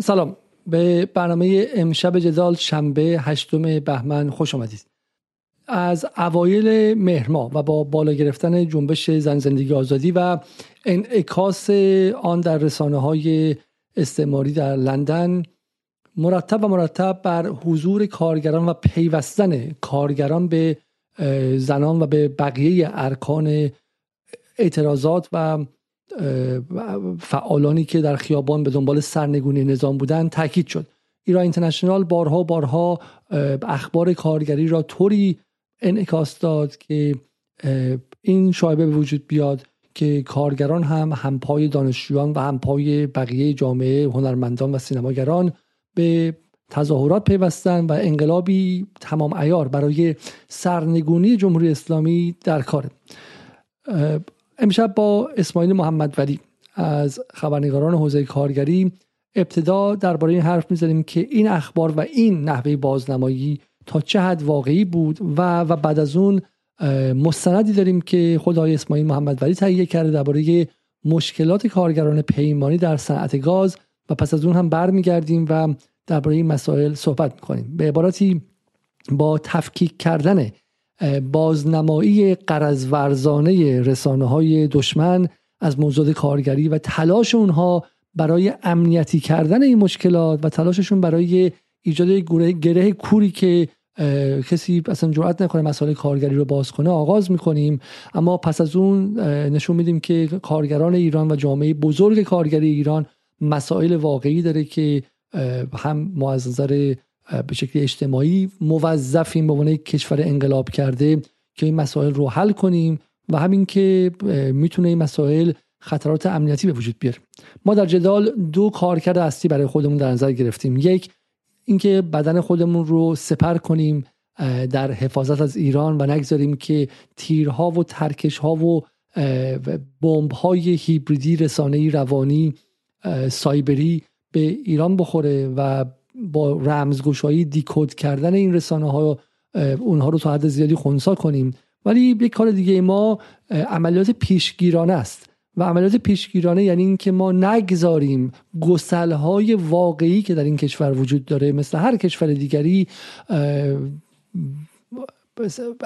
سلام. به برنامه امشب جدال شنبه هشتم بهمن خوش آمدید. از اوایل مهرما و با بالا گرفتن جنبش زن زندگی آزادی و انعکاس آن در رسانه های استعماری در لندن مرتب و مرتب بر حضور کارگران و پیوستن کارگران به زنان و به بقیه ارکان اعتراضات و فعالانی که در خیابان به دنبال سرنگونی نظام بودند تاکید شد. ایران اینترنشنال بارها بارها اخبار کارگری را طوری انعکاس داد که این شایبه به وجود بیاد که کارگران هم همپای دانشجویان و همپای بقیه جامعه هنرمندان و سینماگران به تظاهرات پیوستن و انقلابی تمام ایار برای سرنگونی جمهوری اسلامی در کاره. امشب با اسماعیل محمد ولی. از خبرنگاران حوزه کارگری ابتدا درباره این حرف می‌زنیم که این اخبار و این نحوه بازنمایی تا چه حد واقعی بود و و بعد از اون مستندی داریم که خدای اسماعیل محمد ولی تهیه کرده درباره مشکلات کارگران پیمانی در صنعت گاز و پس از اون هم برمیگردیم و درباره این مسائل صحبت می‌کنیم. به عبارتی با تفکیک کردن بازنمایی قرض رسانه های دشمن از موضوع کارگری و تلاش اونها برای امنیتی کردن این مشکلات و تلاششون برای ایجاد گره کوری که کسی اصلا جرأت نکنه مسائل کارگری رو باز کنه آغاز می‌کنیم. اما پس از اون نشون میدیم که کارگران ایران و جامعه بزرگ کارگری ایران مسائل واقعی داره که هم ما از نظر به شکل اجتماعی موظفیم به عنوان کشور انقلاب کرده که این مسائل رو حل کنیم و همین که می‌تونه این مسائل خطرات امنیتی به وجود بیاره. ما در جدال دو کارکرد اصلی برای خودمون در نظر گرفتیم. یک اینکه بدن خودمون رو سپر کنیم در حفاظت از ایران و نگذاریم که تیرها و ترکشها و بمب های هیبریدی رسانه‌ای روانی سایبری به ایران بخوره و با رمزگشایی دیکود کردن این رسانه ها اونها رو تا حد زیادی خونسا کنیم. ولی یک کار دیگه ما عملیات پیشگیرانه است. و عملیات پیشگیرانه یعنی اینکه ما نگذاریم های واقعی که در این کشور وجود داره مثل هر کشور دیگری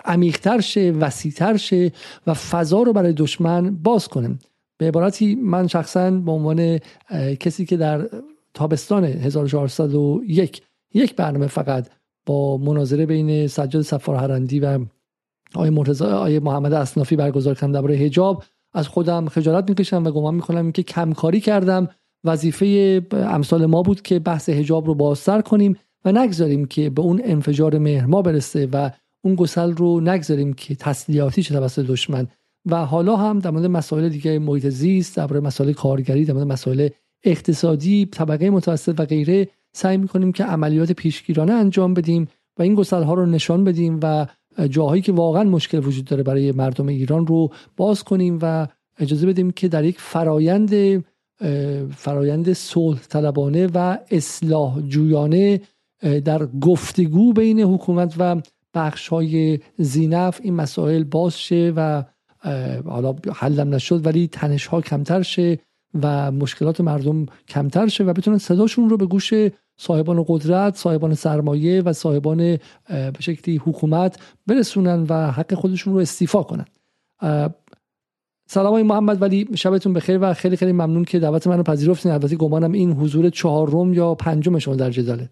عمیقتر شه وسیعتر شه و فضا رو برای دشمن باز کنیم به عبارتی من شخصا به عنوان کسی که در تابستان 1401 یک. برنامه فقط با مناظره بین سجاد سفارهرندی و آقای مرتضی آقای محمد اسنافی برگزار کردم درباره حجاب. از خودم خجالت می‌کشم و گمان می‌کنم که کمکاری کردم. وظیفه امثال ما بود که بحث حجاب رو بازتر کنیم و نگذاریم که به اون انفجار مهرما برسه و اون گسل رو نگذاریم که تسلیحاتی چه توسط دشمن. و حالا هم در مورد مسائل دیگه محیط زیست درباره مسائل کارگری در مورد مسائل اقتصادی طبقه متوسط و غیره سعی می‌کنیم که عملیات پیشگیرانه انجام بدیم و این گسل ها رو نشان بدیم و جاهایی که واقعا مشکل وجود داره برای مردم ایران رو باز کنیم و اجازه بدیم که در یک فرایند فرایند صلح طلبانه و اصلاح جویانه در گفتگو بین حکومت و بخش های زینف این مسائل باز شه و حالا حلم نشد ولی تنش ها کمتر شه. و مشکلات مردم کمتر شه و بتونن صداشون رو به گوش صاحبان قدرت صاحبان سرمایه و صاحبان به شکلی حکومت برسونن و حق خودشون رو استیفا کنن. سلام های محمد ولی شبتون بخیر و خیلی خیلی ممنون که دعوت منو پذیرفتین. البته گمانم این حضور چهارم یا پنجم شما در جداله.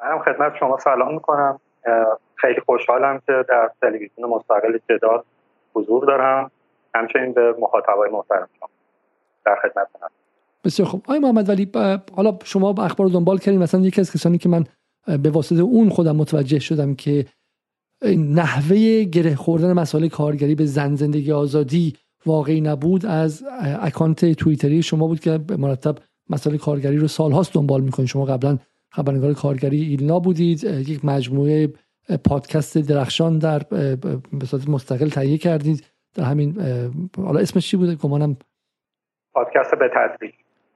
منم خدمت شما سلام می‌کنم. خیلی خوشحالم که در تلویزیون مستقل جدال حضور دارم. همچنین به مخاطبای محترم شما. در خدمت بسیار خوب. آقای محمد ولی حالا شما اخبار رو دنبال کردین. مثلا یکی از کسانی که من به واسطه اون خودم متوجه شدم که نحوه گره خوردن مسائل کارگری به زن زندگی آزادی واقعی نبود از اکانت توییتری شما بود که مرتب مسائل کارگری رو سالهاست دنبال می‌کنید شما قبلا خبرنگار کارگری ایلنا بودید. یک مجموعه پادکست درخشان در به مستقل تهیه کردید. در همین حالا اسمش چی بوده؟ گمانم پادکست به تدریج.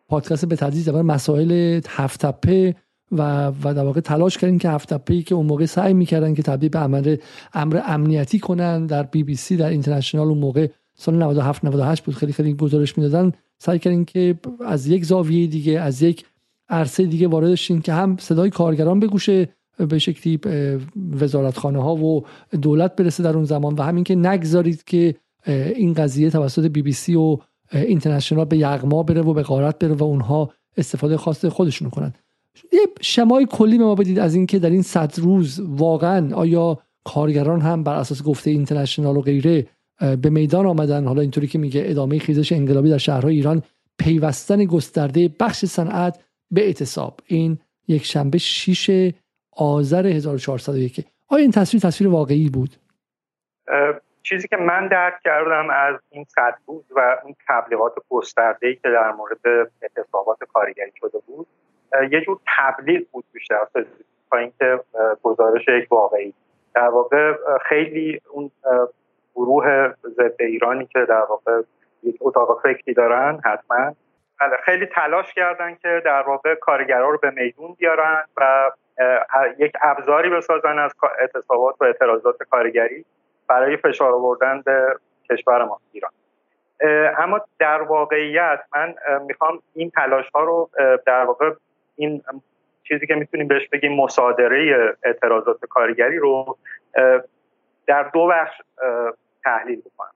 پادکست به تدریج در مسائل هفت تپه و و در واقع تلاش کردیم که هفت تپه که اون موقع سعی می‌کردن که تبدیل به امر امر امنیتی کنن. در بی بی سی در اینترنشنال اون موقع سال 97 98 بود. خیلی خیلی گزارش می‌دادن. سعی کردیم که از یک زاویه دیگه از یک عرصه دیگه وارد شین که هم صدای کارگران بگوشه به شکلی وزارتخانه ها و دولت برسه در اون زمان و همین که نگذارید که این قضیه توسط بی بی سی و اینترنشنال به یغما بره و به غارت بره و اونها استفاده خاص خودشون کنن. یه شمای کلی به ما بدید از اینکه در این صد روز واقعا آیا کارگران هم بر اساس گفته اینترنشنال و غیره به میدان آمدن؟ حالا اینطوری که میگه ادامه خیزش انقلابی در شهرهای ایران پیوستن گسترده بخش صنعت به اعتصاب. این یک شنبه 6 آذر 1401 آیا این تصویر تصویر واقعی بود؟ چیزی که من درک کردم از این صد و این تبلیغات گسترده که در مورد اعتصابات کارگری شده بود یه جور تبلیغ بود بیشتر تا اینکه گزارش یک واقعی. در واقع خیلی اون گروه ضد ایرانی که در واقع یک اتاق فکری دارن حتما. بله، خیلی تلاش کردن که در واقع کارگرا رو به میدون بیارن و یک ابزاری بسازن از اعتصابات و اعتراضات کارگری. برای فشار آوردن به کشور ما ایران. اما در واقعیت من می‌خوام این تلاش ها رو در واقع این چیزی که می‌تونیم بهش بگیم مصادره اعتراضات کارگری رو در دو بخش تحلیل بکنم.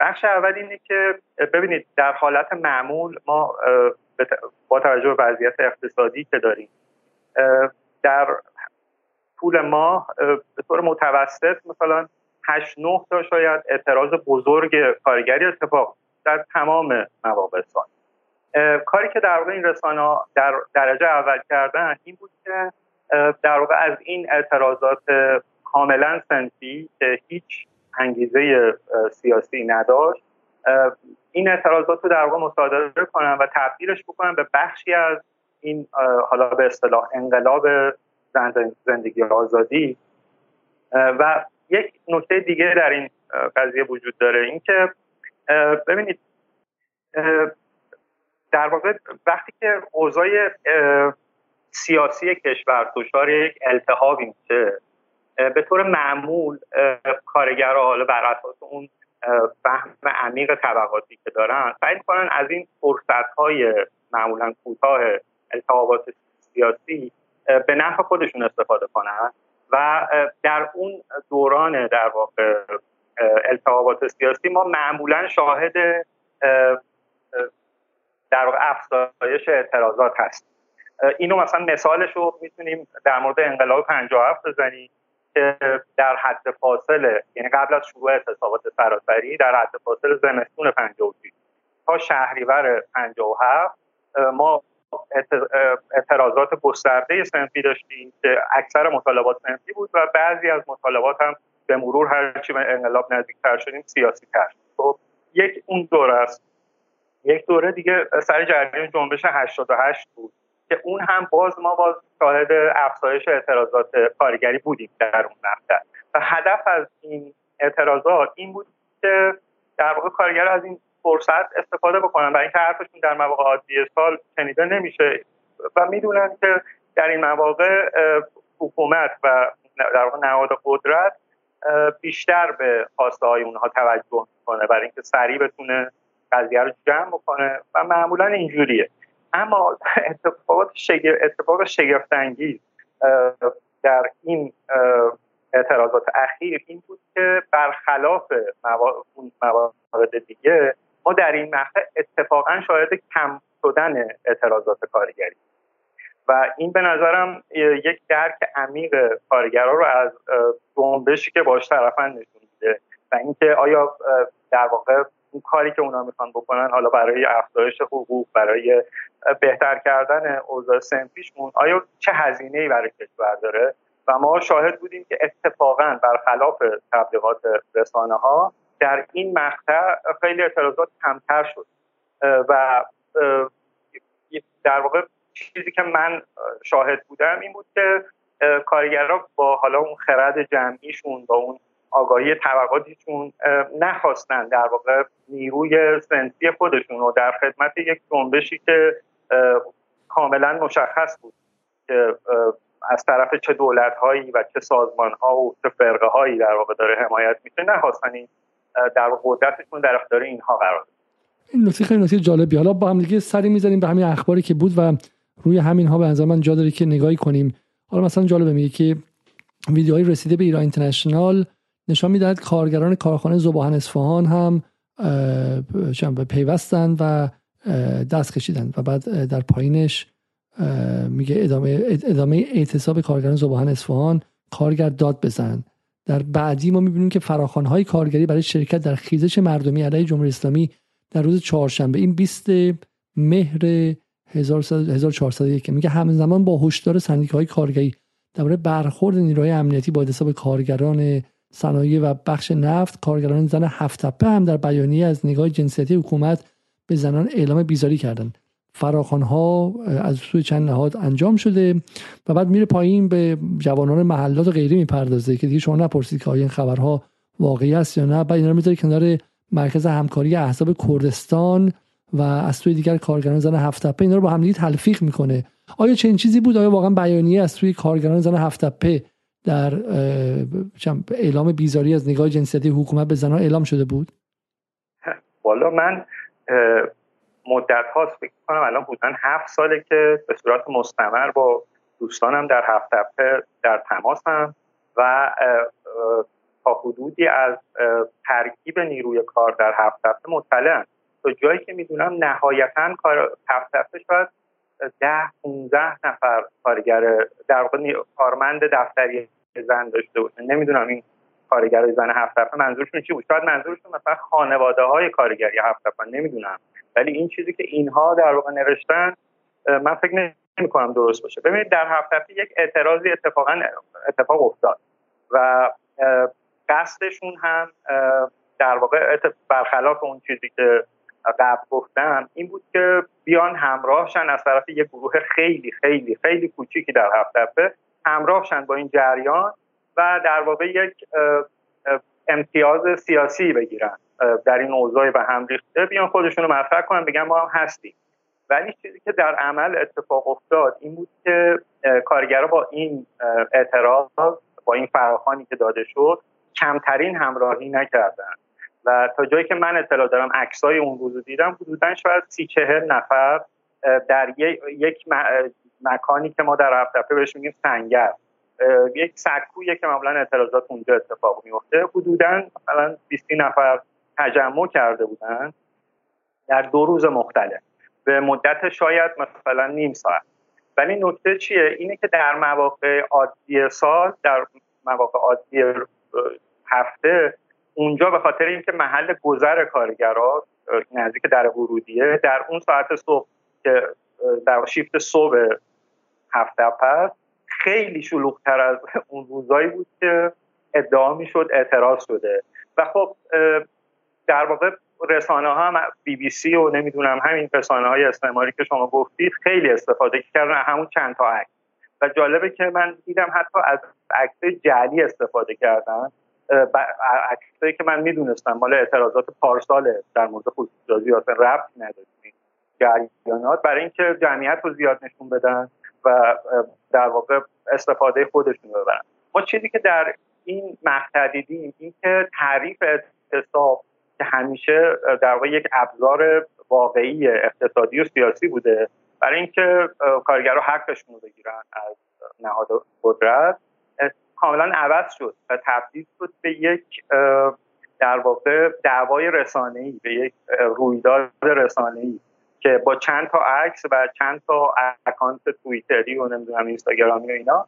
بخش اول اینه که ببینید در حالت معمول ما با توجه به وضعیت اقتصادی که داریم در طول ماه به طور متوسط مثلا 8 9 تا شاید اعتراض بزرگ کارگری اتفاق در تمام مواقع کاری که در واقع این رسانه در درجه اول کردن این بود که در واقع از این اعتراضات کاملا سنفی که هیچ انگیزه سیاسی نداشت این اعتراضات رو در واقع مصادره کنن و تبدیلش بکنن به بخشی از این حالا به اصطلاح انقلاب زندگی آزادی. و یک نکته دیگه در این قضیه وجود داره. اینکه ببینید در واقع وقتی که اوضاع سیاسی کشور دچار یک التهابی میشه به طور معمول کارگرها حالا بر اساس اون فهم عمیق طبقاتی که دارن سعی می‌کنن از این فرصت های معمولا کوتاه التهابات سیاسی به نفع خودشون استفاده کنن. و در اون دوران در واقع التهابات سیاسی ما معمولا شاهد در واقع افزایش اعتراضات هست اینو مثلا مثالش رو می‌تونیم در مورد انقلاب 57 بزنیم که در حد فاصله یعنی قبل از شروع اعتصابات سراسری در حد فاصله زمستون 56 تا شهریور 57 ما اعتراضات گسترده سنفی داشتیم که اکثر مطالبات سنفی بود و بعضی از مطالبات هم به مرور هرچی به انقلاب نزدیکتر شدیم سیاسی تر خب یک اون دوره است. یک دوره دیگه سر جریان جنبش 88 بود که اون هم باز ما باز شاهد افزایش اعتراضات کارگری بودیم در اون مقطع و هدف از این اعتراضات این بود که در واقع کارگر از این فرصت استفاده بکنن. و اینکه حرفشون در مواقع عادی سال شنیده نمیشه. و می‌دونن که در این مواقع حکومت و در واقع نهاد قدرت بیشتر به خواسته های اونها توجه می‌کنه. برای اینکه سریع بتونه قضیه رو جمع بکنه. و معمولا اینجوریه. اما اتفاقات شگفت اتفاق شگفتانگیز در این اعتراضات اخیر این بود که برخلاف موارد دیگه ما در این مقطع اتفاقا شاهد کم شدن اعتراضات کارگری. و این به نظرم یک درک عمیق کارگرا رو از جنبشی که باش طرفن نشون میده و اینکه آیا در واقع اون کاری که اونا می‌خوان بکنن حالا برای افزایش حقوق برای بهتر کردن اوضاع سنفیشمون آیا چه هزینه ای برای کشور داره؟ و ما شاهد بودیم که اتفاقا برخلاف تبلیغات رسانه ها در این مقطع خیلی اعتراضات کمتر شد. و در واقع چیزی که من شاهد بودم این بود که کارگرها با حالا اون خرد جمعیشون با اون آگاهی طبقاتیشون نخواستن در واقع نیروی سنسی خودشون رو در خدمت یک جنبشی که کاملا مشخص بود که از طرف چه دولت هایی و چه سازمان ها و چه فرقه هایی در واقع داره حمایت میشه نخواستن این در قدرتشون در اختیار اینها قرار این نکته خیلی نکته جالبی حالا با هم دیگه سری می‌ذاریم به همین اخباری که بود و روی همین ها به نظر من جا داره که نگاهی کنیم. حالا مثلا جالبه میگه که ویدیوهای رسیده به ایران اینترنشنال نشان می‌دهد کارگران کارخانه زباهن اصفهان هم پیوستن و دست کشیدن و بعد در پایینش میگه ادامه ادامه اعتصاب کارگران زباهن اصفهان کارگر داد بزن. در بعدی ما می‌بینیم که های کارگری برای شرکت در خیزش مردمی علیه جمهوری اسلامی در روز چهارشنبه این 20 مهر 1401 میگه همزمان با هشدار های کارگری درباره برخورد نیروهای امنیتی با حساب کارگران صنایع و بخش نفت کارگران زن هفت هم در بیانیه از نگاه جنسیتی حکومت به زنان اعلام بیزاری کردند. فراخان ها از سوی چند نهاد انجام شده و بعد میره پایین به جوانان محلات و غیره می‌پردازه که دیگه شما نپرسید که آیا این خبرها واقعی است یا نه. بعد اینا رو می‌ذاره کنار مرکز همکاری احزاب کردستان و از سوی دیگر کارگران زن هفت تپه. اینا رو با هم تلفیق می‌کنه. آیا چنین چیزی بود؟ آیا واقعا بیانیه از سوی کارگران زن هفت تپه در اعلام بیزاری از نگاه جنسیتی حکومت به زنان اعلام شده بود؟ والا من مدت هاست فکر کنم الان بودن هفت ساله که به صورت مستمر با دوستانم در هفت تپه در تماسم و تا حدودی از ترکیب نیروی کار در هفت تپه مطلعم تا جایی که می‌دونم نهایتا کار هفت تپه شاید ده 15 نفر کارگر در واقع کارمند دفتری زن داشته باشه. نمی‌دونم این کارگر زن هفت تپه منظورشون چی بود. شاید منظورشون مثلا خانواده های کارگری هفت تپه نمی‌دونم. ولی این چیزی که اینها در واقع نوشتن من فکر نمی کنم درست باشه. ببینید در هفته یک اعتراضی اتفاقا اتفاق افتاد و قصدشون هم در واقع برخلاف اون چیزی که قبل گفتم این بود که بیان همراهشن از طرف یک گروه خیلی خیلی خیلی کوچیکی در هفته همراهشن با این جریان و در واقع یک امتیاز سیاسی بگیرن در این اوضاع به هم ریخته. بیان خودشون رو مطرح کنن بگن ما هم هستیم. ولی چیزی که در عمل اتفاق افتاد این بود که کارگرها با این اعتراض با این فراخانی که داده شد کمترین همراهی نکردن. و تا جایی که من اطلاع دارم عکسای اون روز دیدم حدودا شاید سی چهل نفر در یک مکانی که ما در هفته بهش میگیم سنگر. یک سکویه که معمولا اعتراضات اونجا اتفاق میفته حدودا مثلا 20 نفر تجمع کرده بودن در دو روز مختلف. به مدت شاید مثلا نیم ساعت. ولی نکته چیه؟ اینه که در مواقع عادی سال در مواقع عادی هفته اونجا به خاطر اینکه محل گذر کارگرا نزدیک در ورودیه در اون ساعت صبح که در شیفت صبح هفته پس خیلی شلوغتر از اون روزایی بود که ادعا می‌شد اعتراض شده. و خب در واقع رسانه ها هم بی بی سی و نمی‌دونم همین رسانه های استعماری که شما گفتید خیلی استفاده کردن همون چند تا عکس. و جالبه که من دیدم حتی از عکس جعلی استفاده کردن. عکسایی که من می‌دونستم مال اعتراضات پارسال در مورد خصوصیات رفت نداشتیم. جریانات برای اینکه جمعیت رو زیاد نشون بدن. و در واقع استفاده خودشون رو ببرن. ما چیزی که در این مقطع دیدیم این که تعریف اعتصاب که همیشه در واقع یک ابزار واقعی اقتصادی و سیاسی بوده برای اینکه کارگرها حقشون رو بگیرن از نهاد قدرت کاملا عوض شد و تبدیل شد به یک در واقع دعوای رسانه‌ای به یک رویداد رسانه‌ای. که با چند تا عکس و چند تا اکانت توییتری و نمی‌دونم اینستاگرامی و اینا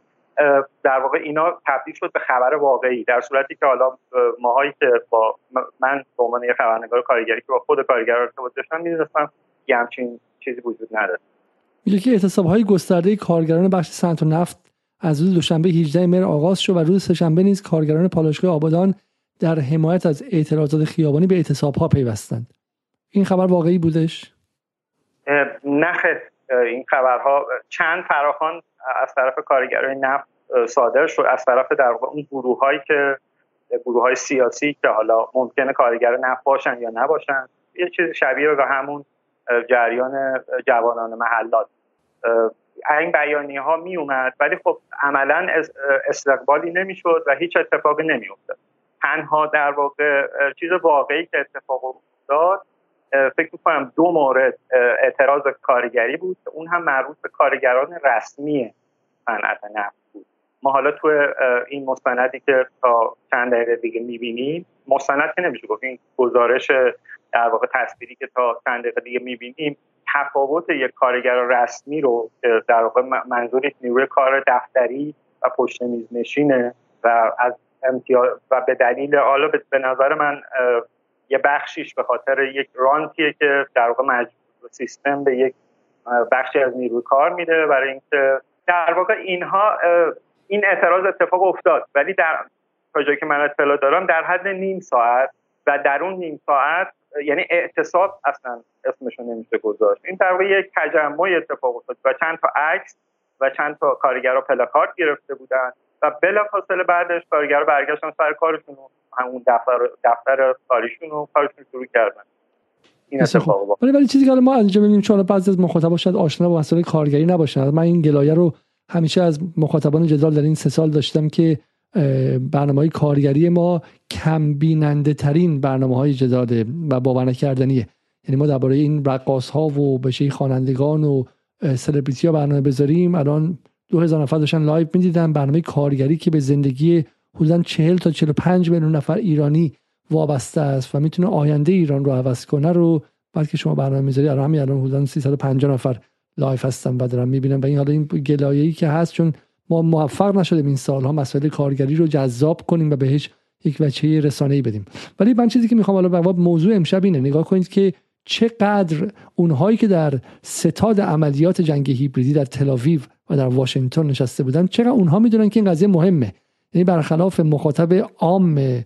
در واقع اینا تبدیل شد به خبر واقعی در صورتی که حالا ماهایی که با من به عنوان یه خبرنگار کارگری که با خود کارگر ارتباط داشتم می‌دونستم یه همچین چیزی وجود نداره. میگه که اعتصاب های گسترده کارگران بخش صنعت و نفت از روز دوشنبه 18 مهر آغاز شد و روز سهشنبه نیز کارگران پالایشگاه آبادان در حمایت از اعتراضات خیابانی به اعتصاب ها پیوستند. این خبر واقعی بودش؟ نه این خبرها چند فراخان از طرف کارگرای نفت صادر شد. از طرف در اون گروه هایی که گروه های سیاسی که حالا ممکنه کارگر نفت باشن یا نباشن. یه چیز شبیه به همون جریان جوانان محلات. این بیانیه ها می اومد ولی خب عملا استقبالی نمی‌شد و هیچ اتفاقی نمی افتاد تنها در واقع چیز واقعی که اتفاق افتاد فکر می‌کنم دو مورد اعتراض کارگری بود. اون هم مربوط به کارگران رسمی صنعت نفت بود. ما حالا تو این مستندی که تا چند دقیقه دیگه می‌بینیم مستند که نمیشه گفت این گزارش در واقع تصویری که تا چند دقیقه دیگه می‌بینیم تفاوت یک کارگر رسمی رو در واقع منظور نیروی کار دفتری و پشت میز نشینه و از امتیاز و به دلیل حالا به نظر من یه بخشیش به خاطر یک رانتیه که در واقع مجبور سیستم به یک بخشی از نیروی کار میده برای اینکه در واقع اینها این اعتراض اتفاق افتاد. ولی در تا جایی که من اطلاع دارم در حد نیم ساعت و در اون نیم ساعت یعنی اعتصاب اصلا اسمشو نمیشه گذاشت. این در واقع یک تجمع اتفاق افتاد و چند تا عکس و چند تا کارگرها پلاکارد گرفته بودن. و بلافاصله بعدش کارگرها برگشتن سر کارشون همون دفتر دفتر کاریشون رو کارشون شروع کردن. این اتفاق ولی ولی چیزی که ما اینجا می‌بینیم چون بعضی از مخاطبا شاید آشنا با مسائل کارگری نباشن. من این گلایه رو همیشه از مخاطبان جدال در این سه سال داشتم که برنامه های کارگری ما کم بیننده ترین برنامه های جداده و باور نکردنیه. یعنی ما درباره این رقاص ها و بشه خوانندگان و سلبریتی ها برنامه بذاریم. الان 2000 نفر داشتن live می‌دیدن. برنامه کارگری که به زندگی حدودا 40 تا 45 میلیون نفر ایرانی وابسته است و می‌تونه آینده ایران رو عوض کنه رو بعد که شما برنامه می‌ذاری. الان همین الان حدودا 350 نفر live هستن و دارم می‌بینم و این حالا این گلایه‌ای که هست چون ما موفق نشدیم این سالها مسائل کارگری رو جذاب کنیم و بهش یک وجهه رسانه‌ای بدیم. ولی من چیزی که می‌خوام حالا به موضوع امشب اینه. نگاه کنید که چقدر اونهایی که در ستاد عملیات جنگ هیبریدی در تلاویو و در واشنگتن نشسته بودن. چقدر اونها می‌دونن که این قضیه مهمه؟ یعنی برخلاف مخاطب عام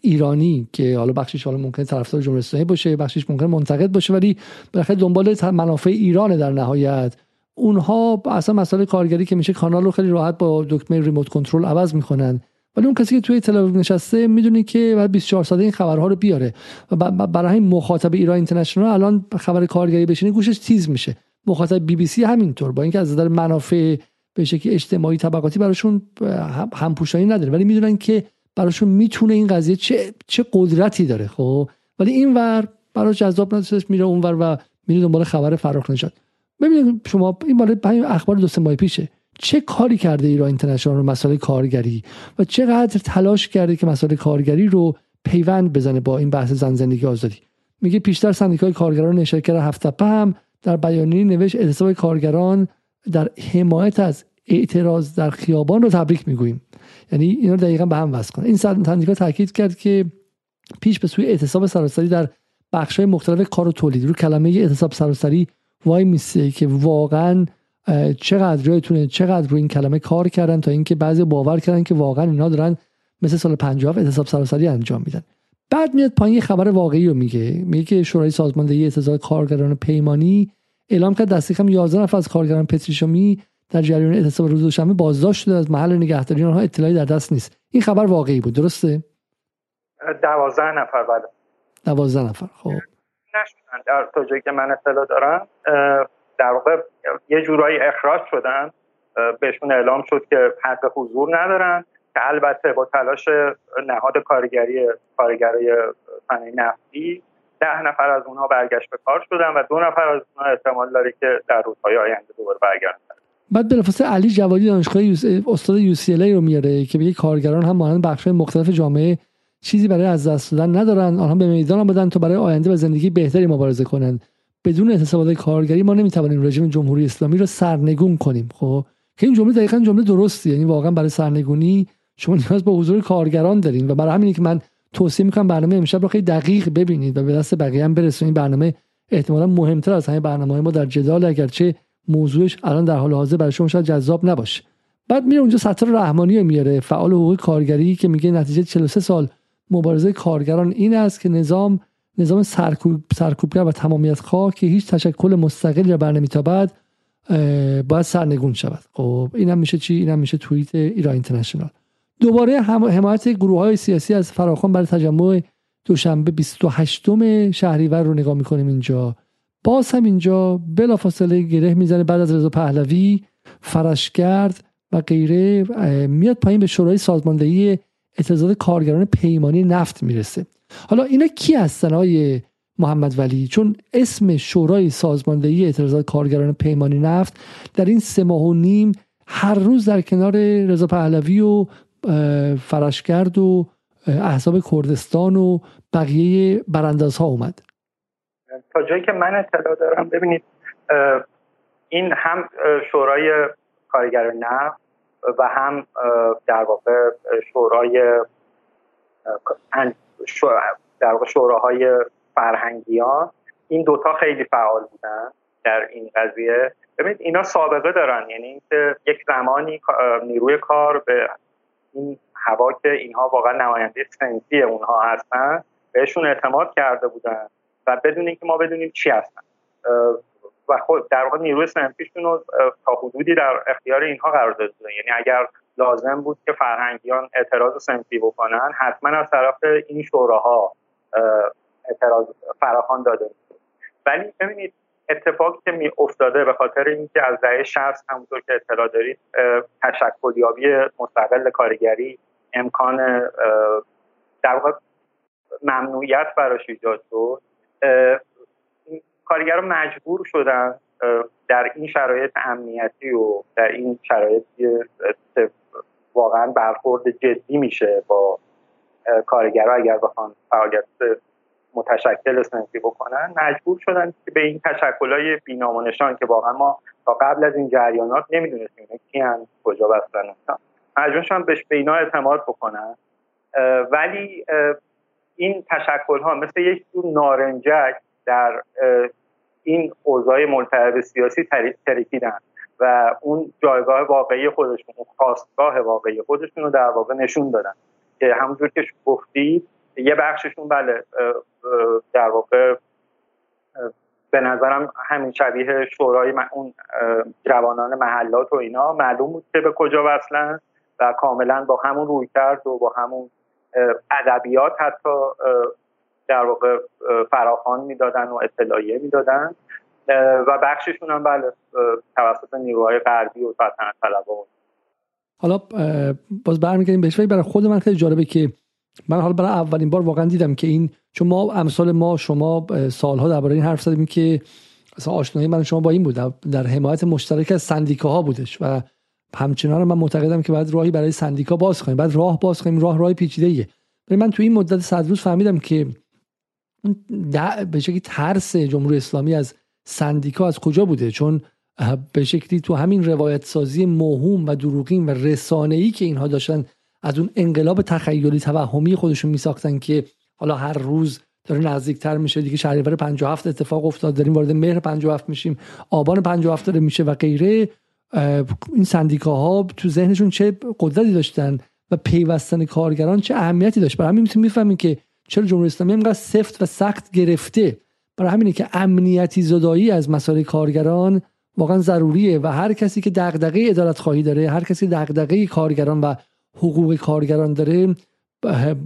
ایرانی که حالا بخشش حالا ممکنه طرفدار جمهوری اسلامی باشه بخشش ممکنه منتقد باشه ولی بالاخره دنبال منافع ایران در نهایت. اونها اصلا مسئله کارگری که میشه کانال رو خیلی راحت با دکمه ریموت کنترل عوض می‌کنن. ولی اون کسی که توی تلویزیون نشسته می‌دونی که بعد 24 ساعته این خبرها رو بیاره. و برای مخاطب ایران اینترنشنال الان خبر کارگری بشینه گوشش تیز میشه. مخاطب بی بی سی همینطور با اینکه از نظر منافع به شکلی اجتماعی طبقاتی براشون همپوشانی نداره. ولی می‌دونن که براشون می‌تونه این قضیه چه چه قدرتی داره خب؟ ولی این ور براش جذاب نداشت میره اونور و میره دنبال خبر فراخ نشد ببینید شما این بالا اخبار دو سه ماه پیشه چه کاری کرده ایران اینترنشنال رو مسائل کارگری؟ و چقدر تلاش کرده که مسائل کارگری رو پیوند بزنه با این بحث زن زندگی آزادی؟ میگه پیشتر سندیکای کارگران نشرکر هفت هم در بیانیه نوشت اعتصاب کارگران در حمایت از اعتراض در خیابان رو تبریک می‌گوییم. یعنی اینا دقیقا به هم وصل کنه این سندیکا تاکید کرد که پیش به سوی اعتصاب سراسری در بخش‌های مختلف کار و تولید. رو کلمه اعتصاب سراسری وای میسته که واقعا چقدر یادتونه چقدر رو این کلمه کار کردن تا اینکه بعضی باور کردن که واقعا اینا دارن مثل سال 50 اعتصاب سراسری انجام میدن. بعد میاد پایین خبر واقعی رو میگه. میگه که شورای سازماندهی اعتصاب کارگران پیمانی اعلام کرد دستی کم 11 نفر از کارگران پتریشومی در جریان اعتصاب روز دوشنبه بازداشت شده. از محل نگهداری آنها اطلاعی در دست نیست. این خبر واقعی بود. درسته؟ 12 نفر بعد بله. 12 نفر. خب. نشدن. در تا جایی که من اطلاع دارم در واقع یه جورایی اخراج شدن. بهشون اعلام شد که حق حضور ندارن. البته با تلاش نهاد کارگری کارگرای صنایع نفتی ده نفر از اونها برگشت به کار شدن و دو نفر از اونها احتمال داره که در روزهای آینده دوباره برگردن. بعد بلافاصله علی جوادی دانشگاه استاد یو سی رو میاره که بگه کارگران هم مانند بخش مختلف جامعه چیزی برای از دست دادن ندارن آنها به میدان آمدن تا برای آینده و زندگی بهتری مبارزه کنند. بدون اعتصابات کارگری ما نمی‌توانیم رژیم جمهوری اسلامی رو سرنگون کنیم. خب که این جمله دقیقا جمله درستی یعنی واقعا برای سرنگونی شما نیاز به حضور کارگران دارین و برای همینه که من توصیه می‌کنم برنامه امشب رو خیلی دقیق ببینید و به دست بقیه هم برسونید برنامه احتمالا مهمتر از همه برنامه ما در جدال اگرچه موضوعش الان در حال حاضر برای شما شاید جذاب نباشه. بعد میره اونجا سطر رحمانی رو میاره. فعال حقوق کارگری که میگه نتیجه 43 سال مبارزه کارگران این است که نظام نظام سرکوب سرکوبگر و تمامیت خواه که هیچ تشکل مستقل بر نمیتابد باید سرنگون شود. خب اینم میشه چی؟ اینم میشه توییت ایران اینترنشنال. دوباره حمایت گروه های سیاسی از فراخوان برای تجمع دوشنبه 28 شهریور رو نگاه می‌کنیم اینجا. باز هم اینجا بلافاصله گره می‌زنه بعد از رضا پهلوی فرشگرد و غیره میاد پایین به شورای سازماندهی اعتراضات کارگران پیمانی نفت می‌رسه. حالا اینا کی هستن های محمد ولی؟ چون اسم شورای سازماندهی اعتراضات کارگران پیمانی نفت در این سه ماه و نیم هر روز در کنار رضا پهلوی و فرشگرد و احزاب کردستان و بقیه براندازها اومد. تا جایی که من اطلاع دارم ببینید این هم شورای کارگر نفت و هم در واقع شورای در واقع شوراهای فرهنگیان این دوتا خیلی فعال بودن در این قضیه. ببینید اینا سابقه دارن یعنی اینکه یک زمانی نیروی کار به این هوا که اینها واقعا نماینده سنفی اونها هستن بهشون اعتماد کرده بودن و بدون اینکه ما بدونیم چی هستن. و خود در واقع نیروی سنفیشون رو تا حدودی در اختیار اینها قرار داده یعنی اگر لازم بود که فرهنگیان اعتراض سنفی بکنن حتما از طرف این شوراها اعتراض فراخوان داده ولی ببینید اتفاقی که می افتاده به خاطر اینکه از دهه 60 همونطور که اطلاع دارید تشکلیابی مستقل کارگری امکان در ممنوعیت براش ایجاد شد. کارگران مجبور شدن در این شرایط امنیتی و در این شرایط واقعا برخورد جدی میشه با کارگرها اگر بخوان فعالیت متشکل سنفی بکنن مجبور شدن که به این تشکلهای بینامونشان که واقعا ما تا قبل از این جریانات نمی‌دونستیم کی هم کجا بستن مجبور شدن به اینا اعتماد بکنن. ولی این تشکل ها مثل یک جور نارنجک در این اوضاع ملتهب سیاسی ترکیدن و اون جایگاه واقعی خودشون اون خواستگاه واقعی خودشون رو در واقع نشون دادن. که همونجور که گفتید یه بخششون بله در واقع به نظرم همین شبیه شورای اون جوانان محلات و اینا معلوم بود که به کجا وصلن و کاملا با همون روی کرد و با همون ادبیات حتی در واقع فراخان می‌دادن و اطلاعیه می‌دادن. و بخششون هم بله توسط نیروهای غربی و سلطنت طلبا حالا باز برمیگردیم بهش برای خود من خیلی جالبه که من حالا برای اولین بار واقعا دیدم که این چون ما امثال ما شما سالها درباره این حرف زدیم که مثلا آشنایی من شما با این بود. در حمایت مشترک از سندیکاها بودش و همچنان من معتقدم که بعد راهی برای سندیکا باز کنیم. بعد راه باز کنیم. راه راه پیچیده ایه من تو این مدت صد روز فهمیدم که به شکلی ترس جمهوری اسلامی از سندیکا از کجا بوده؟ چون به شکلی تو همین روایت سازی موهوم و دروغین و رسانه‌ای که اینها داشتن از اون انقلاب تخیلی توهمی خودشون میساختن که حالا هر روز داره نزدیکتر میشه دیگه شهریور 57 اتفاق افتاد داریم وارد مهر 57 میشیم آبان 57 داره میشه و غیره. این سندیکاها تو ذهنشون چه قدرتی داشتن و پیوستن کارگران چه اهمیتی داشت؟ برای همین می‌تونیم می‌فهمیم که چرا جمهوری اسلامی اینقدر سفت و سخت گرفته. برای همینه که امنیتی زدایی از مسائل کارگران واقعا ضروریه و هر کسی که دغدغه عدالت خواهی داره هر کسی دغدغه کارگران و حقوق کارگران داره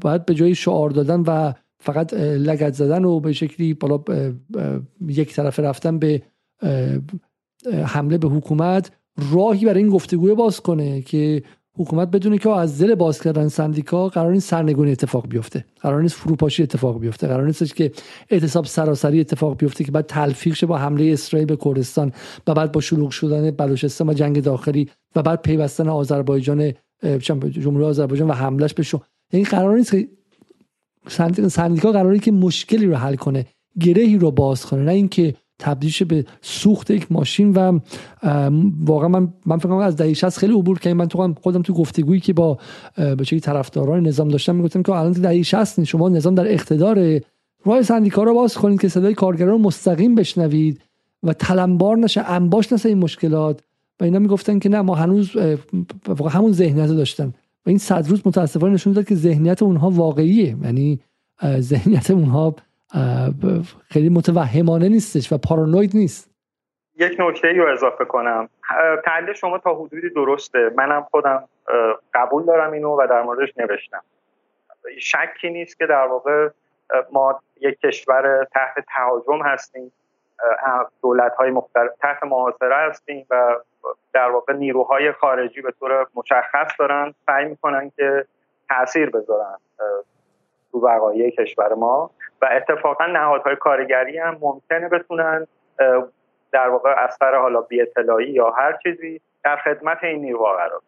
باید به جای شعار دادن و فقط لگت زدن و به شکلی بالا یک طرف رفتن به حمله به حکومت راهی برای این گفتگوی باز کنه که حکومت بدونه که از دل باز کردن سندیکا قرار نیست سرنگونی اتفاق بیفته قرار نیست فروپاشی اتفاق بیفته قرار نیست که اعتصاب سراسری اتفاق بیفته که بعد تلفیق شه با حمله اسرائیل به کردستان و بعد با شلوغ شدن بلوچستان و جنگ داخلی و بعد پیوستن آذربایجان جمهوری آذربایجان و حملش به شو یعنی قرار نیست که سندیکا قراری که مشکلی رو حل کنه گرهی رو باز کنه نه اینکه تبدیل به سوخت یک ماشین و واقعا من من فکر کنم از دهه 60 خیلی عبور کردم. من تو خودم تو گفتگویی که با به طرفداران نظام داشتم می‌گفتم که الان دهه 60 شما نظام در اقتدار راه سندیکا رو باز کنید که صدای کارگران مستقیم بشنوید و تلمبار نشه انباش نشه این مشکلات. و اینا می‌گفتن که نه ما هنوز واقعا همون ذهنیت داشتن. و این صد روز متاسفانه نشون داد که ذهنیت اونها واقعیه. یعنی ذهنیت اونها خیلی متوهمانه نیستش و پارانوید نیست. یک نکته رو اضافه کنم. تحلیل شما تا حدودی درسته. منم خودم قبول دارم اینو و در موردش نوشتم. شکی نیست که در واقع ما یک کشور تحت تهاجم هستیم. دولت های مختلف تحت محاصره هستیم و در واقع نیروهای خارجی به طور مشخص دارن سعی می‌کنن که تاثیر بذارن تو وقایع کشور ما و اتفاقا نهادهای کارگری هم ممکنه بتونن در واقع اثر حالا بی یا هر چیزی در خدمت این نیروها قرار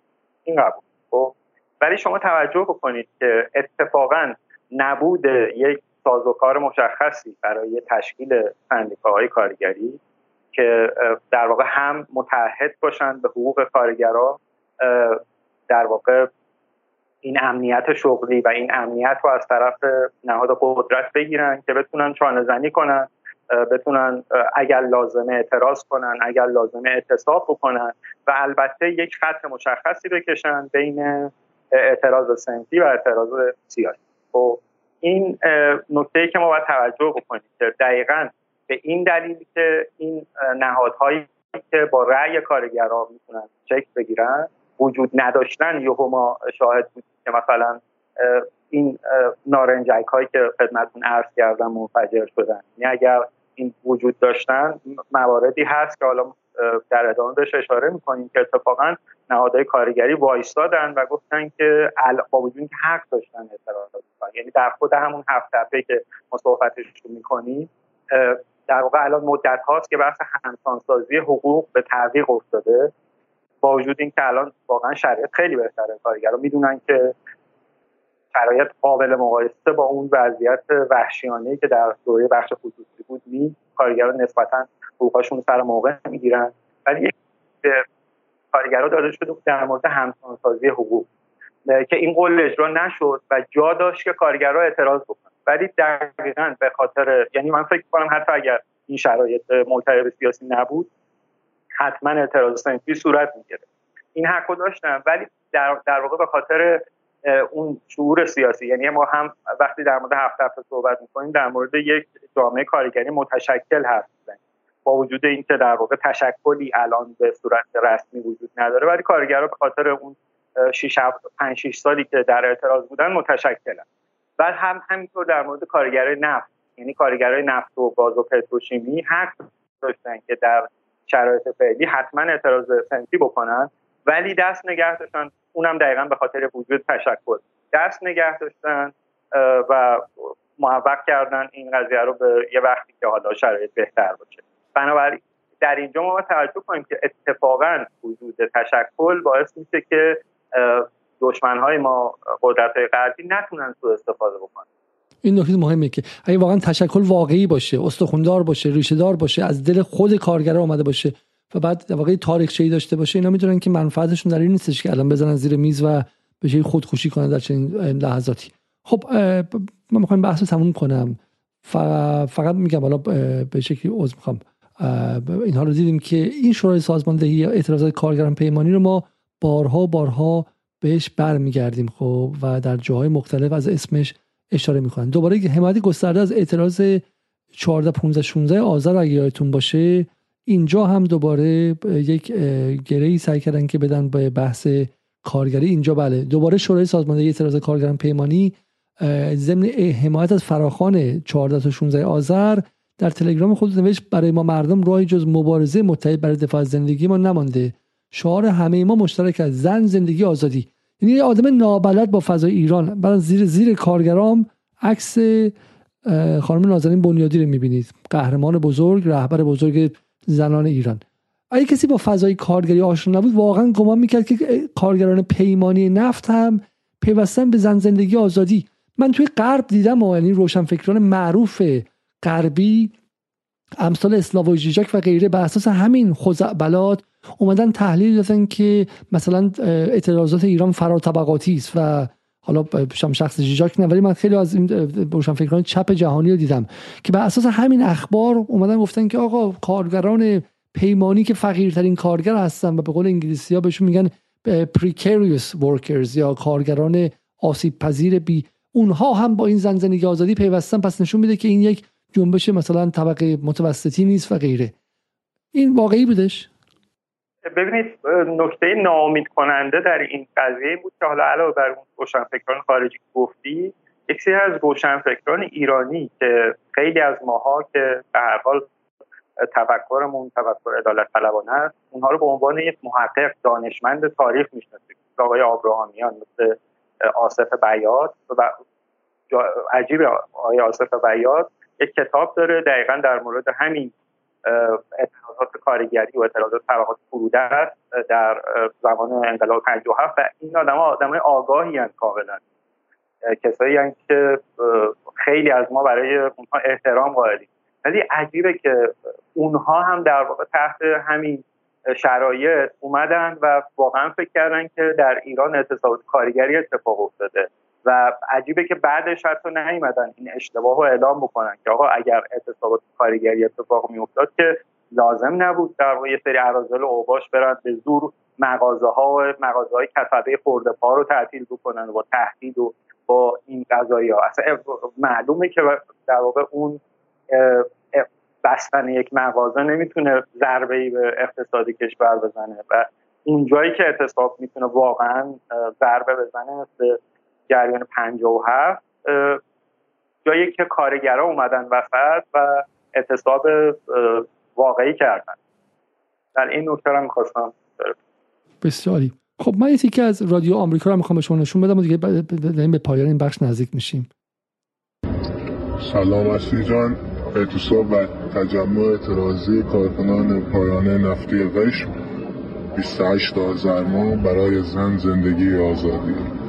این قبول خب؟ ولی شما توجه بکنید که اتفاقا نبود یک سازوکار مشخصی برای تشکیل سندیکاهای کارگری که در واقع هم متحد باشند به حقوق کارگرا در واقع این امنیت شغلی و این امنیت رو از طرف نهاد قدرت بگیرن که بتونن چانه زنی کنن بتونن اگر لازمه اعتراض کنن اگر لازمه اعتصاب بکنن و البته یک خط مشخصی بکشن بین اعتراض سنفی و اعتراض سیاسی. خب این نکته که ما باید توجه بکنیم که دقیقا به این دلیل که این نهادهایی که با رأی کارگران می‌تونن چک بگیرن وجود نداشتن یهو ما شاهد بودیم که مثلا این نارنجک هایی که خدمتون عرض کردم منفجر شدن. یعنی اگر این وجود داشتن مواردی هست که حالا در ادامه بهش اشاره می‌کنیم که اتفاقا نهادهای کارگری وایستادن و گفتن که با وجود که حق داشتن اعتراضات یعنی در خود همون هفت که ما صحبتش می‌کنیم در واقع الان مدت هاست که بحث همسانسازی حقوق به تعویق افتاده با وجود اینکه الان واقعا شرایط خیلی بهتره کارگران می‌دونن که شرایط قابل مقایسه با اون وضعیت وحشیانه که در دوره بخش خصوصی بود نی کارگران نسبتا حقوقشون سر موقع می‌گیرن. ولی کارگران داده شده در مورد همسانسازی حقوق که این قول اجرا نشد و جا داشت که کارگرها اعتراض بکنن. ولی دقیقا به خاطر یعنی من فکر کنم حتی اگر این شرایط ملتهب سیاسی نبود حتما اعتراض سنفی صورت می‌گیره این حق داشتن ولی در, در واقع به خاطر اون شعور سیاسی یعنی ما هم وقتی در مورد هفت هفته صحبت می‌کنیم در مورد یک جامعه کارگری متشکل هست با وجود اینکه در واقع تشکلی الان به صورت رسمی وجود نداره ولی کارگرها به خاطر اون 6 5 6 سالی که در اعتراض بودن متشکلن. بعد هم همینطور در مورد کارگرای نفت یعنی کارگرای نفت و گاز و پتروشیمی حق داشتن که در شرایط فعلی حتما اعتراض سنفی بکنن ولی دست نگه داشتن اونم دقیقا به خاطر وجود تشکل دست نگه داشتن و موفق کردن این قضیه رو به یه وقتی که حالا شرایط بهتر باشه. بنابراین در اینجا ما توجه کنیم که اتفاقا وجود تشکل باعث میشه که دشمنهای ما قدرت های غربی نتونن سو استفاده بکنن. این نکته مهمه که اگه واقعا تشکل واقعی باشه استخوندار باشه ریشه دار باشه از دل خود کارگر آمده باشه و بعد واقعی تاریخچه‌ای داشته باشه اینا می‌دونن که منفعتشون در این نیستش که الان بزنن زیر میز و به خودخوشی کنن در چنین لحظاتی. خب من می‌خوام بحث رو تموم کنم. فقط میگم حالا به شکلی عذر می‌خوام. اینها رو دیدیم که این شورای سازماندهی اعتراضات کارگران پیمانی رو ما بارها بارها بهش برمیگردیم خب و در جاهای مختلف از اسمش اشاره می‌کنن. دوباره حمایت گسترده از اعتراض 14 15 16 آذر اگه یادتون باشه اینجا هم دوباره یک گره سعی کردن که بدن به بحث کارگری. اینجا بله دوباره شورای سازماندهی اعتراض کارگران پیمانی ضمن حمایت از فراخان 14 تا 16 آذر در تلگرام خود نوشت برای ما مردم راهی جز مبارزه متحد برای دفاع از زندگی ما نمانده. شعار همه ما مشترک از زن زندگی آزادی. یعنی یه آدم نابلد با فضای ایران. بعد زیر زیر کارگرام عکس خانم نازنین بنیادی رو می‌بینید. قهرمان بزرگ رهبر بزرگ زنان ایران. اگه کسی با فضای کارگری آشنا نبود واقعا گمان می‌کرد که کارگران پیمانی نفت هم پیوستن به زن زندگی آزادی. من توی غرب دیدم و یعنی روشنفکران معروف غربی امثال اسلاو جیجاک و غیره بر اساس همین خزعبلات اومدن تحلیل دادن که مثلا اعتراضات ایران طبقاتی است و حالا شخص جیجاک نه ولی من خیلی از این روشنفکران چپ جهانی رو دیدم که بر اساس همین اخبار اومدن گفتن که آقا کارگران پیمانی که فقیرترین کارگر هستن و به قول انگلیسی ها بهشون میگن precarious workers یا کارگران آسیب پذیر بی اونها هم با این زن زندگی آزادی پیوستن پس نشون میده که این یک جنبش مثلا طبقه متوسطی نیست و غیره. این واقعی بودش؟ ببینید نکته ناامید کننده در این قضیه بود که حالا علاوه بر اون روشنفکران خارجی گفتی یک سری از روشنفکران ایرانی که خیلی از ماها که به هر حال تفکرمون تفکر عدالت طلبانه است اونها رو به عنوان یک محقق دانشمند تاریخ می‌شناسیم. آقای آبراهامیان مثل آصف بیات و عجیب آقای آصف بیاد یک کتاب داره دقیقا در مورد همین اعتراضات کارگری و اعتراضات طبقات فروده در زمان انقلاب 57 و این آدم ها آدم های آگاهی هستند کاملا. کسایی هستند که خیلی از ما برای اونها احترام قائلیم. ولی عجیبه که اونها هم در واقع تحت همین شرایط اومدن و واقعا فکر کردن که در ایران اعتصابات کارگری اتفاق افتاده. و عجیبه که بعدش حتی نیومدن این اشتباه رو اعلام بکنن که آقا اگر اعتصابات کارگری اتفاق میافتاد که لازم نبود در یه سری اراذل و اوباش برن به زور مغازه ها و مغازه های کسبه خورده پا رو تعطیل بکنن با تهدید و با این قضایی ها. اصلا معلومه که در واقع اون بستن یک مغازه نمی‌تونه ضربه ای به اقتصاد کشور بزنه و اونجایی که اعتصاب می‌تونه واقعا ضربه بزنه مثل جریان 57 جایی که کارگرا اومدن وسط و اعتصاب واقعی کردن. در این نکته رو می‌خواستم بسیاری. خب من یه که از رادیو آمریکا رو می‌خوام به شما نشون بدم و دیگه به پایان این بخش نزدیک میشیم. سلام اصلی جان. اعتصاب و تجمع اعتراضی کارکنان پایان نفتی قشم 28 آذر ماه برای زن زندگی آزادی.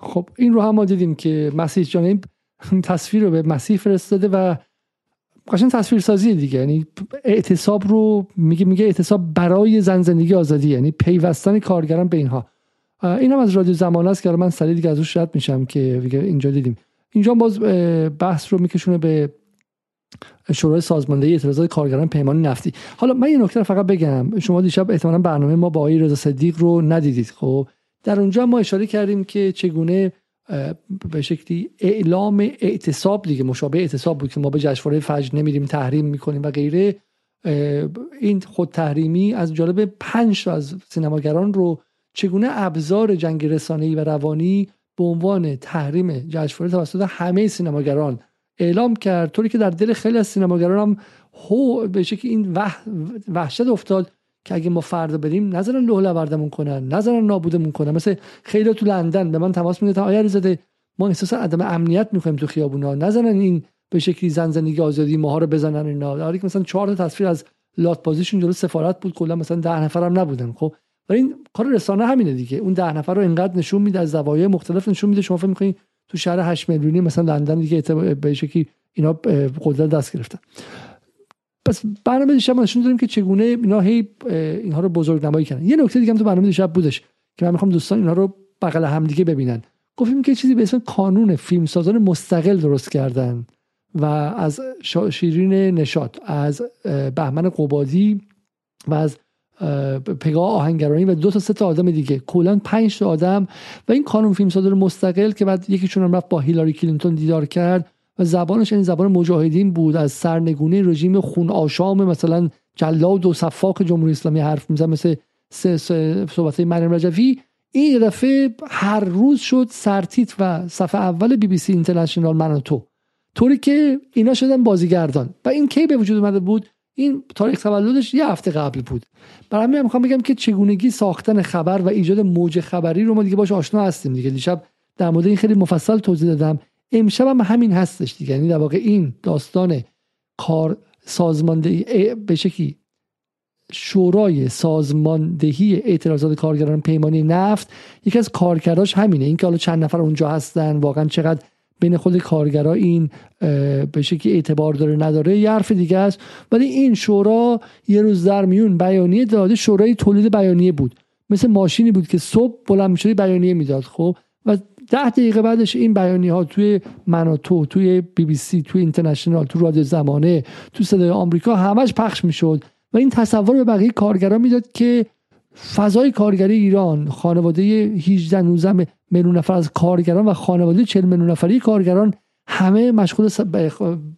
خب این رو هم ما دیدیم که مسیح جان این تصویر رو به مسیح فرستاده و قشنگ تصویر سازی دیگه. یعنی اعتصاب رو میگه میگه اعتصاب برای زن زندگی آزادی یعنی پیوستن کارگران به اینها. این هم از رادیو زمان است که من سریع دیگه از روش رد میشم که اینجا دیدیم. اینجا باز بحث رو میکشونه به شورای سازماندهی اعتراضات کارگران پیمان نفتی. حالا من یه نکته فقط بگم. شما دیشب احتمالا برنامه ما با آقای رضا صدیق رو ندیدید خب؟ در اونجا ما اشاره کردیم که چگونه به شکلی اعلام اعتصاب دیگه مشابه اعتصاب بود که ما به جشنواره فجر نمیریم تحریم می‌کنیم و غیره. این خود تحریمی از جالب پنج از سینماگران رو چگونه ابزار جنگ رسانه‌ای و روانی به عنوان تحریم جشنواره توسط همه سینماگران اعلام کرد؟ طوری که در دل خیلی از سینماگران هم هو به شکلی این وحشت افتاد. که اگه ما فردا بریم نظرن لوح لوردمون کنن نظرن نابودمون کنن. مثل خیلی تو لندن به من تماس می‌گیرن آیا زده ما احساس عدم امنیت می‌کنیم تو خیابونا. نظرن این به شکلی زن زندگی آزادی ماها رو بزنن اینا. در مثلا چهار تا تصویر از لات پوزیشن جلو سفارت بود کلا مثلا ده هم نبودن خب؟ ولی این کار رسانه همینه دیگه. اون ده نفر رو اینقدر نشون میده از زوایای مختلف نشون میده. شما فکر می‌کنین تو شهر 8 میلیونی مثلا لندن دیگه به شکلی اینا قدرت دست گرفتن. پس برنامه دیشب نشون دادیم که چگونه اینا هی اینها رو بزرگ نمایی کردن. یه نکته دیگه هم تو برنامه دیشب بودش که من می‌خوام دوستان اینها رو بغل هم دیگه ببینن. گفتیم که چیزی به اسم کانون فیلمسازان مستقل درست کردن و از شیرین نشاد از بهمن قبادی و از پگاه آهنگرانی و دو تا سه تا آدم دیگه. کلا پنج تا آدم و این کانون فیلمساز مستقل که بعد یکیشون هم رفت با هیلاری کلینتون دیدار کرد. و زبانش این زبان مجاهدین بود. از سرنگونی رژیم خون آشام مثلا جلاد و صفاق جمهوری اسلامی حرف میزن مثل صحبت مریم رجوی. این دفعه هر روز شد سرتیت و صفحه اول بی بی سی اینترنشنال من تو. طوری که اینا شدن بازیگردان. و این کی به وجود اومده بود؟ این تاریخ تولدش یه هفته قبل بود. برای همین می‌خوام بگم که چگونگی ساختن خبر و ایجاد موج خبری رو ما دیگه باش آشنا هستیم دیگه. دیشب در مورد این خیلی مفصل توضیح دادم. امشب هم همین هستش دیگه. یعنی در واقع این داستان کار سازماندهی به شکلی شورای سازماندهی اعتراضات کارگران پیمانی نفت یکی از کارکراش همینه. اینکه حالا چند نفر اونجا هستن واقعا چقدر بین خود کارگرا این به شکلی اعتبار داره نداره یه حرف دیگه است. ولی این شورا یه روز در میون بیانیه داده شورای تولید بیانیه بود. مثل ماشینی بود که صبح بلند می‌شدی بیانیه می‌داد خب؟ و ده دقیقه بعدش این بیانی ها توی من تو توی بی بی سی توی اینترنشنال تو رادیو زمانه تو صدای آمریکا همش پخش می‌شد و این تصور به بقیه کارگران می‌داد که فضای کارگری ایران خانواده 18 19 میلیون نفر از کارگران و خانواده 40 میلیون نفری کارگران همه مشغول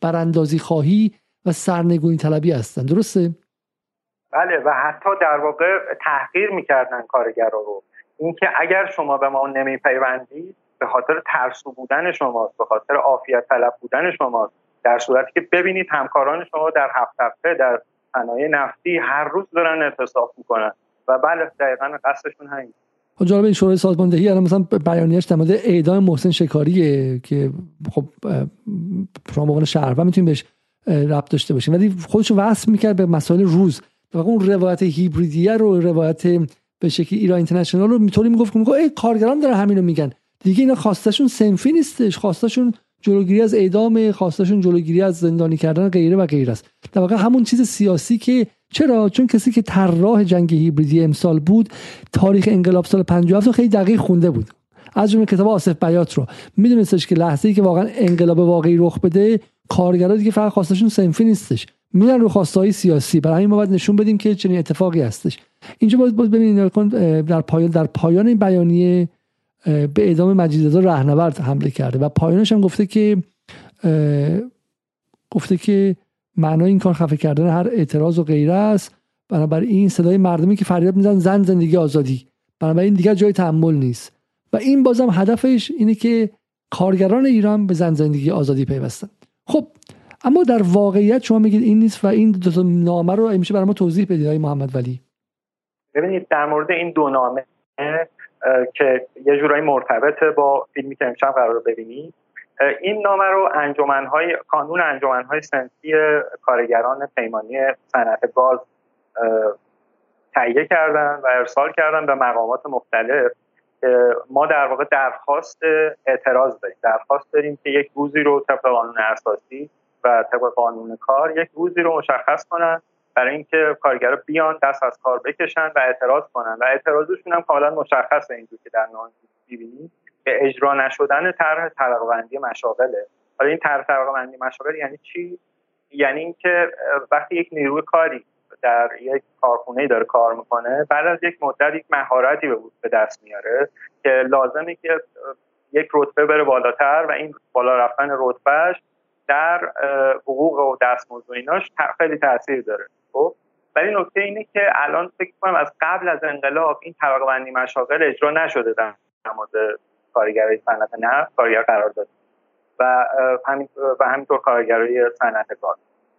براندازی خواهی و سرنگونی طلبی هستند درسته؟ بله و حتی در واقع تحقیر می‌کردن کارگران رو. اینکه اگر شما به ما نمیپیوندید به خاطر ترسو بودن شماست به خاطر عافیت طلب بودن شماست. در صورتی که ببینید همکاران شما در هفت هفته در صنایع نفتی هر روز دارن اعتصاب می‌کنن. و بله دقیقا قصدشون همین جالب این شورای سازماندهی الان مثلا بیانیه‌اش در مورد اعدام محسن شکاریه که خب شما به عنوان شهروند می‌تونید بهش ربط داشته باشین. ولی خودش وصل می‌کرد به مسائل روز. و اون روایت هیبریدیه رو روایت به شکلی ایران اینترنشنال رو میطوری می‌گفت که ای کارگران داره همین رو میگن. دیگه اینا خواستشون سنفی نیستش. خواستشون جلوگیری از اعدام خواستشون جلوگیری از زندانی کردن غیره و غیره است. در واقع همون چیز سیاسی که چرا؟ چون کسی که طراح جنگ هیبریدی امسال بود تاریخ انقلاب سال 57 رو خیلی دقیق خونده بود. از جمله کتاب آصف بیات رو. میدونستش که لحظه ای که واقعا انقلاب واقعی رخ بده کارگرا دیگه فقط خواستشون سنفی نیستش. میرن رو خواستهای سیاسی. برای همین ما باید نشون بدیم که چنین اتفاقی هستش. اینجا باید, باید ببینید در پایان در پایان این بیانیه به اعدام مجیدرضا رهنورد حمله کرده و پایانش هم گفته که گفته که معنای این کار خفه کردن هر اعتراض و غیره است. بنابراین این صدای مردمی که فریاد میزن زن زندگی آزادی. بنابراین دیگر جای تحمل نیست. و این بازم هدفش اینه که کارگران ایران به زن زندگی آزادی پیوستن. خب اما در واقعیت شما میگید این نیست و این دو نامه رو میشه برای ما توضیح بدید های محمد ولی. ببینید در مورد این دو نامه که یه جورایی مرتبط با فیلمی که امشب قرار ببینید این نامه رو انجمنهای کانون انجمنهای سنفی کارگران پیمانی صنعت گاز تهیه کردن و ارسال کردن به مقامات مختلف ما در واقع درخواست اعتراض داریم. درخواست داریم که یک روزی رو طبق قانون اساسی و طبق قانون کار یک روزی رو مشخص کنن برای اینکه کارگرا بیان دست از کار بکشن و اعتراض کنن. و اعتراضشون هم کاملا مشخصه اینجور که در نام می‌بینید که اجرا نشدن طرح طبقه بندی مشاغله. حالا این طرح طبقه بندی مشاغل یعنی چی؟ یعنی اینکه وقتی یک نیروی کاری در یک کارخونه داره کار می‌کنه بعد از یک مدت یک مهارتی به دست میاره که لازمه که یک رتبه بره بالاتر و این بالا رفتن رتبهش در حقوق و دستمزد و ایناش خیلی تاثیر داره. خب؟ ولی نکته اینه که الان فکر کنم از قبل از انقلاب این طبقه بندی مشاغل اجرا نشده در مورد کارگرای صنعت نفت کارگر قرار داده. و همین و همینطور کارگرای صنعت گاز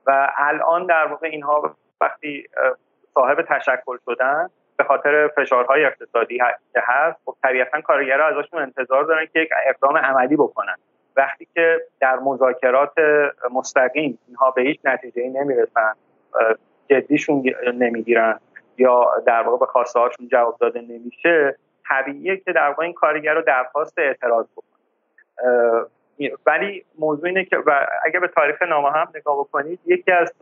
و الان در واقع اینها وقتی صاحب تشکل شدن به خاطر فشارهای اقتصادی که هست خب طبیعتا کارگرها ازشون انتظار دارن که یک اقدام عملی بکنن. وقتی که در مذاکرات مستقیم اینها به هیچ نتیجه نمی‌رسن جدیشون نمی‌گیرن یا در واقع به خواسته هاشون جواب داده نمیشه طبیعیه که در واقع این کارگر رو درخواست اعتراض بکنه ولی موضوع اینه که و اگر به تاریخ نامه هم نگاه بکنید یکی از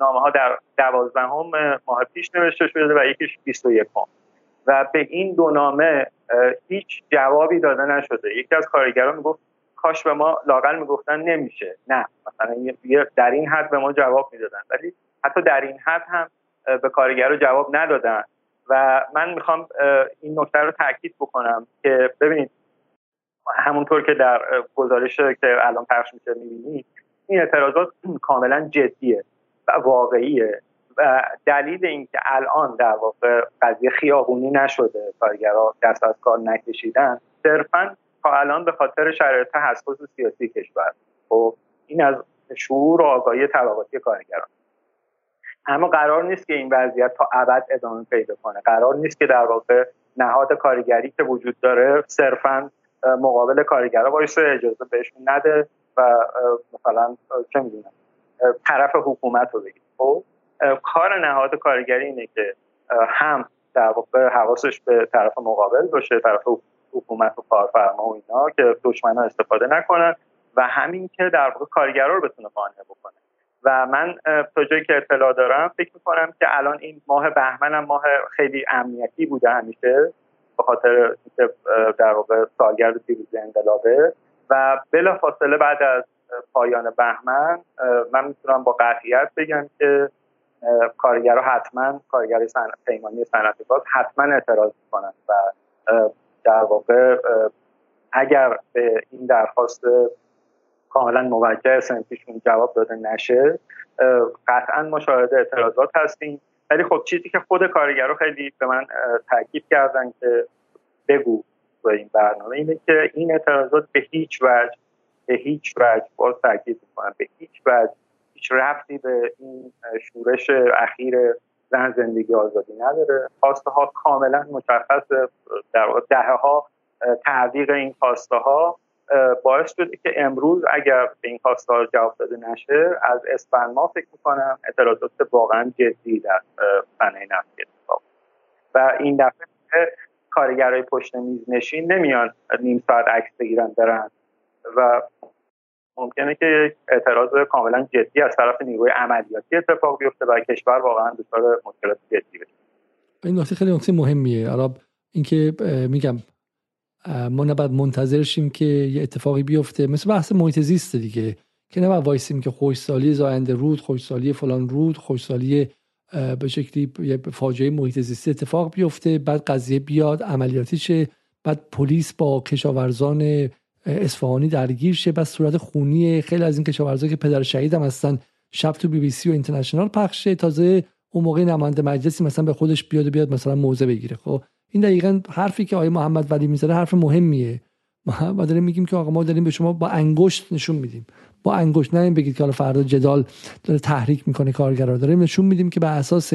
نامه ها در دوازدهم ماه پیش نوشته شده و یکیش 21 و به این دو نامه هیچ جوابی داده نشده. یکی از کارگران می‌گفت کاش به ما لاقل می‌گفتن نمیشه. نه مثلا در این حد به ما جواب می‌دادن. ولی حتی در این حد هم به کارگر جواب ندادن. و من می‌خوام این نکته رو تاکید بکنم که ببینید همونطور که در گزارش که الان پخش میشه می‌بینید این اعتراضات کاملا جدیه و واقعیه و دلیل اینکه الان در واقع قضیه خیابونی نشده کارگرها دست از کار نکشیدن صرفا تا الان به خاطر شرایط حساس سیاسی کشور. خب این از شعور و آگاهی طبقاتی کارگران. اما قرار نیست که این وضعیت تا ابد ادامه پیدا کنه. قرار نیست که در واقع نهاد کارگری که وجود داره صرفا مقابل کارگرا وایسه اجازه بهشون نده و مثلا چه می‌دونم طرف حکومت رو بگیر خب کار نهاد کارگری اینه که هم در واقع حواسش به طرف مقابل باشه طرف حکومت و کارفرما و اینا که دشمنا استفاده نکنن و همین که در واقع کارگرا رو بتونه قانع بکنه. و من تا جایی که اطلاع دارم فکر می‌کنم که الان این ماه بهمن هم ماه خیلی امنیتی بوده همیشه به خاطر اینکه در واقع سالگرد پیروزی انقلابه. و بلا فاصله بعد از پایان بهمن من می‌تونم با قطعیت بگم که کارگرها حتما کارگر پیمانی صنعت گاز حتما اعتراض می‌کنن و در واقع اگر به این درخواست کاملا موجه سنفیشون جواب داده نشه. قطعا مشاهده اعتراضات هستیم. ولی خب چیزی که خود کارگرها خیلی به من تاکید کردن که بگو به این برنامه اینه که این اعتراضات به هیچ وجه به هیچ وجه باز تاکید می‌کنم. به هیچ وجه هیچ رفتی به این شورش اخیر زن زندگی آزادی نداره. خواسته ها کاملا مشخص در دهه ها تعویق این خواسته ها باعث شده که امروز اگر به این خواسته ها جواب داده نشه از اسفند ما فکر می‌کنم اعتراضات واقعا جدی در صنعه نفتی اتفاق. و این دفعه کارگرای پشت میز نشین نمیان نیم ساعت عکس بگیرن برن. و ممکنه که اعتراض کاملا جدی از طرف نیروی عملیاتی اتفاق بیفته و کشور واقعا دچار مشکلات جدی بشه. این نکته خیلی نکته مهمیه. حالا اینکه میگم ما نباید منتظر شیم که یه اتفاقی بیفته. مثل بحث محیط زیست دیگه که نباید وایسیم که خوشسالی زاینده رود خوشسالی فلان رود خوشسالی به شکلی فاجعه محیط زیستی اتفاق بیفته بعد قضیه بیاد عملیاتی شه بعد پلیس با کشاورزان اصفهانی درگیر شه بعد صورت خونی خیلی از این کشاورزا که پدر شهید هم هستن شب تو بی بی سی و اینترنشنال پخشه تازه اون موقع نماینده مجلسی مثلا به خودش بیاد بیاد مثلا موضع بگیره. خب این دقیقا حرفی که آقای محمد ولی می‌ذاره حرف مهمیه. ما داریم میگیم که آقا ما داریم به شما با انگشت نشون میدیم. با انگشت نه بگید که حالا فردا جدال داره تحریک می‌کنه کارگرا. داریم نشون میدیم که به اساس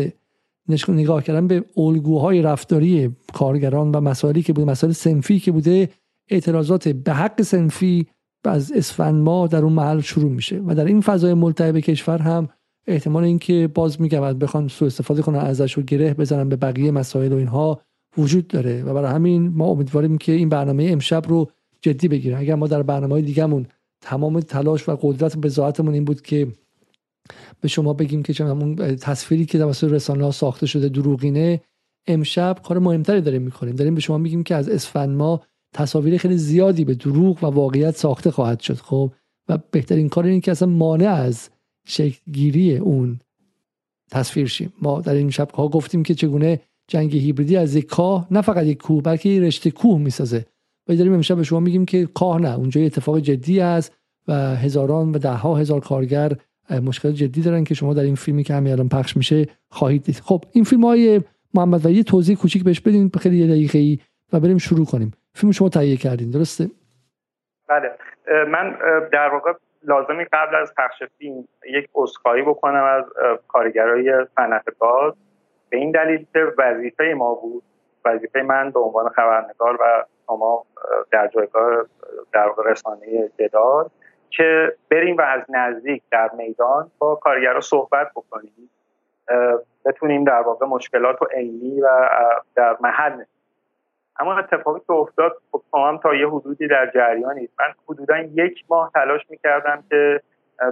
نگاه کردن به الگوهای رفتاری کارگران و مسائلی که بوده مسائل سنفی که بوده اعتراضات به حق سنفی از اسفند ما در اون محل شروع میشه. و در این فضای ملتهب کشور هم احتمال اینکه باز میگم بخوان سوء استفاده کنن ازش و گره بزنن به بقیه مسائل و اینها وجود داره و برای همین ما امیدواریم که این برنامه امشب رو جدی بگیرن اگر ما در برنامه دیگهمون تمام تلاش و قدرت بزاعتمون این بود که به شما بگیم که همون تصویری که توسط رسانه ها ساخته شده دروغینه امشب کار مهمتری داریم می‌کنیم. داریم به شما میگیم که از اسفند ما تصاویر خیلی زیادی به دروغ و واقعیت ساخته خواهد شد خب؟ و بهترین کار این که اصلا مانع از شکلگیری اون تصویر شیم. ما در این شب ها گفتیم که چگونه جنگ هیبریدی از یک کاه نه فقط یک کوه بلکه یک رشته کوه می‌سازه. و داریم امشب به شما میگیم که کاه نه اونجا اتفاق جدی است و هزاران و ده ها هزار کارگر مشکل جدی دارن که شما در این فیلمی که همین الان پخش میشه خواهید دید. خب این فیلم های محمد و یه توضیح کوچیک بهش بدین خیلی دقیقه ای و بریم شروع کنیم. فیلم شما تهیه کردین درسته؟ بله. من در واقع لازمی قبل از پخش فیلم یک عذرخواهی بکنم از کارگرای صنعت گاز به این دلیل که وظیفه ما بود وظیفه من به عنوان خبرنگار و شما در جایگاه در رسانه جدال که بریم و از نزدیک در میدان با کارگرا صحبت بکنیم بتونیم در واقع مشکلات و عینی و در محل اما اتفاقی که افتاد خب هم تا یه حدودی در جریانید من حدودا یک ماه تلاش می‌کردم که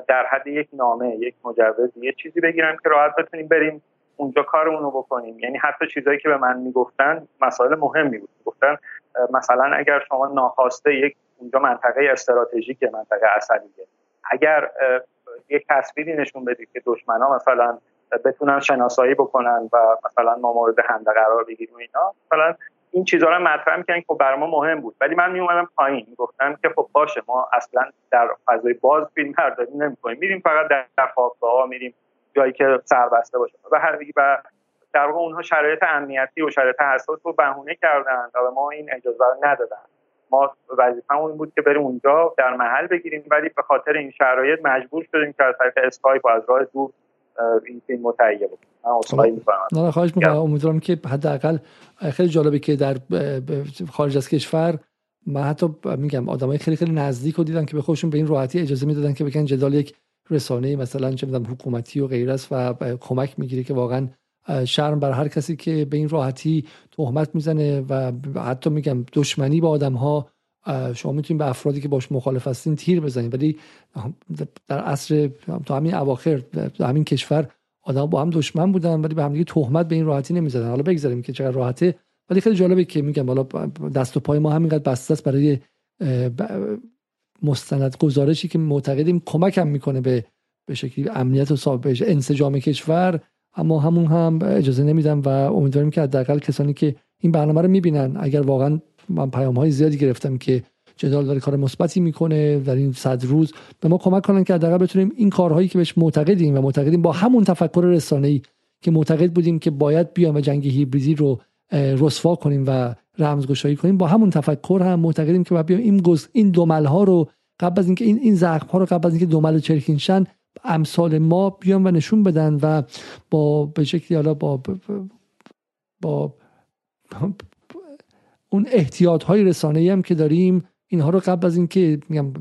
در حد یک نامه یک مجوز یه چیزی بگیرم که راحت بتونیم بریم اونجا کارمون رو بکنیم. یعنی حتی چیزایی که به من می‌گفتن مسائل مهمی بود. گفتن مثلا اگر شما ناخواسته یک اونجا منطقه استراتژیک منطقه اصلیه اگر یک تصویری نشون بدید که دشمنا مثلا بتونن شناسایی بکنن و مثلا ما مورد حمله قرار بگیریم اینا مثلا این چیزها رو مطرح می‌کنن که خب برای ما مهم بود. ولی من میومدم پایین. می‌گفتم که خب باشه ما اصلا در فضای باز فیلم برداری نمی‌کنیم. میریم فقط در خوابگاه میریم جایی که سربسته باشه. و هر و در واقع اونها شرایط امنیتی و شرایط حساس رو بهونه کردن و به ما این اجازه رو ندادن. ما وظیفمون بود که بریم اونجا در محل بگیریم ولی به خاطر این شرایط مجبور شدیم که از طریق اسکایپ از راه دور این فیلم متهیه بکنیم. من اصلاحی می‌کنم نه خواهش می‌کنم. امیدوارم که حداقل خیلی جالبه که در خارج از کشور من حتی میگم آدمای خیلی خیلی نزدیک رو دیدم که به خودشون به این راحتی اجازه می‌دادن که بگن جدال یک رسانه مثلا چه می‌دونم حکومتی و غیر است و کمک می‌گیره که واقعا شرم بر هر کسی که به این راحتی تهمت می‌زنه و حتی میگم دشمنی با آدم ها شما می‌تونید به افرادی که باش مخالف هستین تیر بزنید. ولی در عصر تا همین اواخر در همین کشور آدم با هم دشمن بودن ولی به هم دیگه تهمت به این راحتی نمی‌زدن. حالا بگذاریم که چقدر راحته ولی خیلی جالبه که میگم حالا دست و پای ما همینقدر بسته است برای مستند گزارشی که معتقدیم کمک هم می‌کنه به به شکلی امنیت و صاحب انسجام کشور اما همون هم اجازه نمیدم و امیدواریم که حداقل کسانی که این برنامه رو می‌بینن اگر واقعا من پیام های زیادی گرفتم که جدال داره کار مثبتی می‌کنه در این صد روز به ما کمک کنن که حداقل بتونیم این کارهایی که بهش معتقدیم و معتقدیم با همون تفکر رسانه‌ای که معتقد بودیم که باید بیام و جنگ هیبریدی رو رسوا کنیم و رمزگشایی کنیم. با همون تفکر هم معتقدیم که بیام این گز این دومل ها رو قبل از اینکه این این زخم ها رو قبل از اینکه دومل چرکینشن امثال ما بیان و نشون بدن و با به شکلی حالا با با اون احتیاط های رسانه هم که داریم اینها رو قبل از اینکه میگم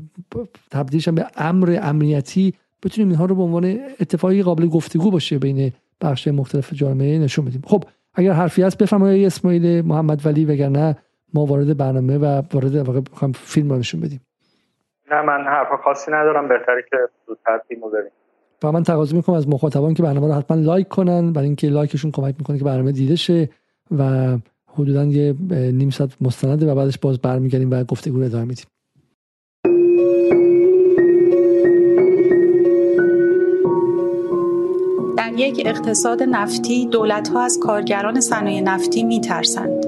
تبدیلش به امر امنیتی بتونیم اینها رو به عنوان اتفاقی قابل گفتگو باشه بین بخش مختلف جامعه نشون بدیم. خب اگر حرفی هست بفرمایید. اسماعیل محمد ولی وگرنه ما وارد برنامه و وارد واقع فیلم رو نشون بدیم. نه من حرف خاصی ندارم. بهتره که زودتر فیلمو بریم و من تقاضا می‌کنم از مخاطبان که برنامه رو حتما لایک کنن برای اینکه لایکشون کمک می‌کنه که برنامه دیده شه و حدودا یه نیم ساعت مستنده و بعدش باز برمیگردیم و گفتگو رو ادامه میدیم. یک اقتصاد نفتی دولتها از کارگران صنایع نفتی میترسند.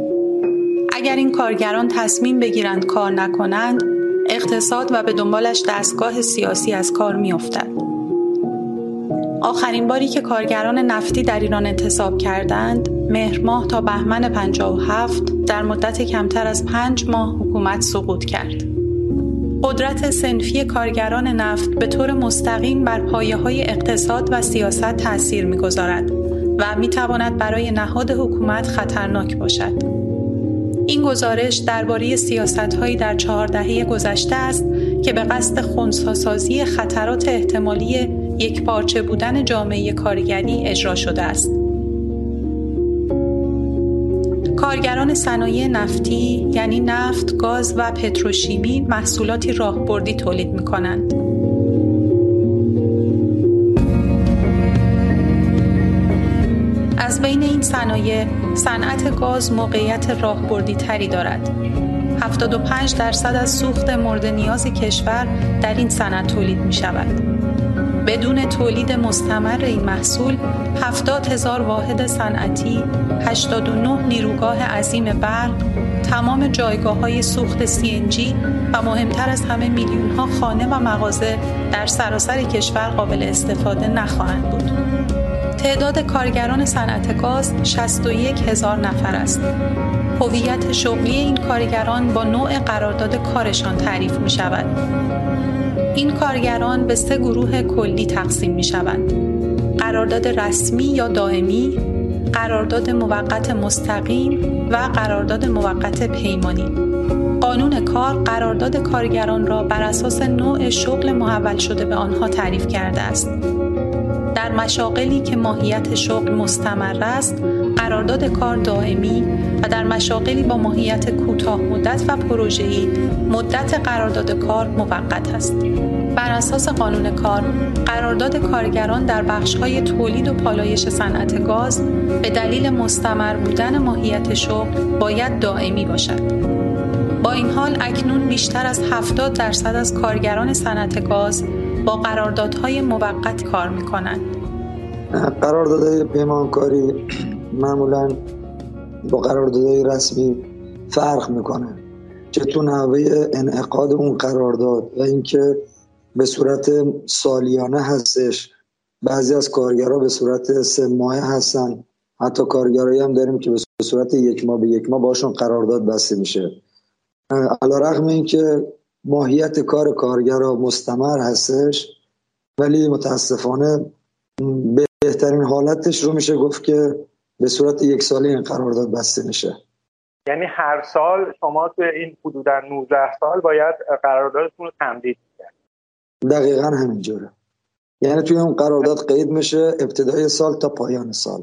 اگر این کارگران تصمیم بگیرند کار نکنند اقتصاد و به دنبالش دستگاه سیاسی از کار میافتد. آخرین باری که کارگران نفتی در ایران انتصاب کردند مهر ماه تا بهمن 57 در مدت کمتر از پنج ماه حکومت سقوط کرد. قدرت سنفی کارگران نفت به طور مستقیم بر پایه های اقتصاد و سیاست تأثیر می‌گذارد و می تواند برای نهاد حکومت خطرناک باشد. این گزارش درباره سیاستهایی در چهار دهه گذشته است که به قصد خونساسازی خطرات احتمالی یک پارچه بودن جامعه کارگری اجرا شده است. کارگران صنایع نفتی یعنی نفت، گاز و پتروشیمی محصولاتی راهبردی تولید می کنند. از بین این صنایع صنعت گاز موقعیت راهبردی تری دارد 75 درصد از سوخت مورد نیاز کشور در این صنعت تولید می شود. بدون تولید مستمر این محصول 70 هزار واحد صنعتی، 89 نیروگاه عظیم برق، تمام جایگاه های سوخت CNG و مهمتر از همه میلیون ها خانه و مغازه در سراسر کشور قابل استفاده نخواهند بود. تعداد کارگران صنعت گاز 61 هزار نفر است. هویت شغلی این کارگران با نوع قرارداد کارشان تعریف می شود. این کارگران به سه گروه کلی تقسیم می شوند. قرارداد رسمی یا دائمی، قرارداد موقت مستقیم و قرارداد موقت پیمانی. قانون کار قرارداد کارگران را بر اساس نوع شغل محول شده به آنها تعریف کرده است. در مشاقلی که ماهیت شغل مستمر است قرارداد کار دائمی و در مشاقلی با ماهیت کوتاه مدت و پروژه‌ای مدت قرارداد کار موقت است. بر اساس قانون کار قرارداد کارگران در بخش‌های تولید و پالایش صنعت گاز به دلیل مستمر بودن ماهیت شغل باید دائمی باشد. با این حال اکنون بیشتر از 70 درصد از کارگران صنعت گاز با قراردادهای موقت کار می‌کنند. قراردادهای پیمانکاری معمولا با قراردادهای رسمی فرق می‌کنه. چه تو نحوه انعقاد اون قرارداد و اینکه به صورت سالیانه هستش بعضی از کارگرها به صورت سه ماهه هستن. حتی کارگرایی هم داریم که به صورت یک ماه به یک ماه باشون قرارداد بسته میشه. علا رقم این که ماهیت کار کارگرها مستمر هستش ولی متاسفانه بهترین حالتش رو میشه گفت که به صورت یک سالی این قرارداد بسته میشه. یعنی هر سال شما توی این حدودا 19 سال باید قراردادتون رو تمدید کرد دقیقا همینجوره. یعنی توی اون قرارداد قید میشه ابتدای سال تا پایان سال.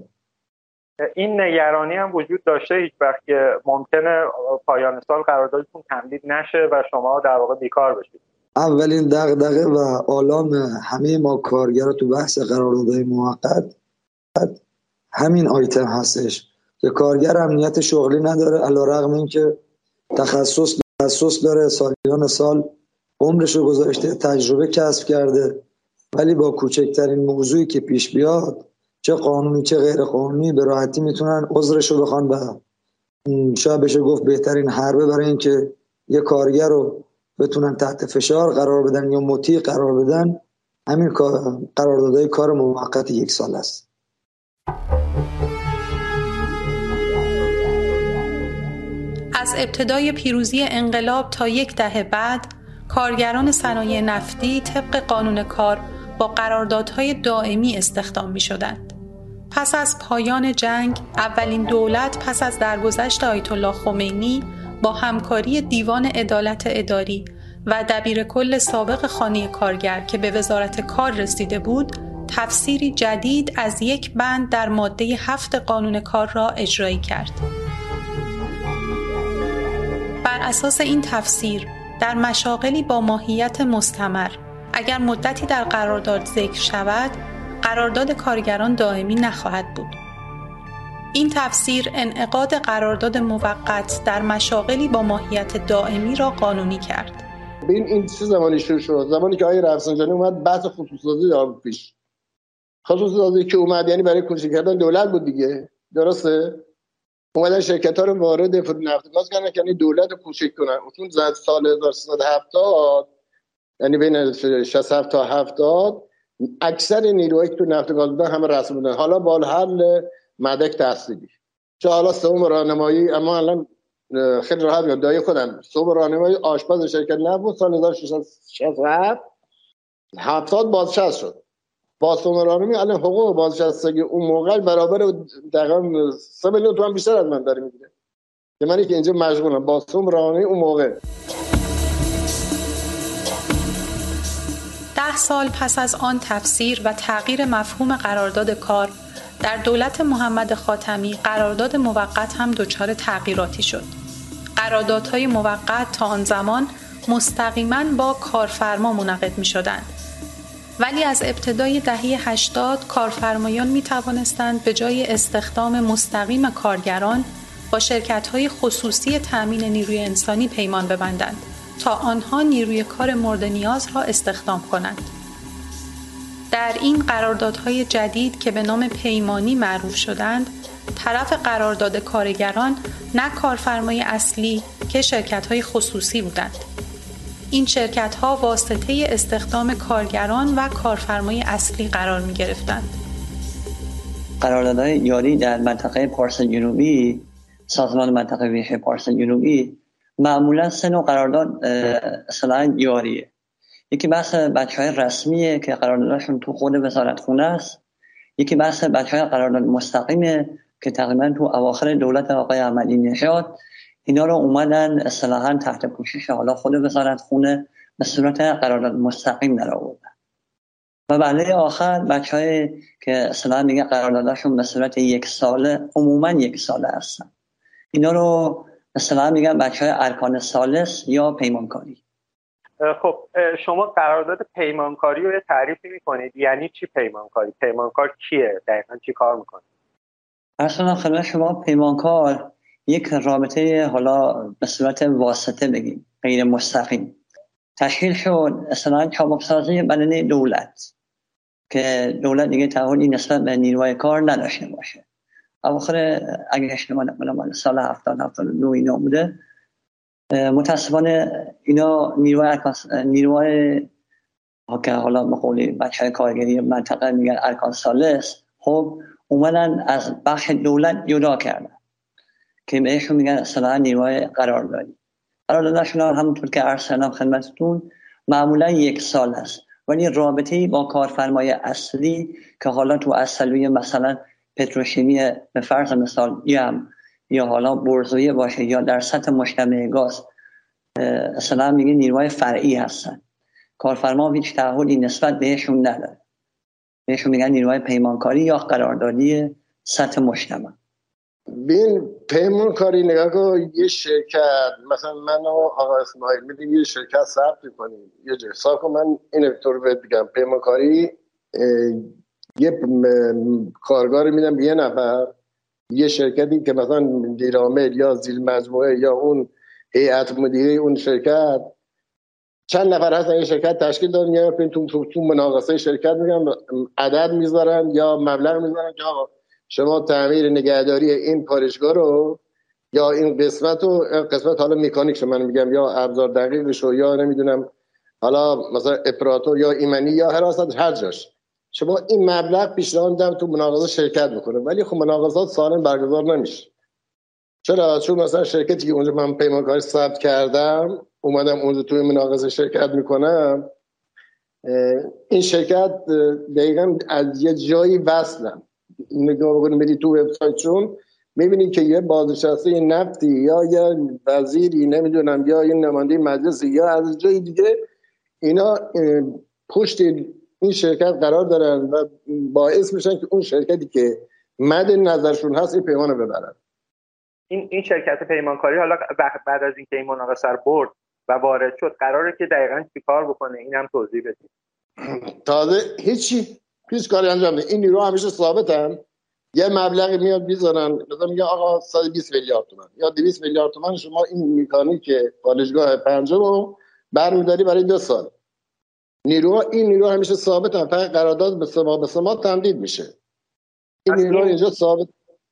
این نگرانی هم وجود داشته هیچ وقت که ممکنه پایان سال قراردادتون تمدید نشه و شما در واقع بیکار بشید. اولین دغدغه و آلام همه ما کارگرا تو بحث قراردادهای موقت همین آیتم هستش. که کارگر امنیت شغلی نداره علا رقم این که تخصص تخصص داره سالیان سال عمرش رو گذاشته تجربه کسب کرده. ولی با کوچکترین موضوعی که پیش بیاد چه قانونی چه غیر قانونی به راحتی می‌تونن عذرش رو بخوان و شاید بشه گفت بهترین حربه برای اینکه یه کارگر رو بتونن تحت فشار قرار بدن یا مطیع قرار بدن همین قراردادهای کار موقت یک سال است. ابتدای پیروزی انقلاب تا یک دهه بعد کارگران صنایع نفتی طبق قانون کار با قراردادهای دائمی استخدام می شدند. پس از پایان جنگ اولین دولت پس از درگذشت آیت الله خمینی با همکاری دیوان عدالت اداری و دبیر کل سابق خانه کارگر که به وزارت کار رسیده بود تفسیری جدید از یک بند در ماده هفت قانون کار را اجرایی کرد. اساس این تفسیر در مشاغلی با ماهیت مستمر. اگر مدتی در قرارداد ذکر شود قرارداد کارگران دائمی نخواهد بود. این تفسیر انعقاد قرارداد موقت در مشاغلی با ماهیت دائمی را قانونی کرد. این این چه زمانی شروع شد؟ زمانی که آقای رفسنجانی اومد بحث خصوصی دار پیش. خصوصی که اومد یعنی برای کوچیک کردن دولت بود دیگه. درسته؟ اومدن شرکت ها رو وارد نفت گاز کردن که یعنی دولت کوچک کنن. اون زد سال 1370 یعنی بین 67 تا 70 اکثر نیروهایی تو نفت گاز بودن همه رسم بودن. حالا با حل مدک تحصیلی. چه حالا سوم رانمایی اما الان خیلی راحت میاد دایی خودم. سوم رانمایی آشپز شرکت نفت سال 1667 70 بازنشست شد. با سوم رانمایی الان حقوق بازنشستگی اون موقع برابر دقیقا 3 میلیون تومان بیشتر از من داره می‌گیره که منی که اینجا مشغولم با سوم رانمایی اون موقع ده سال پس از آن تفسیر و تغییر مفهوم قرارداد کار در دولت محمد خاتمی قرارداد موقت هم دچار تغییراتی شد. قراردادهای موقت تا آن زمان مستقیما با کارفرما منعقد می شدند. ولی از ابتدای دهه 80 کارفرمایان می توانستند به جای استخدام مستقیم کارگران با شرکت های خصوصی تأمین نیروی انسانی پیمان ببندند تا آنها نیروی کار مورد نیاز را استخدام کنند. در این قراردادهای جدید که به نام پیمانی معروف شدند، طرف قرارداد کارگران نه کارفرمای اصلی که شرکت های خصوصی بودند. این شرکت ها واسطه استخدام کارگران و کارفرمای اصلی قرار می گرفتند. قراردادهای یاری در منطقه پارس جنوبی سازمان منطقه ویژه پارس جنوبی معمولا سه نوع قرارداد اصلا یاریه یکی بحث بچه های رسمیه که قراردادشون تو خود وزارت خونه است یکی بحث بچه های قرارداد مستقیمه که تقریبا تو اواخر دولت آقای احمدی نژاد اینا رو اومدن اصطلاحا تحت پوشش حالا خود وزارت خونه به صورت قرارداد مستقیم در آوردن و بله آخر بچه که اصطلاحا میگه قراردادشون به صورت یک ساله عموما یک ساله هستن. اینا رو مثلا میگن بچه های ارکان سالس یا پیمانکاری. خب شما قرارداد پیمانکاری رو تعریفی می‌کنید. یعنی چی پیمانکاری؟ پیمانکار کیه؟ دقیقا چی کار می‌کنه؟ اصلا خدمت شما پیمانکار یک رابطه حالا به صورت واسطه بگیم غیر مستقیم. تشکیل شد اصلا سازی بدن دولت که دولت دیگه تعهدی نسبت به نیروی کار نداشته باشه. اواخر اگه اشتباه نکنم سال 70 79 اینا بوده. متاسفانه اینا نیروی نیروی که حالا مقولی بچه کارگری منطقه میگن ارکان سالس خب اومدن از بخش دولت جدا کردن. که بهشون میگن اصلا نیروی قراردادی. قراردادشون همونطور که عرض کردم خدمتتون معمولا یک سال است ولی رابطه با کارفرمای اصلی که حالا تو اصلی مثلا پتروشیمی به فرض مثال یم یا حالا برزویه باشه یا در سطح مجتمع گاز اصلا میگه نیروهای فرعی هستن. کارفرما هیچ تعهدی نسبت بهشون نداره بهشون میگن نیروهای پیمانکاری یا قراردادی سطح مجتمع. بین پیمانکاری نگاه کن یه شرکت مثلا من و آقا اسماعیل میدیم یه شرکت ثبت کنیم یه جای کن من این طور بهت بگم. پیمانکاری یه کارگار میدم یه نفر یه شرکتی که مثلا دیرامل یا زیل مجموعه یا اون هیئت مدیره اون شرکت چند نفر هستن این شرکت تشکیل دادن یا تو تو, مناقصه شرکت میگن عدد می‌ذارن یا مبلغ می‌ذارن که شما تعمیر نگهداری این پارشگاه رو یا این قسمت رو قسمت حالا مکانیک من میگم یا ابزار دقیقش رو یا نمی‌دونم حالا مثلا اپراتور یا ایمنی یا حراست هر جاش. شما این مبلغ پیشنهاد میدم تو مناقضه شرکت بکنه ولی خب مناقضات سالم برگزار نمیشه. چرا؟ چون مثلا شرکتی که اونجا من پیمانکاری ثبت کردم اومدم اونجا توی مناقضه شرکت می‌کنم این شرکت دقیقا از یه جایی وصلن نگاه بکنید میری تو وبسایتشون می‌بینی که یه بازنشسته نفتی یا یه وزیری نمی‌دونم یا یه نماینده مجلس یا از جای دیگه اینا پشت این شرکت قرار دارن و باعث میشن که اون شرکتی که مد نظرشون هست این پیمان ببرن. این این شرکت پیمانکاری حالا بعد از اینکه این مناقصه برد و وارد شد قراره که دقیقا چیکار بکنه؟ این هم توضیح بدید تازه هیچی. پیش کاری انجام ده. این نیرو همیشه ثابتن. یه مبلغی میاد بیزنن مثلا میگه آقا 120 میلیارد تومان یا 200 میلیارد تومان شما این میکانیک پالشگاه پنجم رو برمیداری برای دو سال. نیرو این نیرو همیشه ثابت هم فقط قرارداد به سما به سما تمدید میشه. این نیرو اینجا ثابت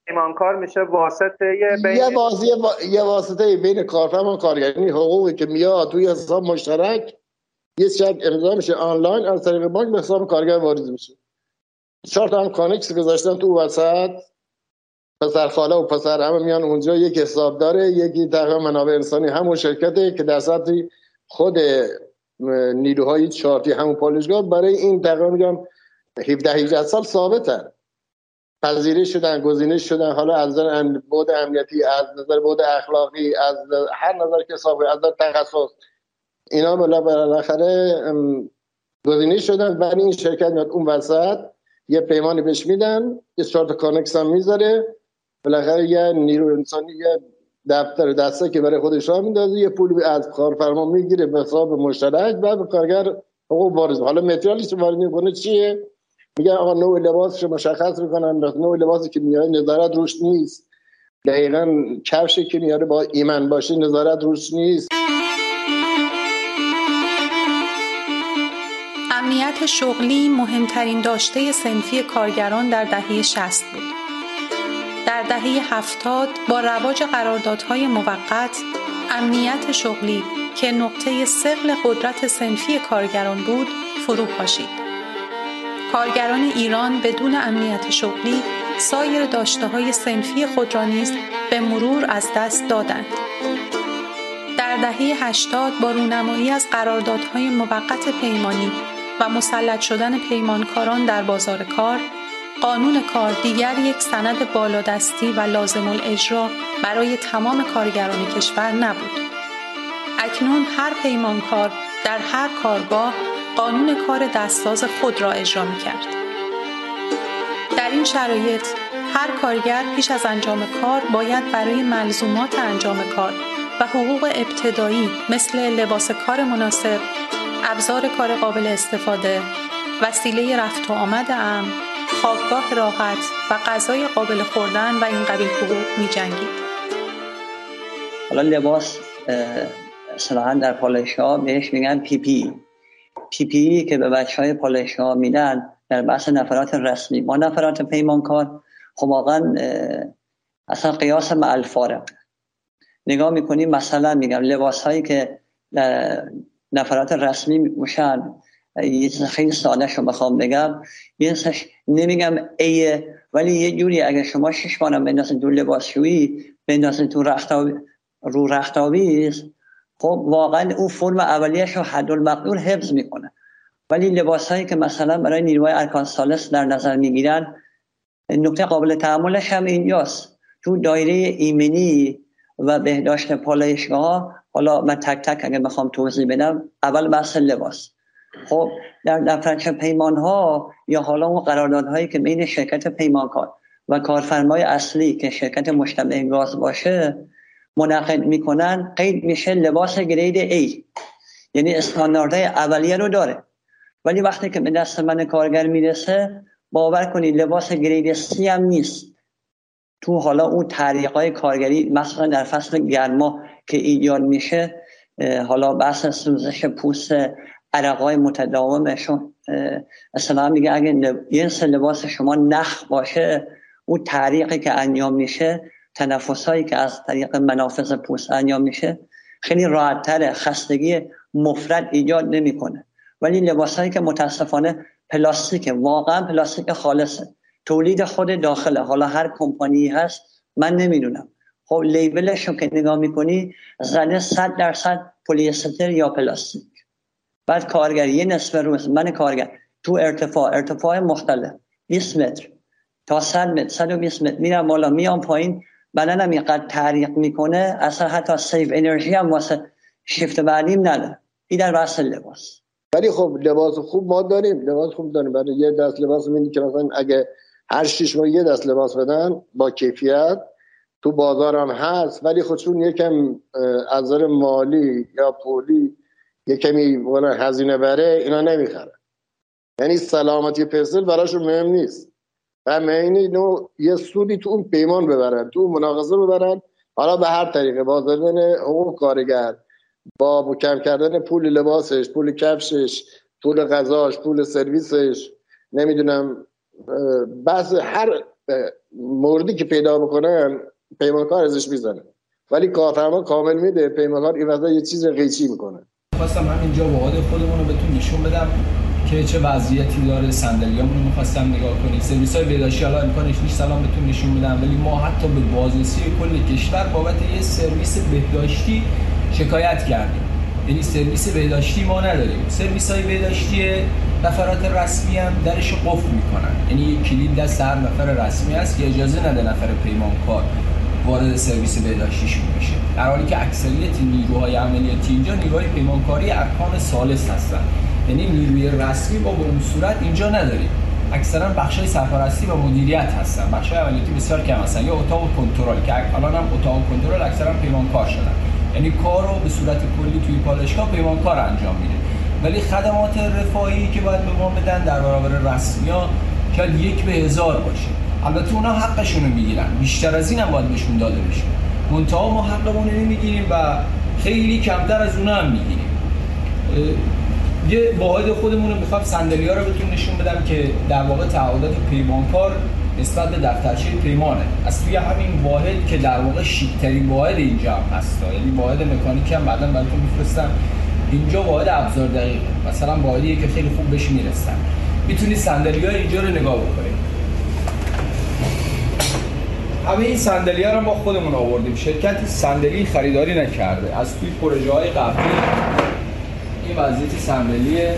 پیمانکار میشه واسطه بین یه واسطه یه واسطه بین کارفرما و کارگر یعنی حقوقی که میاد توی حساب مشترک یه چک امضا میشه. آنلاین از طریق بانک به حساب کارگر وارد میشه. چهار تا هم کانکس گذاشتن تو وسط. پسر خاله و پسر همه میان اونجا یک حساب داره یکی تقریبا منابع انسانی همون شرکته که در سطح خود نیروهای چارتی همون پالشگاه برای این تقریبا میگم 17 18 سال ثابتن. پذیرش شدن گزینش شدن. حالا از نظر بود امنیتی از نظر بود اخلاقی از هر نظر که حساب از نظر تخصص. اینا بالاخره گزینش شدن. ولی این شرکت میاد اون وسط. یه پیمانی بهش میدن یه چهار کانکس هم می‌ذاره. بالاخره یه نیرو انسانی یه دفتر دسته که برای خودش راه میندازه یه پول از کارفرما می‌گیره به حساب مشترک و به کارگر حقوق وارد حالا متریالیش وارد می‌کنه چیه؟ میگن آقا نوع لباسش مشخص می‌کنن نوع لباسی که میاره نظارت روش نیست. دقیقا کفشی که میاره با ایمن باشه نظارت روش نیست. شغلی مهمترین داشته سنفی کارگران در دهه 60 بود. در دهه 70 با رواج قراردادهای موقت امنیت شغلی که نقطه سقل قدرت سنفی کارگران بود فرو پاشید. کارگران ایران بدون امنیت شغلی سایر داشته های سنفی خود را نیز به مرور از دست دادند. در دهه 80 با رونمایی از قراردادهای موقت پیمانی و مسلط شدن پیمانکاران در بازار کار قانون کار دیگر یک سند بالادستی و لازم الاجرا برای تمام کارگران کشور نبود. اکنون هر پیمانکار در هر کارگاه قانون کار دستساز خود را اجرا می کرد. در این شرایط هر کارگر پیش از انجام کار باید برای ملزومات انجام کار و حقوق ابتدایی مثل لباس کار مناسب، ابزار کار قابل استفاده، وسیله رفت و آمد امن، خوابگاه راحت و غذای قابل خوردن و این قبیل حقوق می جنگید. حالا لباس صلاحا در پالایش ها بهش میگن پی پی. پی پی که به بچه های پالایش ها میدن در بحث نفرات رسمی. ما نفرات پیمانکار خب واقعا اصلا قیاس مع الفارق نگاه می‌کنیم مثلا میگم لباس هایی که نفرات رسمی میشن یه چیز خیلی ساده شو بخوام بگم. یه نمیگم ایه ولی یه جوری اگر شما شش مانم بندازین تو لباسشویی بندازین تو رختابی رو رختابیز خب واقعا اون فرم اولیش رو حد المقدور حفظ می‌کنه. ولی لباس هایی که مثلا برای نیروهای ارکان سالس در نظر می‌گیرن نکته قابل تعاملش هم اینجاست. تو دایره ایمنی و بهداشت پالایشگاه حالا من تک تک اگه بخوام توضیح بدم اول بحث لباس. خب در دفترچه پیمان ها یا حالا اون قراردادهایی که بین شرکت پیمانکار و کارفرمای اصلی که شرکت مشتبه گاز باشه منعقد می‌کنن قید میشه لباس گرید A. یعنی استانداردهای اولیه رو داره. ولی وقتی که به دست من کارگر می‌رسه باور کنید لباس گرید C هم نیست. تو حالا اون های کارگری مثلا در فصل گرما که ایجاد میشه حالا بحث سوزش پوست عرقای متداومشون. اصلا میگه اگه جنس لباس شما نخ باشه اون تعریقی که انجام میشه تنفس هایی که از طریق منافذ پوست انجام میشه خیلی راحتتر خستگی مفرد ایجاد نمی‌کنه. ولی لباس هایی که متاسفانه پلاستیک واقعا پلاستیک خالصه. تولید خود داخله حالا هر کمپانی هست من نمی‌دونم. خب لیبلش رو که نگاه می‌کنی زده صد درصد پلیستر یا پلاستیک. بعد کارگر یه نصف روز من کارگر تو ارتفاع ارتفاع مختلف 20 متر تا 100 متر 120 متر میرم بالا میام پایین بدنم اینقدر تعریق می‌کنه اصلا حتی سیف انرژی هم واسه شیفت بعدیم نداره. این در بحث لباس. ولی خب لباس خوب ما داریم لباس خوب داریم. برای یه دست لباس میدیم که مثلا اگه هر شش ماه یه دست لباس بدن با کیفیت تو بازار هم هست ولی خودشون یکم از مالی یا پولی یه کمی هزینه بره اینا نمی‌خرن. یعنی سلامتی پسل براشون مهم نیست. و نو یه سودی تو اون پیمان ببرن تو اون مناقضه ببرن. حالا به هر طریقه با زدن حقوق کارگر. با کم کردن پول لباسش پول کفشش پول غذاش پول سرویسش نمی‌دونم بحث هر موردی که پیدا بکنن پیمانکار ازش می‌زنه. ولی کارفرما کامل میده پیمانکار این یه چیز قیچی می‌کنه. خواستم همینجا وعاد خودمون رو بهتون نشون بدم که چه وضعیتی داره صندلیامون رو می‌خواستم نگاه کنید سرویس های بهداشتی حالا امکانش نیست سلام بهتون نشون بدم. ولی ما حتی به بازرسی کل کشور بابت یه سرویس بهداشتی شکایت کردیم. یعنی سرویس بهداشتی ما نداریم. سرویس های بهداشتی نفرات رسمی هم درش قفل می‌کنن. یعنی کلید دست هر نفر رسمی است که اجازه نده نفر پیمانکار وارد سرویس بهداشتیشون بشه. در حالی که اکثریت نیروهای عملیاتی اینجا نیروهای پیمانکاری ارکان سالس هستن. یعنی نیروی رسمی با اون صورت اینجا نداریم. اکثرا بخشای سرپرستی و مدیریت هستن. بخشای عملیاتی بسیار کم هستن. یا اتاق کنترل که الان هم اتاق کنترل اکثرا پیمانکار شدن. یعنی کار رو به صورت کلی توی پالشگاه پیمانکار انجام میده. ولی خدمات رفاهی که باید به ما بدن در برابر رسمی ها یک به هزار باشه. البته اونا حقشون رو می‌گیرن. بیشتر از این هم باید بهشون داده بشه. منتها ما حقمون رو نمی‌گیریم و خیلی کمتر از اونا هم می‌گیریم. یه واحد خودمون رو می‌خوام صندلی ها رو بهتون نشون بدم که در واقع تعهدات پیمانکار نسبت به دفترچه پیمانه. از توی همین واحد که در واقع شیکترین واحد اینجا هم هست. یعنی واحد مکانیکی هم بعدا براتون میفرستم. اینجا واحد ابزار دقیقه. مثلا واحدیه که خیلی خوب بهش می‌رسن. می‌تونید صندلی های اینجا رو نگاه بکنید. همه این صندلی ها رو ما خودمون آوردیم. شرکتی صندلی خریداری نکرده. از توی پروژه های قبلی این وضعیت صندلیه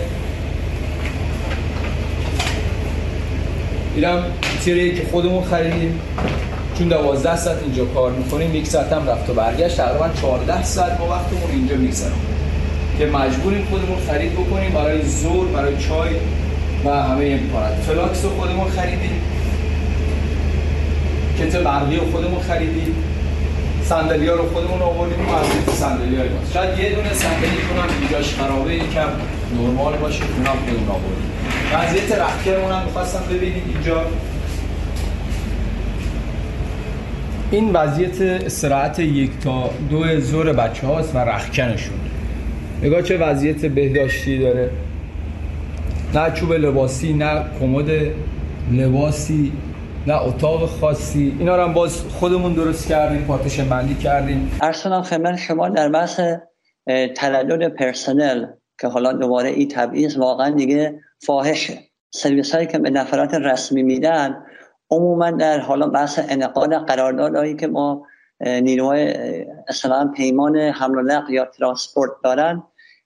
اینم تیره که خودمون خریدیم. چون دوازده ساعت اینجا کار می‌کنیم یک ساعت هم رفت و برگشت. تقریبا 14 ساعت ما وقتمون اینجا میگذرم که مجبوریم خودمون خرید بکنیم برای ظهر برای چای و همه امکانات فلاکس رو خودمون خریدیم. کتری برقی رو خودمون خریدیم. صندلی ها رو خودمون آوردیم و از صندلی های ماست شاید یه دونه صندلی کنم اینجاش خرابه یکم نرمال باشه اونم خودمون آوردیم. وضعیت رختکنمون هم می‌خواستم ببینید اینجا. این وضعیت استراحت یک تا دو ظهر بچه هاست و رختکنشون نگاه چه وضعیت بهداشتی داره. نه چوب لباسی نه کمد لباسی. نه اتاق خاصی. اینا رو هم باز خودمون درست کردیم پارتیشن بندی کردیم. ارسلان خدمت شما در بحث تلدد پرسنل که حالا دوباره این تبعیض واقعا دیگه فاحشه. سرویس هایی که به نفرات رسمی میدن عموما در حالا بحث انعقاد قراردادهایی که ما نیروهای اصلا پیمان حمل یا transport دارن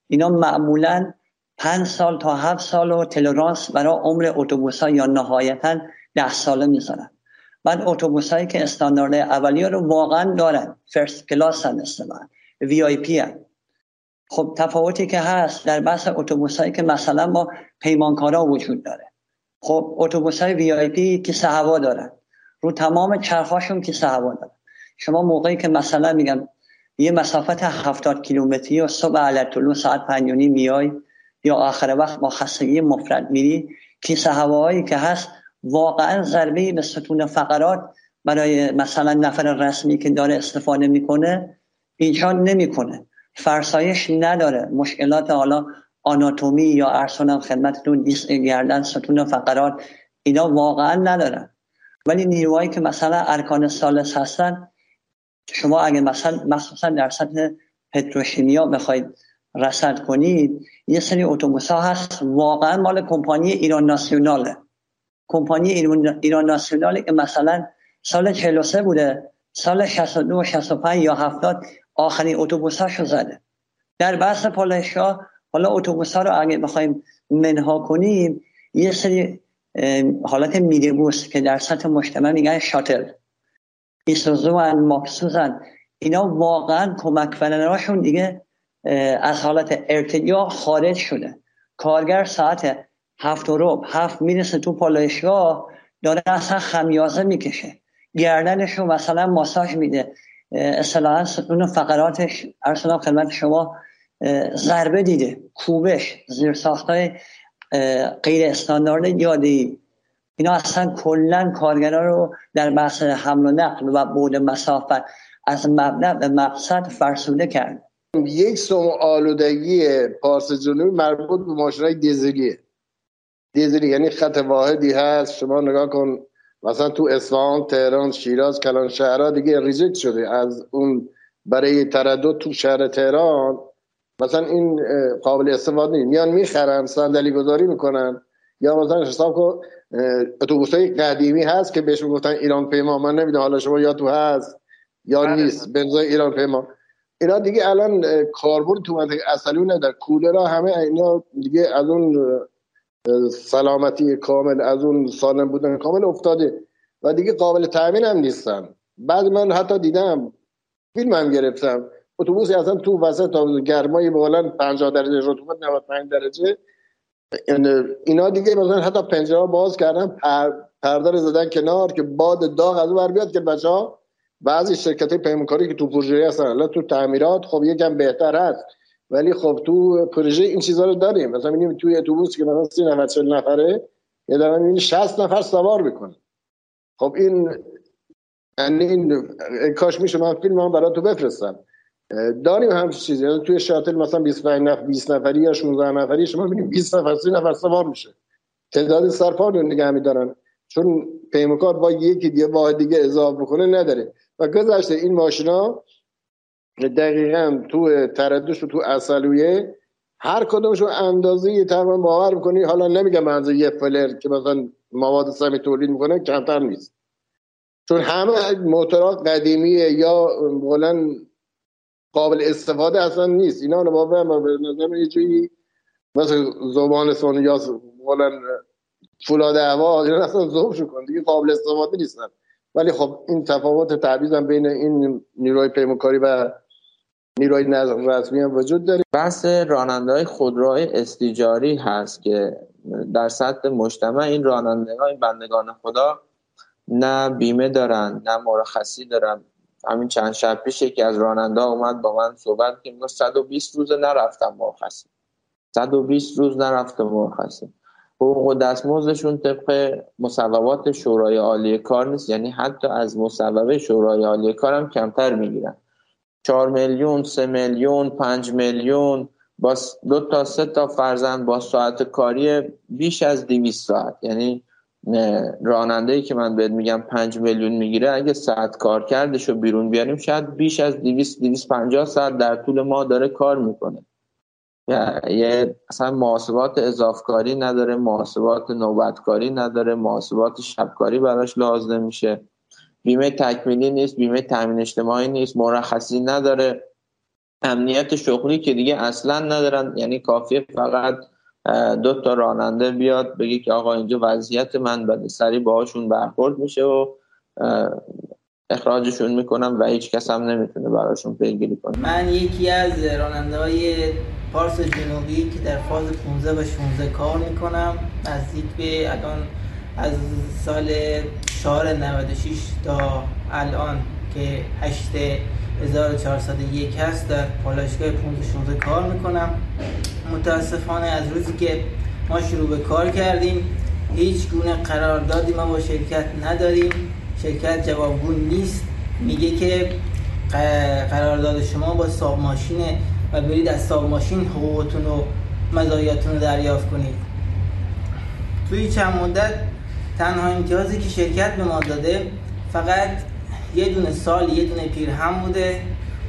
اینا معمولا پنج سال تا هفت سال و tolerance برای عمر اتوبوس ها یا نهایتا ده ساله می‌ذارن بعد اتوبوس هایی که استاندارد اولیه رو واقعا دارن first class هم استفاده VIP هم. خب تفاوتی که هست در بحث اتوبوس هایی که مثلا ما پیمانکارا وجود داره. خب اتوبوس های VIP که هوا دارن. رو تمام چرخاشون که هوا دارن. شما موقعی که مثلا میگم یه مسافت هفتاد کیلومتری و صبح علت ساعت پنجونی میای یا آخر وقت با خستگی مفرد میری کیسه هوایی که هست واقعا ضربه به ستون فقرات برای مثلا نفر رسمی که داره استفاده می‌کنه ایجاد نمی‌کنه. فرسایش نداره. مشکلات حالا آناتومی یا ارسانم خدمتتون دیست گردن ستون فقرات اینا واقعا ندارن ولی نیروهایی که مثلا ارکان سالس هستن شما اگه مثلا مخصوصا در سطح پتروشیمیا بخواید رسد کنید یه سری اتوبوس ها هست واقعا مال کمپانی ایران ناسیوناله. کمپانی ایران ناسیوناله که مثلا سال 43 بوده سال 62 65 یا 70 آخرین اتوبوس هاشو زده. در بحث پالشگاه حالا اتوبوس ها رو اگه بخوایم منها کنیم یه سری حالت میدیبوس که در سطح مجتمع میگن شاتل. ایسوزوان مخصوصا اینا واقعا کمک کنندهاشون دیگه از حالت ارتجاع خارج شده. کارگر ساعت هفت و روب هفت می‌رسه تو پالایشگاه داره اصلا خمیازه می‌کشه. گردنش رو مثلا ماساژ میده. اصطلاحا ستون فقراتش ارسلام خدمت شما ضربه دیده. کوبش زیر های غیر استاندارد یادی. اینا اصلا کلا کارگرا رو در بحث حمل و نقل و بود مسافت از مبنى به مقصد فرسوده کرد. یک سوم آلودگی پارس جنوبی مربوط به ماشینای دیزلیه دیزلی یعنی خط واحدی هست. شما نگاه کن. مثلا تو اصفهان تهران شیراز کلان شهرها دیگه ریجکت شده. از اون برای تردد تو شهر تهران مثلا این قابل استفاده نیست. میان می‌خرن صندلی گذاری می‌کنن. یا مثلا حساب کن اتوبوس های قدیمی هست که بهش گفتن ایران پیما. من نمی‌دونم حالا شما یا تو هست یا بله. نیست. بنزای ایران پیما. اینا دیگه الان کاربرد تو منطقه اصلی نداره کولرها همه اینا دیگه از اون سلامتی کامل از اون سالم بودن کامل افتاده و دیگه قابل تأمین هم نیستن. بعد من حتی دیدم فیلم هم گرفتم. اتوبوسی اصلا تو وسط گرمای بالا 50 درجه رطوبت 95 درجه. اینا دیگه مثلا حتی پنجره باز کردن پر پرده زدن کنار که باد داغ از بر بیاد که بچه ها بعضی شرکت پیمانکاری که تو پروژه هستن تو تعمیرات خب یکم بهتر هست. ولی خب تو پروژه این چیزا رو داریم. مثلا می‌بینیم توی اتوبوس که مثلا 30 نفر 40 نفره یه دارن می‌بینی 60 نفر سوار می‌کنه خب این یعنی این کاش میشه من فیلم هم برای تو بفرستم. داریم همچین چیزی. یعنی توی شاتل مثلا 25 نفر 20 نفری یا 16 نفری شما می‌بینید 20 نفر 30 نفر سوار میشه. تعداد سرپا رو نگه میدارن. چون پیمکار با یکی دیگه واحد دیگه اضافه بکنه نداره. و گذشته این ماشینا دقیقا تو تردش و تو اصلویه هر کدومشون اندازه یه تقریبا باور می‌کنی. حالا نمیگم از یه فلر که مثلا مواد سمی تولید می‌کنه کمتر نیست. چون همه موتورات قدیمیه یا بلند قابل استفاده اصلا نیست. اینا رو با به نظر یه جایی مثل زبان یا بلند فولاد هوا اینا اصلا زوب کن دیگه قابل استفاده نیستن. ولی خب این تفاوت تعویض بین این نیروی پیموکاری و نیروی نظم رسمی هم وجود داره. بحث راننده های خودروی استیجاری هست که در سطح مجتمع این راننده های بندگان خدا نه بیمه دارن نه مرخصی دارن. همین چند شب پیش یکی از راننده اومد با من صحبت که میگه 120 روز نرفتم مرخصی. 120 روز نرفتم مرخصی. حقوق دستمزدشون طبق مصوبات شورای عالی کار نیست. یعنی حتی از مصوبه شورای عالی کار هم کمتر می‌گیرن. 4 میلیون 3 میلیون 5 میلیون با دو تا سه تا فرزند با ساعت کاری بیش از 200 ساعت. یعنی راننده ای که من بهت میگم 5 میلیون می‌گیره اگه ساعت کار کردش رو بیرون بیاریم شاید بیش از 200 250 ساعت در طول ما داره کار می‌کنه. یه اصلا محاسبات اضافکاری نداره محاسبات نوبتکاری نداره محاسبات شبکاری براش لازم میشه. بیمه تکمیلی نیست بیمه تامین اجتماعی نیست مرخصی نداره. امنیت شغلی که دیگه اصلا ندارن یعنی کافیه فقط دو تا راننده بیاد بگی که آقا اینجا وضعیت من بده سری باهاشون برخورد میشه و اخراجشون می‌کنم و هیچ کس هم نمی‌تونه براشون پیگیری کنه. من یکی از راننده های پارس جنوبی که در فاز 15 و 16 کار می‌کنم نزدیک به الان از سال 4 96 تا الان که 8 1401 هست در پالایشگاه 15 16 کار می‌کنم. متاسفانه از روزی که ما شروع به کار کردیم هیچ گونه قراردادی ما با شرکت نداریم. شرکت جوابگو نیست. میگه که قرارداد شما با ساب ماشینه و برید از ساب ماشین حقوقتون و مزایاتون رو دریافت کنید. توی چند مدت تنها امتیازی که شرکت به ما داده فقط یه دونه سال یه دونه پیرهم بوده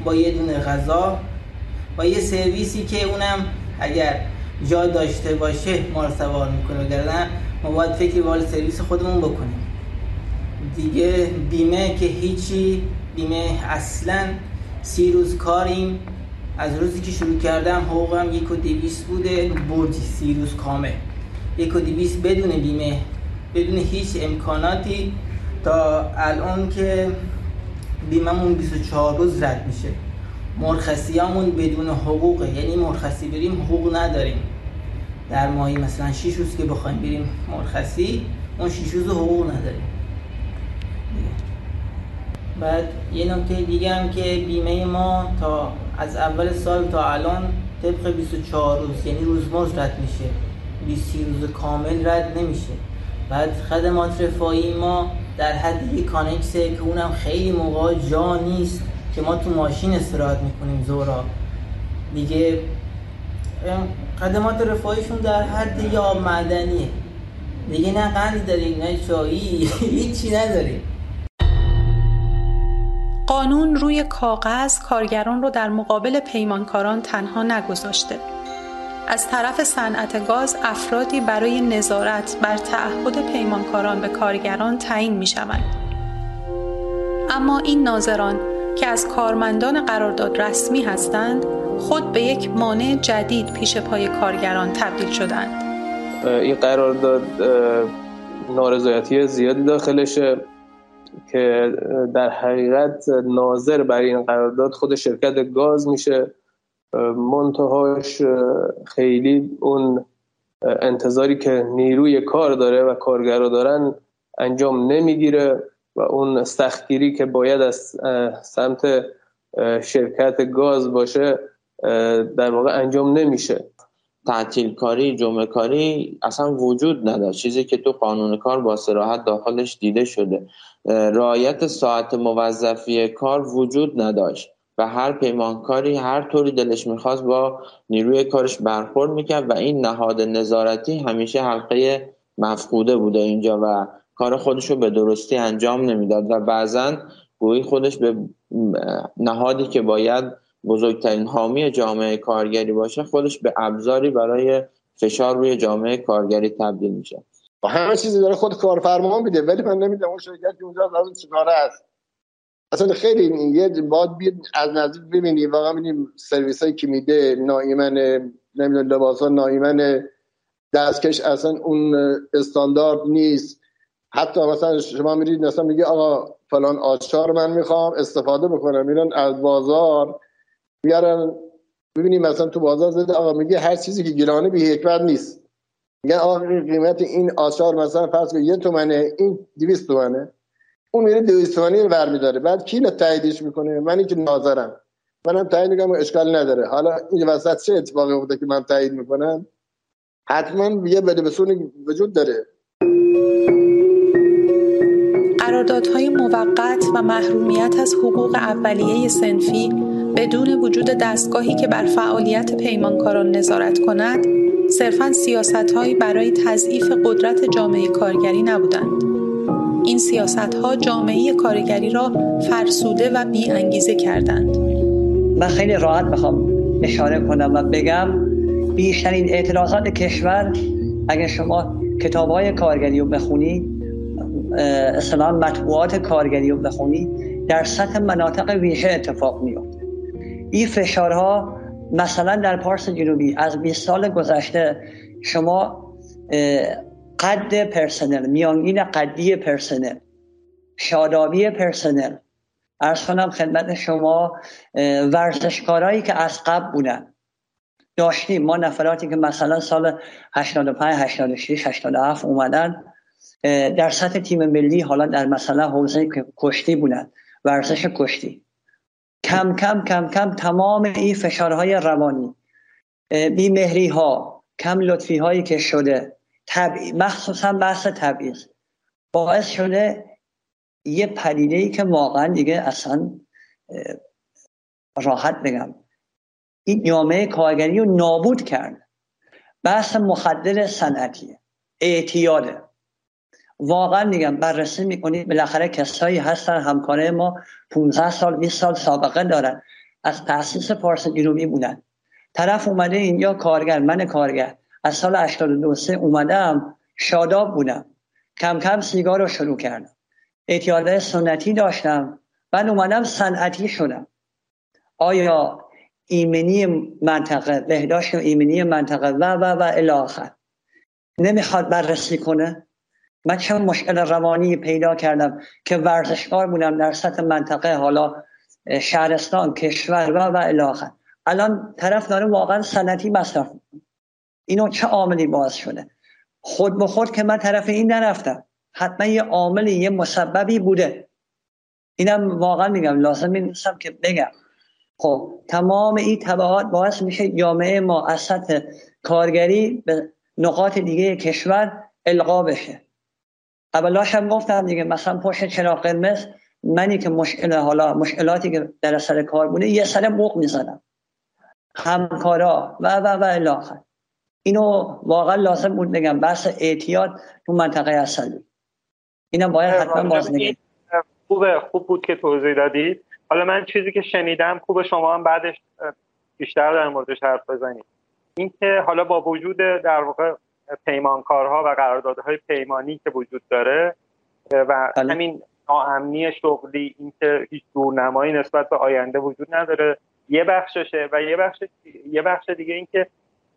با یه دونه غذا با یه سرویسی که اونم اگر جا داشته باشه ما رو سوار می‌کنه. وگرنه ما باید فکر وال سرویس خودمون بکنیم. دیگه بیمه که هیچی بیمه اصلا سی روز کاریم. از روزی که شروع کردم حقوقم یک و دیویست بوده بردی سی روز کامل. یک و دیویست بدون بیمه بدون هیچ امکاناتی تا الان که بیممون 24 روز رد میشه. مرخصی همون بدون حقوقه یعنی مرخصی بریم حقوق نداریم. در ماهی مثلا 6 روز که بخوایم بریم مرخصی اون 6 روز حقوق نداریم. بعد یه نکته دیگه هم که بیمه ما تا از اول سال تا الان طبق 24 روز یعنی روزمزد رد میشه. 20 روز کامل رد نمیشه. بعد خدمات رفاهی ما در حد یک کانکسه که اونم خیلی موقع جا نیست که ما تو ماشین استراحت می‌کنیم زورا دیگه خدمات رفاهیشون در حد یه آب معدنیه. دیگه نه قندی داریم نه چایی هیچی نداریم. قانون روی کاغذ کارگران رو در مقابل پیمانکاران تنها نگذاشته. از طرف صنعت گاز افرادی برای نظارت بر تعهد پیمانکاران به کارگران تعیین می شوند. اما این ناظران که از کارمندان قرارداد رسمی هستند خود به یک مانع جدید پیش پای کارگران تبدیل شدند. این قرارداد نارضایتی زیادی داخلشه که در حقیقت ناظر بر این قرارداد خود شرکت گاز میشه منتهاش خیلی اون انتظاری که نیروی کار داره و کارگرا دارن انجام نمی‌گیره و اون سختگیری که باید از سمت شرکت گاز باشه در واقع انجام نمیشه. تعطیل کاری جمعه کاری اصلا وجود نداره. چیزی که تو قانون کار با سراحت داخلش دیده شده. رایت ساعت موظفی کار وجود نداشت. و هر پیمانکاری هر طوری دلش می‌خواست با نیروی کارش برخورد می‌کرد و این نهاد نظارتی همیشه حلقه مفقوده بوده اینجا و کار خودش رو به درستی انجام نمی‌داد و بعضا گویی خودش به نهادی که باید بزرگترین حامی جامعه کارگری باشه خودش به ابزاری برای فشار روی جامعه کارگری تبدیل میشه. همه چیزی داره خود کارفرما میده ولی من نمی‌دونم اون شرکت که اونجا لازم چیکاره است. اصلا خیلی یه باید بیاد از نزدیک ببینی واقعا ببینیم سرویس هایی که میده نایمن نمی‌دونم لباس ها نایمن دستکش اصلا اون استاندارد نیست. حتی مثلا شما میرید مثلا میگه آقا فلان آچار من می‌خوام استفاده بکنم. میرن از بازار بیارن ببینیم مثلا تو بازار زده آقا میگه هر چیزی که گرانه بی حکمت نیست. میگن آقا قیمت این آچار مثلا فرض کن یه تومنه این 200 تومنه. اون میره 200 تومنی رو برمیداره بعد کی تاییدش می‌کنه؟ من که ناظرم. منم تایید میگم اشکال نداره. حالا این وسط چه اتفاقی افتاده که من تایید می‌کنم؟ حتما یه بده بسونی وجود داره. قراردادهای موقت و محرومیت از حقوق اولیه سنفی بدون وجود دستگاهی که بر فعالیت پیمانکاران نظارت کند صرفا سیاستهایی برای تضعیف قدرت جامعه کارگری نبودند. این سیاست ها جامعه کارگری را فرسوده و بی انگیزه کردند. من خیلی راحت می‌خوام اشاره کنم و بگم بیشترین اعتراضات کشور اگر شما کتاب های کارگری رو بخونید اصلا مطبوعات کارگری رو بخونید در سطح مناطق ویژه اتفاق میفته این فشارها مثلا در پارس جنوبی از 20 سال گذشته شما قد پرسنل میانگین قدی پرسنل شادابی پرسنل ارز کنم خدمت شما ورزشکارایی که از قبل بودن. داشتیم. ما نفراتی که مثلا سال 85 86 87 اومدن در سطح تیم ملی حالا در مثلا حوزه کشتی بودن. ورزش کشتی. کم کم کم کم تمام این فشارهای روانی بیمهری ها کم لطفی هایی که شده مخصوصا بحث تبعیض باعث شده یه پدیده ای که واقعا دیگه اصلا راحت بگم. این جامعه کارگری رو نابود کرد. بحث مخدر صنعتیه. اعتیاده. واقعا میگم بررسی می‌کنید بالاخره کسایی هستن همکاره ما 15 سال 20 سال سابقه دارن. از تاسیس پارس جنوبی بودن. طرف اومده اینجا کارگر من کارگر. از سال 82 سه اومدم شاداب بودم. کم کم سیگار رو شروع کردم. اعتیاده سنتی داشتم. بعد اومدم صنعتی شدم. آیا ایمنی منطقه بهداشت و ایمنی منطقه و و و الاخر نمی‌خواد بررسی کنه؟ من چه مشکل روانی پیدا کردم که ورزشکار بودم در سطح منطقه حالا شهرستان کشور و و الاخر الان طرف داره واقعا سنتی مصرف اینو چه عاملی باز شده؟ خود به خود که من طرف این نرفتم حتما یه عاملی یه مسببی بوده. اینم واقعا میگم لازم می‌دونستم که بگم. خب تمام این طبعات باعث میشه جامعه ما از سطح کارگری به نقاط دیگه کشور القا بشه. اولاش هم گفتم دیگه مثلا پشت چراغ قرمز منی که مشکل حالا مشکلاتی که در سر کار بوده یه سر موق می‌زدم همکارا و و و الاخر اینو واقعا لازم بود بگم. بحث اعتیاد تو منطقه اصلی. اینم باید حتما باز خوبه خوب بود که توضیح دادید. حالا من چیزی که شنیدم خوب شما هم بعدش بیشتر در موردش حرف بزنید. اینکه حالا با وجود در واقع پیمانکارها و قراردادهای پیمانی که وجود داره و بله. همین ناامنی شغلی اینکه هیچ دورنمایی نسبت به آینده وجود نداره یه بخششه و یه بخش یه بخش دیگه اینکه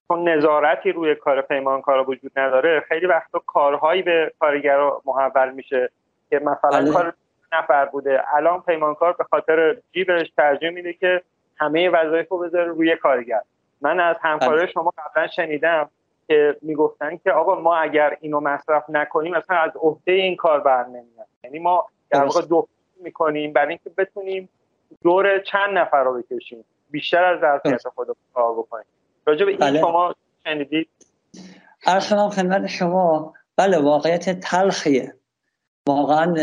چون نظارتی روی کار پیمانکارا وجود نداره خیلی وقتا کارهایی به کارگرا محول میشه که مثلا بله. کار نفر بوده. الان پیمانکار به خاطر جیبش ترجیح میده که همه وظایف رو بذاره روی کارگر. من از همکارای بله. شما قبلا شنیدم که می‌گفتن که آقا ما اگر اینو مصرف نکنیم مثلا از عهده این کار بر نمیاد. یعنی ما در واقع دو می‌کنیم برای اینکه بتونیم دور چند نفر رو بکشیم. بیشتر از ظرفیت خود کار بکنیم. راجع به این بله. شما شنیدید؟ ارسلان خدمت شما بله واقعیت تلخیه. واقعا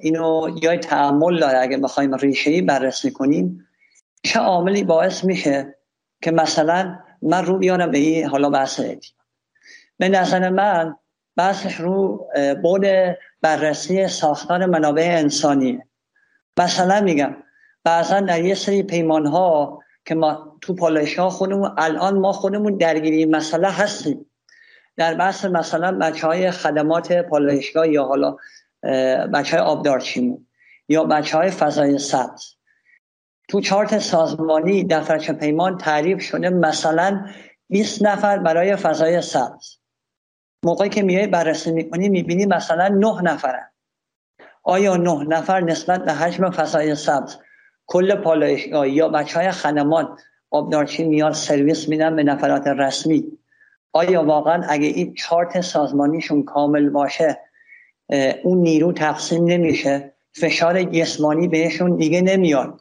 اینو یا تعمل داره اگه بخوایم ریشه ای بررسی کنیم. چه عاملی باعث میشه که مثلا من رو بیارم به این حالا بحث به نظر من بحثش رو بود بررسی ساختار منابع انسانیه. مثلا میگم بعضا در یه سری پیمان ها که ما تو پالایش ها خودمون الان ما خودمون درگیری مسئله هستیم. در بحث مثلا بچه های خدمات پالایشگاه یا حالا بچه های آبدارچیمون یا بچه های فضای سبز. تو چارت سازمانی دفترچه پیمان تعریف شده مثلا 20 نفر برای فضای سبز. موقعی که میای بررسی می‌کنی می‌بینی مثلا نه نفرن. آیا نه نفر نسبت به حجم فضای سبز کل پالایشگاه یا بچه های خدمات آبدارچی میاد سرویس میدن به نفرات رسمی. آیا واقعا اگه این چارت سازمانیشون کامل باشه اون نیرو تقسیم نمیشه؟ فشار جسمانی بهشون دیگه نمیاد.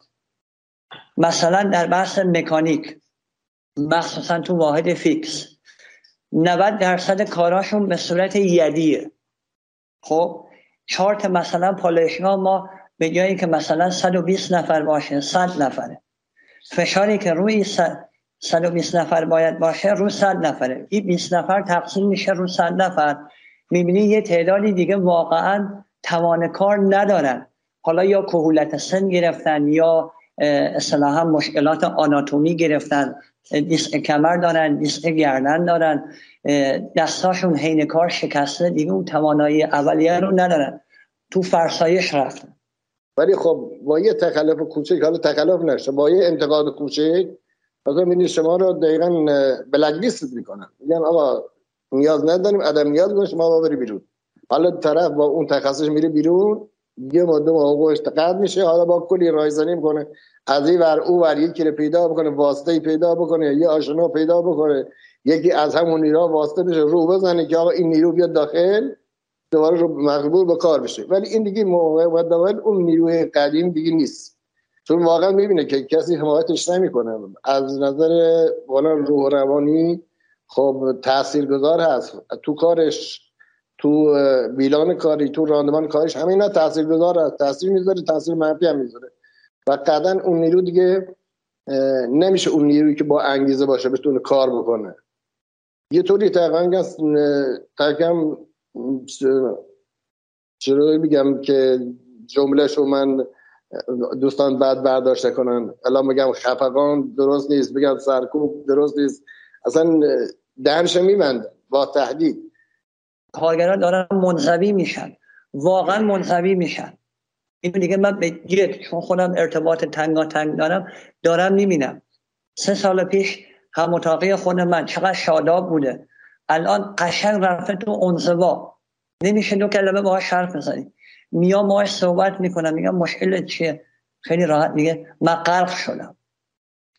مثلا در بحث مکانیک مخصوصا تو واحد فیکس 90 درصد کاراشون به صورت یدیه. خب چارت مثلا پالایشگاه ما به جایی که مثلا 120 نفر باشه 100 نفره. فشاری که روی 120 نفر باید باشه رو 100 نفره. این 20 نفر تقسیم میشه رو 100 نفر. می‌بینی یه تعدادی دیگه واقعا توان کار ندارن. حالا یا کهولت سن گرفتن یا اصطلاحا مشکلات آناتومی گرفتن. دیسک کمر دارن دیسک گردن دارن. دستاشون حین کار شکسته دیگه اون توانایی اولیه رو ندارن. تو فرسایش رفتن. ولی خب با یه تکلف کوچک حالا تکلف نشه با یه انتقاد کوچک مثلا می‌بینید شما رو دقیقا بلک لیست می‌کنن. میگن آقا نیاز نداریم عدم نیاز باشه ما بری بیرون. حالا طرف با اون تخصص میره بیرون یه ماده حقوقش قطع میشه حالا با کلی رایزنی می‌کنه. از این ور او ور یکی رو پیدا بکنه واسطه پیدا بکنه یه آشنا پیدا بکنه یکی از همون نیرو واسطه بشه رو بزنه که آقا این نیرو بیاد داخل. دوباره رو مقبول به کار بشه. ولی این دیگه موقع اون نیروی قدیم دیگه نیست. چون واقعا می‌بینه که کسی حمایتش نمی‌کنه. از نظر والا روح روانی خب تاثیرگذار هست. تو کارش تو بیلان کاری تو راندمان کارش همین تاثیرگذار هست. تاثیر می‌ذاره تاثیر منفی هم می‌ذاره. و قدن اون نیرو دیگه نمیشه اون نیروی که با انگیزه باشه بتونه کار بکنه. یه طوری تقریبا تقریبا چرا بگم که جمله شو من دوستان بعد برداشت کنن؟ الان بگم خفقان درست نیست بگم سرکوب درست نیست. اصلا دهنش میبندن با تهدید. کارگران دارن منظوی میشن واقعا منظوی میشن. این دیگه من به چون خودم ارتباط تنگا تنگ دارم دارم می‌بینم. سه سال پیش هم اتاقی خود من چقدر شاداب بوده. الان قشنگ رفته تو انزوا. نمیشه دو کلمه باهاش حرف بزنی. میام باهاش صحبت می‌کنم. میگم مشکل چیه؟ خیلی راحت میگه من غرق شدم.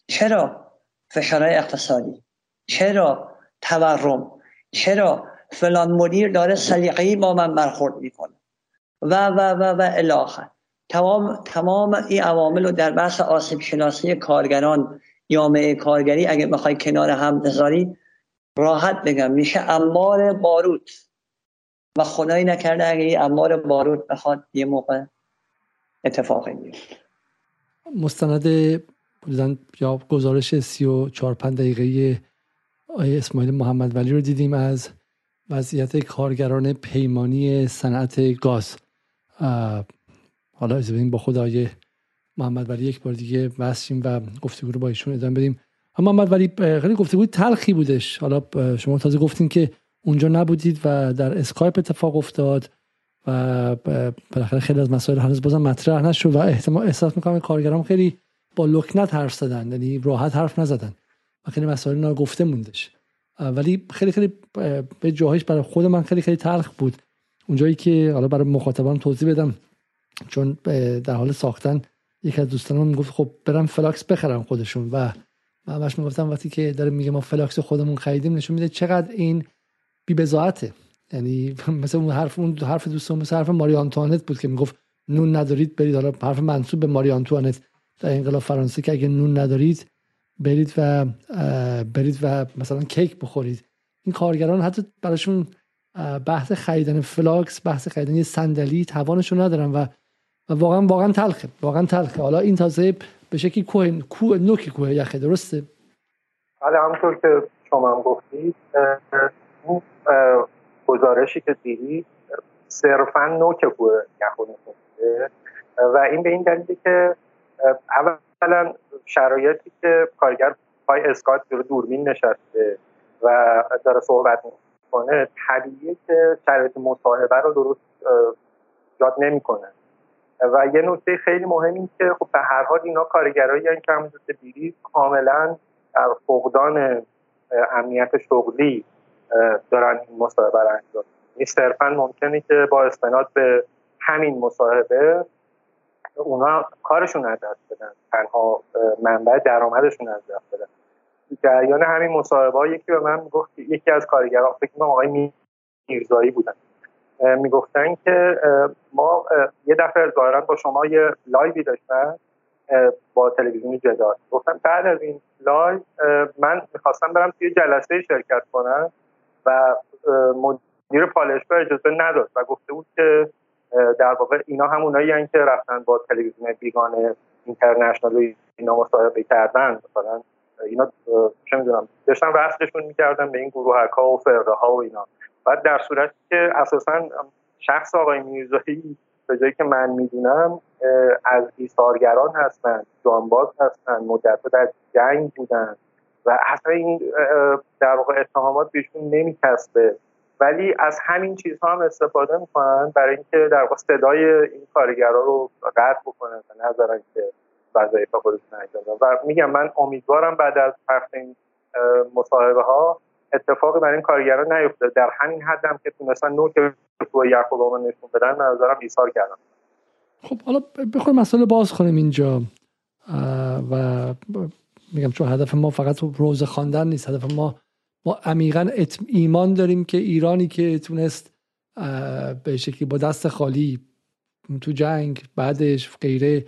چرا؟ فشارهای اقتصادی. چرا تورم؟ چرا فلان مدیر داره سلیقه‌ای با من برخورد می‌کنه؟ و و و و الاخر تمام تمام این عوامل رو در بحث آسیب شناسی کارگران جامعه کارگری اگه بخوای کنار هم بذاری راحت بگم میشه امار باروت. و خدایی نکرده اگه این امار باروت بخواد یه موقع اتفاقی میفته. مستند یا گزارش سی و چار پنج دقیقه آیه اسماعیل محمد ولی رو دیدیم از وضعیت کارگران پیمانی صنعت گاز. حالا از با خدای محمد ولی یک بار دیگه وسیم و گفتگو رو با ایشون ادامه بدیم. محمد ولی خیلی گفتگو تلخی بودش. حالا شما تازه گفتین که اونجا نبودید و در اسکایپ اتفاق افتاد و بالاخره خیلی از مسائل هنوز بازم مطرح نشد و احتمال احساس می‌کنم کارگران خیلی با لکنت حرف زدن یعنی راحت حرف نزدن و خیلی مسائل ناگفته موندش. ولی خیلی خیلی به جاهایش برای خود من خیلی خیلی تلخ بود. اونجایی که حالا برای مخاطبان توضیح بدم چون در حال ساختن یکی از دوستانم می‌گفت خب برم فلاکس بخرم خودشون و من باش می‌گفتم وقتی که داره میگه ما فلاکس خودمون خریدیم نشون میده چقدر این بی بضاعته یعنی مثل اون حرف اون حرف دوستم مثل حرف ماری آنتوانت بود که می‌گفت نون ندارید برید. حالا حرف منسوب به ماری آنتوانت در انقلاب فرانسه که اگه نون ندارید برید و برید و مثلا کیک بخورید. این کارگران حتی براشون بحث خریدن فلاکس بحث خریدن یه صندلی توانشون ندارن و و واقعا واقعا تلخه واقعا تلخه. حالا این تازه به شکلی کوه کوه نوک کوه یخه درسته؟ بله همونطور که شما هم گفتید اون گزارشی که دیدید صرفا نوک کوه یخ و این به این دلیله که اولا شرایطی که کارگر پای اسکات رو دوربین نشسته و داره صحبت می‌کنه طبیعیه که شرایط مصاحبه رو درست یاد نمی‌کنه. و یه نکته خیلی مهم این که خب به هر حال اینا کارگرایی که همونجور که دیدید کاملا در فقدان امنیت شغلی دارن این مصاحبه رو انجام این صرفا ممکنه که با استناد به همین مصاحبه اونا کارشون از دست بدن. تنها منبع درآمدشون از دست بدن. جریان همین مصاحبه یکی به من می‌گفت یکی از کارگران فکر کنم آقای میرزایی بودن. می‌گفتن که ما یه دفعه ظاهرا با شما یه لایوی داشتن با تلویزیون جدال گفتم بعد از این live من می‌خواستم برم توی جلسه شرکت کنم و مدیر پالایشگاه اجازه نداد و گفته بود که در واقع اینا همونایی که رفتن با تلویزیون بیگانه اینترنشنال اینا مصاحبه کردن مثلا اینا چه می‌دونم داشتن ربطشون می‌کردن به این گروه ها و فرقه ها و اینا. و در صورتی که اساسا شخص آقای میرزایی به جایی که من می‌دونم از ایثارگران هستن جانباز هستن مدت در جنگ بودن و اصلا این در واقع اتهامات بهشون نمیکسبه ولی از همین چیزها هم استفاده می‌کنن برای اینکه در واقع صدای این کارگرا رو قطع بکنن و نذارن که وظایف خودشون انجام و میگم من امیدوارم بعد از پخش این مصاحبه ها اتفاقی برای این کارگران نیفته در همین حد هم که تونستن نوک تو یعقوب نشون بدن نظرم ایثار کردن خب حالا بخوای مسئله باز کنیم اینجا و میگم چون هدف ما فقط روز خواندن نیست هدف ما ما عمیقا ایمان داریم که ایرانی که تونست به شکلی با دست خالی تو جنگ بعدش غیره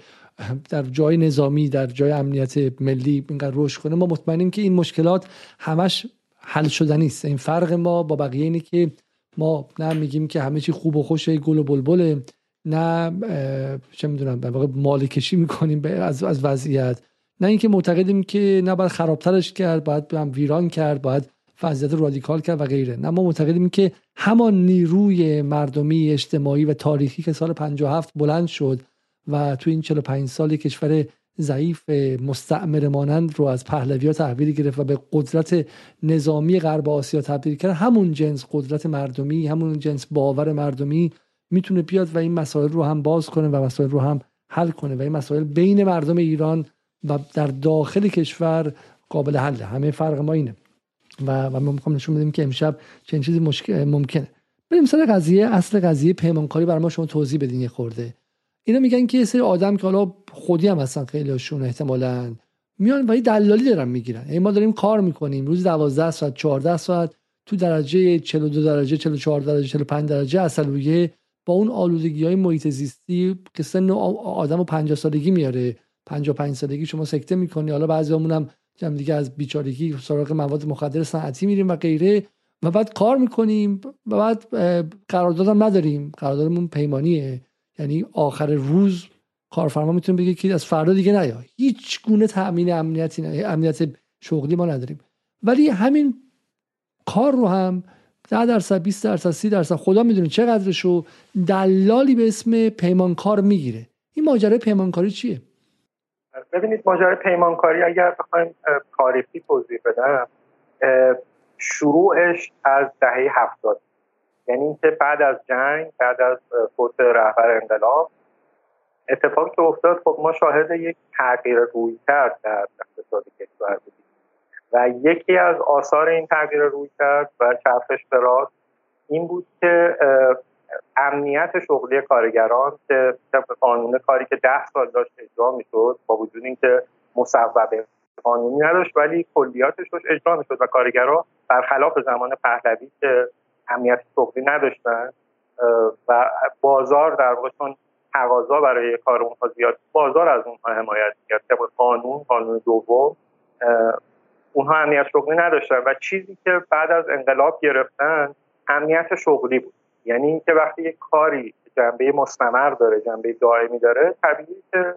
در جای نظامی در جای امنیت ملی اینقدر رشد کنه ما مطمئنیم که این مشکلات همش حل شدنی است این فرق ما با بقیه اینه که ما نه میگیم که همه چی خوب و خوشه گل و بلبله نه چه می‌دونم در واقع مال کشی می‌کنیم از از وضعیت. نه اینکه معتقدیم که نه باید خرابترش کرد باید هم ویران کرد باید وضعیت رادیکال کرد و غیره. نه ما معتقدیم که همان نیروی مردمی اجتماعی و تاریخی که سال 57 بلند شد و تو این 45 سال کشور ضعیف مستعمر مانند رو از پهلوی ها تحویل گرفت و به قدرت نظامی غرب آسیا تبدیل کرد. همون جنس قدرت مردمی همون جنس باور مردمی می‌تونه بیاد و این مسائل رو هم باز کنه و مسائل رو هم حل کنه و این مسائل بین مردم ایران و در داخل کشور قابل حله. همه فرق ما اینه. و و ما می‌خوام نشون بدیم که امشب چنین چیزی مشکل ممکنه. بریم مثلا قضیه. اصل قضیه پیمانکاری برای ما شما توضیح بدین یه خورده. اینا میگن که یه سری آدم که حالا خودی هم هستن خیلیشون احتمالاً میان و دلالی دارن می‌گیرن. یعنی ما داریم کار می‌کنیم. روز 12 ساعت 14 ساعت تو درجه 42 درجه 44 درجه 45 درجه اصلویه با اون آلودگی های محیط زیستی که سن آدم و 50 سالگی میاره. 55 سالگی شما سکته می‌کنی. حالا بعضیامون هم جمع دیگه از بیچارگی سراغ مواد مخدر صنعتی میریم و غیره و بعد کار می‌کنیم و بعد قراردادم نداریم. قراردادمون پیمانیه. یعنی آخر روز کارفرما می‌تونه بگه که از فردا دیگه نیا. هیچ گونه تامین امنیتی امنیت شغلی ما نداریم. ولی همین کار رو هم 10 درصد 20 درصد 30 درصد خدا می‌دونه چقدرشو دلالی به اسم پیمانکار می‌گیره. این ماجرای پیمانکاری چیه؟ ببینید ماجرای پیمانکاری اگر بخوایم تاریخی توضیح بدم شروعش از دهه هفتاد یعنی اینکه بعد از جنگ بعد از فوت رهبر انقلاب اتفاقی که افتاد خب ما شاهد یک تغییر روی کرد در اقتصاد کشور بودیم. و یکی از آثار این تغییر روی کرد و چرخش به این بود که امنیت شغلی کارگران که طبق قانون کاری که ده سال داشت اجرا می‌شد با وجود اینکه مصوبه قانونی نداشت ولی کلیاتش داشت اجرا می‌شد و کارگرها برخلاف زمان پهلوی که امنیت شغلی نداشتن و بازار در واقع چون تقاضا برای کار اونها زیاد بازار از اونها حمایت کرد طبق قانون قانون دوم. اونها امنیت شغلی نداشتن و چیزی که بعد از انقلاب گرفتن امنیت شغلی بود. یعنی اینکه وقتی یک کاری جنبه مستمر داره جنبه دائمی داره طبیعی که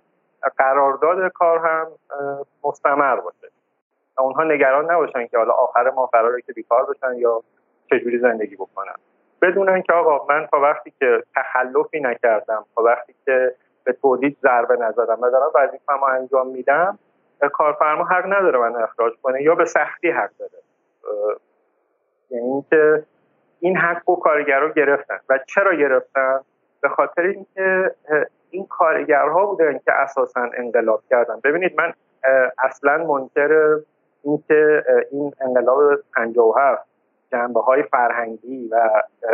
قرارداد کار هم مستمر باشه. و اونها نگران نباشن که حالا آخر ما قراره که بیکار بشن یا چجوری زندگی بکنن بدونن که آقا من تا وقتی که تخلفی نکردم تا وقتی که به تولید ضربه نزدم و دارم وظیفه‌مو انجام میدم کارفرما حق نداره من اخراج کنه یا به سختی حق داره. یعنی اینکه این حق و کارگرها گرفتن. و چرا گرفتن؟ به خاطر اینکه این کارگرها بودن که اساسا انقلاب کردن. ببینید من اصلا منکر اینکه این انقلاب 57 جنبه های فرهنگی و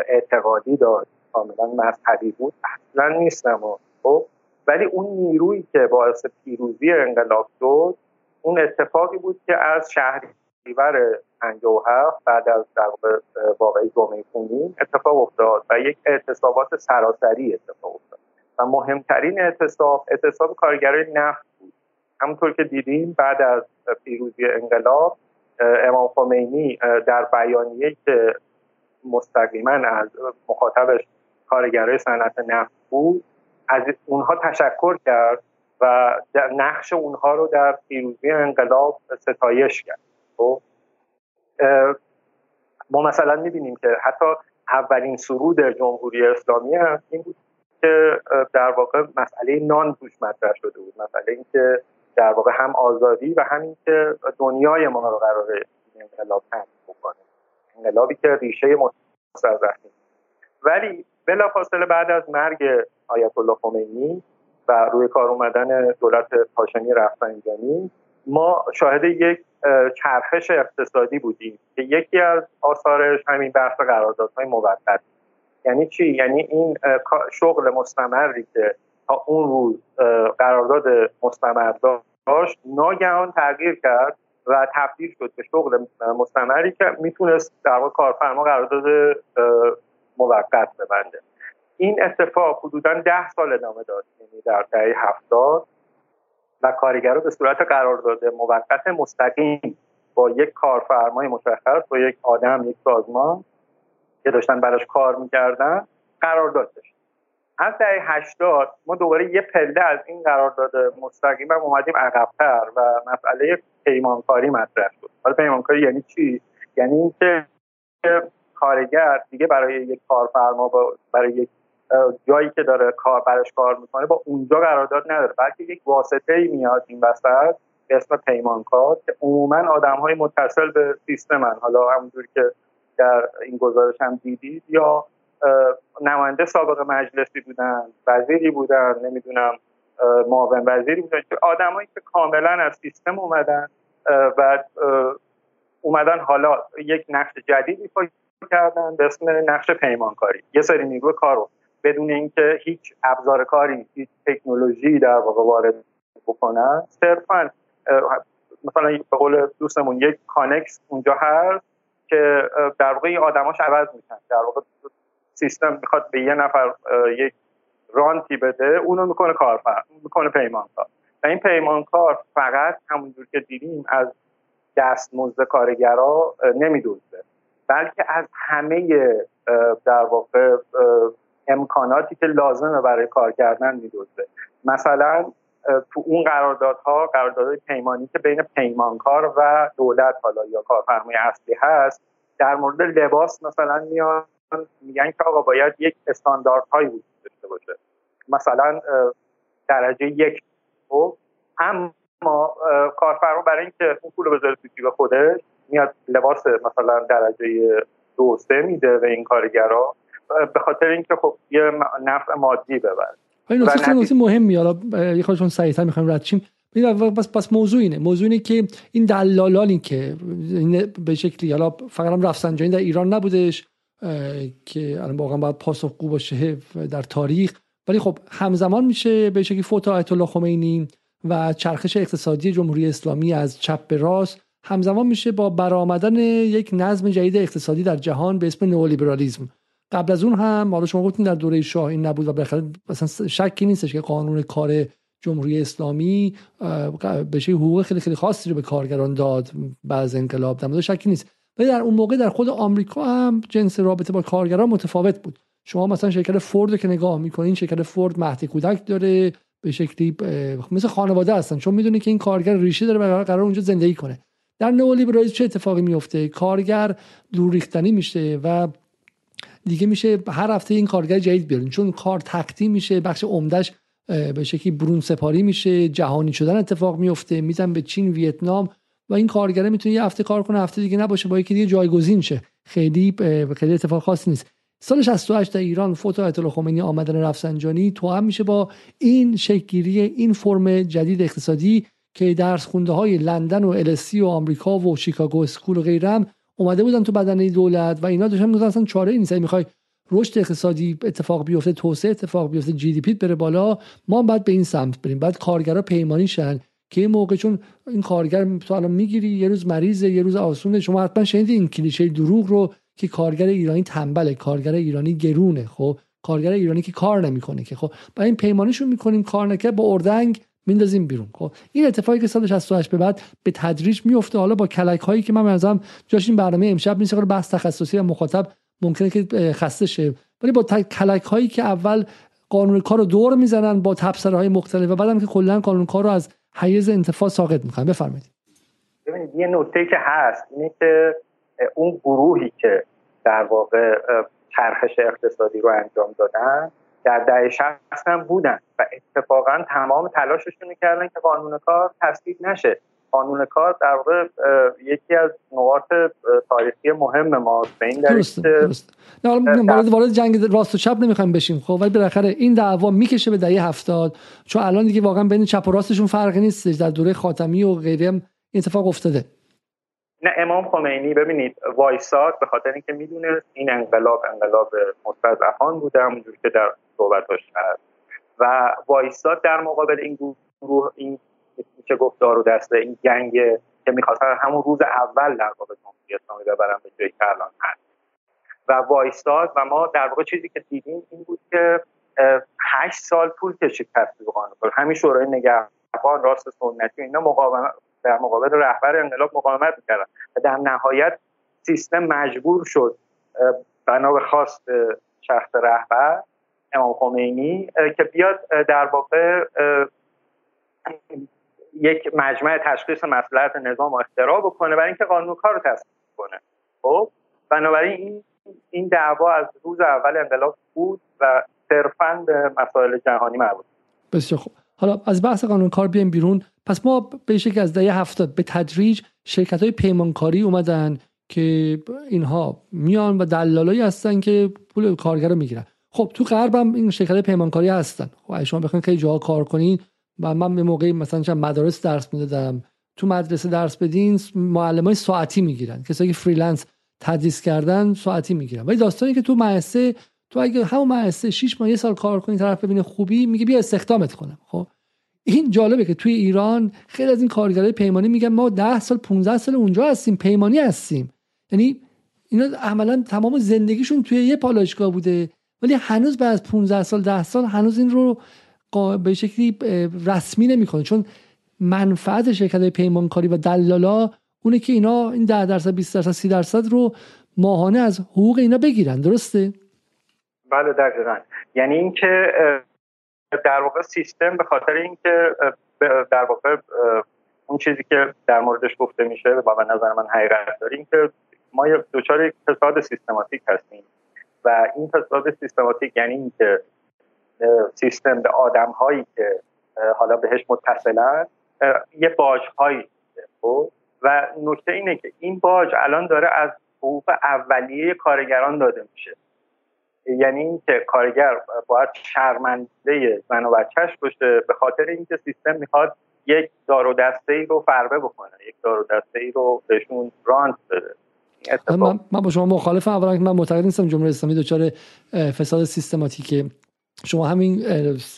اعتقادی داشت. کاملا مذهبی بود. اصلا نیستم خب ولی اون نیرویی که باعث پیروزی انقلاب شد اون اتفاقی بود که از شهریور 57 بعد از در واقعی جمعه خونین اتفاق افتاد و یک اعتصابات سراسری اتفاق افتاد. و مهمترین اعتصاب اعتصاب کارگرای نفت بود. همونطور که دیدیم بعد از پیروزی انقلاب امام خمینی در بیانیه که مستقیما از مخاطبش کارگرای صنعت نفت بود. از اونها تشکر کرد و نقش اونها رو در پیروزی انقلاب ستایش کرد. خب؟ ما مثلا می‌بینیم که حتی اولین سرود جمهوری اسلامی هم این بود که در واقع مسئله نان توش مطرح شده بود. مسئله اینکه در واقع هم آزادی و همین که دنیای ما رو قرار انقلاب تنظیم بکنه. انقلابی که ریشه مستضعفین ولی بلافاصله بعد از مرگ آیت الله خمینی و روی کار اومدن دولت هاشمی رفسنجانی ما شاهد یک چرخش اقتصادی بودیم که یکی از آثارش همین بحث قراردادهای موقت. یعنی چی؟ یعنی این شغل مستمری که تا اون روز قرارداد مستمر داشت ناگهان تغییر کرد و تبدیل شد به شغل مستمری که می‌تونست در واقع کارفرما قرارداد موقت ببنده. این اتفاق حدودا ده سال ادامه داشت یعنی در دهه هفتاد و کارگرها به صورت قرارداد موقت مستقیم با یک کارفرمای مشخص با یک آدم یک سازمان که داشتن براش کار می‌کردن قرارداد داشت. از دهه هشتاد ما دوباره یه پله از این قرارداد مستقیم هم اومدیم عقبتر و مسئله پیمانکاری مطرح شد. حالا پیمانکاری یعنی چی؟ یعنی اینکه کارگر دیگه برای یک کارفرما برای یک جایی که داره کار براش کار می‌کنه با اونجا قرارداد نداره بلکه یک واسطه ای میاد این وسط به اسم پیمانکار که عموما آدم های متصل به سیستمن. حالا همونجوری که در این گزارش هم دیدید یا نماینده سابق مجلسی بودن وزیری بودن نمی‌دونم معاون وزیری بودن. که آدمایی که کاملا از سیستم اومدن و اومدن حالا یک نقش جدید ایفا کردن به اسم نقش پیمانکاری. یه سری نیروی کار رو. بدون اینکه هیچ ابزار کاری هیچ تکنولوژی در واقع وارد بکنن. صرفا مثلا به قول دوستمون یک کانکس اونجا هست که در واقع آدماش عوض میشن. در واقع سیستم می‌خواد به یه نفر یک رانتی بده اونو می‌کنه کارفر می‌کنه پیمانکار. و این پیمانکار فقط همونجور که دیدیم از دستمزد کارگرا نمیدوزه بلکه از همه در واقع امکاناتی که لازمه برای کار کردن میدوزه. مثلا تو اون قراردادها قراردادهای پیمانی که بین پیمانکار و دولت حالا یا کارفرمای اصلی هست در مورد لباس مثلا میان میگن که آقا باید یک استانداردهایی وجود داشته باشه. مثلا درجه یک. خب اما کارفرما برای اینکه اون پول بذاره تو جیب خودش میاد لباس مثلا درجه دو سه میده به این کارگرا به خاطر اینکه خب یه نفع مادی ببره. این نکته خیلی نکته مهمی حالا یه خودشون سریعتر می‌خوایم رد شیم. بس بس موضوع اینه. موضوع اینه که این دلالانی که به شکلی حالا فقط هم رفسنجانی در ایران نبودش که الان واقعا باید پاسخگو باشه در تاریخ. ولی خب همزمان میشه به شکلی فوت آیت الله خمینی و چرخش اقتصادی جمهوری اسلامی از چپ به راست همزمان میشه با برآمدن یک نظم جدید اقتصادی در جهان به اسم نئولیبرالیسم قبل از اون هم حالا شما گفتین در دوره شاه این نبود و بالاخره مثلا شکی نیستش که قانون کار جمهوری اسلامی به حقوق خیلی خیلی خاصی رو به کارگران داد بعد انقلاب در شکی نیست. ولی در اون موقع در خود آمریکا هم جنس رابطه با کارگران متفاوت بود. شما مثلا شرکت فورد که نگاه می‌کنین شرکت فورد مهد کودک داره به شکلی مثل خانواده هستن. چون می‌دونی که این کارگر ریشه داره و قرار اونجا زندگی کنه. در نئولیبرالیسم چه اتفاقی میفته کارگر دور ریختنی میشه و دیگه میشه هر هفته این کارگر جدید بیارین. چون کار تقدیم میشه بخش عمدهش به شکلی برون سپاری میشه جهانی شدن اتفاق میفته میزن به چین ویتنام و این کارگره می‌تونه یه هفته کار کنه هفته دیگه نباشه با یکی دیگه جایگزین شه. خیلی خیلی اتفاق خاصی نیست. سال 68 در ایران فوت آیت الله خمینی آمدن رفسنجانی تو هم میشه با این شکلگیری این فرم جدید اقتصادی که درس خونده های لندن و LSE و آمریکا و Chicago School و غیرم اومده بودن تو بدنه دولت و اینا داشتن می‌گفتن اصلا چاره نیست. می‌خوای رشد اقتصادی اتفاق بیفته توسعه اتفاق بیفته GDP بره بالا ما باید به این سمت بریم. بعد کارگرا پیمانی شن. که این موقع چون این کارگر تو الان می‌گیری یه روز مریضه یه روز آسونه. شما حتما شنیدی این کلیشه دروغ رو که کارگر ایرانی تنبله کارگر ایرانی گرونه خب؟ کارگر ایرانی که کار نمی‌کنه که خب؟ با این پیمانیشون می‌کنیم کار نکرد با اردنگ میندازیم بیرون خب؟ این اتفاقی که سال 68 به بعد به تدریج میفته حالا با کلک هایی که من ازم جاش این برنامه امشب نیست بحث تخصصی و مخاطب ممکنه که خسته شه. ولی با کلک هایی که اول قانون کار رو دور می‌زنن با تبصره های مختلف و بعدم که کلا قانون کار رو از حیز انتفاع ساقط می‌کنن بفرمایید. ببینید یه نکته که هست اینه که اون گروهی که در واقع چرخش اقتصادی رو انجام دادن در دهه شصت هم بودن و اتفاقا تمام تلاششون می‌کردن که قانون کار تصویب نشه. قانون کار در واقع یکی از نقاط تاریخی مهم ما به این درست درست وارد وارد جنگ راست و چپ نمی‌خوایم بشیم. خب ولی بالاخره این دعوا می‌کشه به دهه هفتاد. چون الان دیگه واقعا بین چپ و راستشون فرقی نیست. در دوره خاتمی و غیره هم اتفاق افتاده. نه امام خمینی ببینید وایساد به خاطر اینکه می‌دونست این انقلاب انقلاب مستضعفان بوده همونجور که در صحبتاش هست. و وایساد در مقابل این گروه این میشه گفت دارو دسته این گنگ که می‌خواستن همون روز اول در واقع جمهوری اسلامی ببرن به جایی که الان هست. و وایستاد و ما در واقع چیزی که دیدیم این بود که هشت سال طول کشید تصویب قانون همین شورای نگهبان راست سنتی اینا مقاومت در مقابل رهبر انقلاب مقاومت می‌کردن. و در نهایت سیستم مجبور شد بنا به خواست شخص رهبر امام خمینی که بیاد در واقع یک مجمع تشخیص مسئولیت نظام اختراع بکنه برای اینکه قانون کار رو تصویب کنه خب؟ بنابراین این این دعوا از روز اول انقلاب بود و صرفا به مسائل جهانی مربوط بسیار خوب. حالا از بحث قانون کار بیایم بیرون. پس ما به شکل از دهه هفتاد به تدریج شرکت های پیمانکاری اومدن که اینها میان و دلالایی هستن که پول کارگر رو می‌گیرن. خب تو غرب هم این شرکت پیمانکاری هستن. خب شما بخواید خیلی جاها کار کنین و من به موقعی مثلا چند مدارس درس می‌دادم. تو مدرسه درس بدین معلم های ساعتی می‌گیرن. کسایی که freelance تدریس کردن ساعتی می‌گیرن. ولی داستانی که تو مدرسه تو اگه همون مدرسه 6 ماه یه سال کار کنی طرف ببینه خوبی میگه بیا استخدامت کنم. خب؟ این جالبه که توی ایران خیلی از این کارگرای پیمانی میگن ما 10 سال 15 سال اونجا هستیم پیمانی هستیم. یعنی اینا عملا تمام زندگیشون توی یه پالایشگاه بوده. ولی هنوز بعد از 15 سال 10 سال هنوز این رو به شکلی رسمی نمی‌کنه. چون منفعت شرکت پیمانکاری و دلالا اونه که اینا این 10 درصد 20 درصد 30 درصد رو ماهانه از حقوق اینا بگیرن. درسته؟ بله دقیقا. یعنی اینکه در واقع سیستم به خاطر اینکه در واقع اون چیزی که در موردش گفته میشه و به نظر من حقیقت داریم که ما دچار فساد سیستماتیک هستیم. و این فساد سیستماتیک یعنی اینکه سیستم به آدم هایی که حالا بهش متصلن یه باج هایی خب؟ و نکته اینه که این باج الان داره از حقوق اولیه کارگران داده میشه. یعنی اینکه کارگر باید شرمنده زن و بچهش باشه به خاطر اینکه سیستم می‌خواد یک دار و دسته ای رو فربه بکنه یک دار و دسته ای رو بهشون رانت بده. من, من با شما مخالفم اولا که من معتقد نیستم جمهوری اسلامی دچار فساد سیستماتیکه. شما همین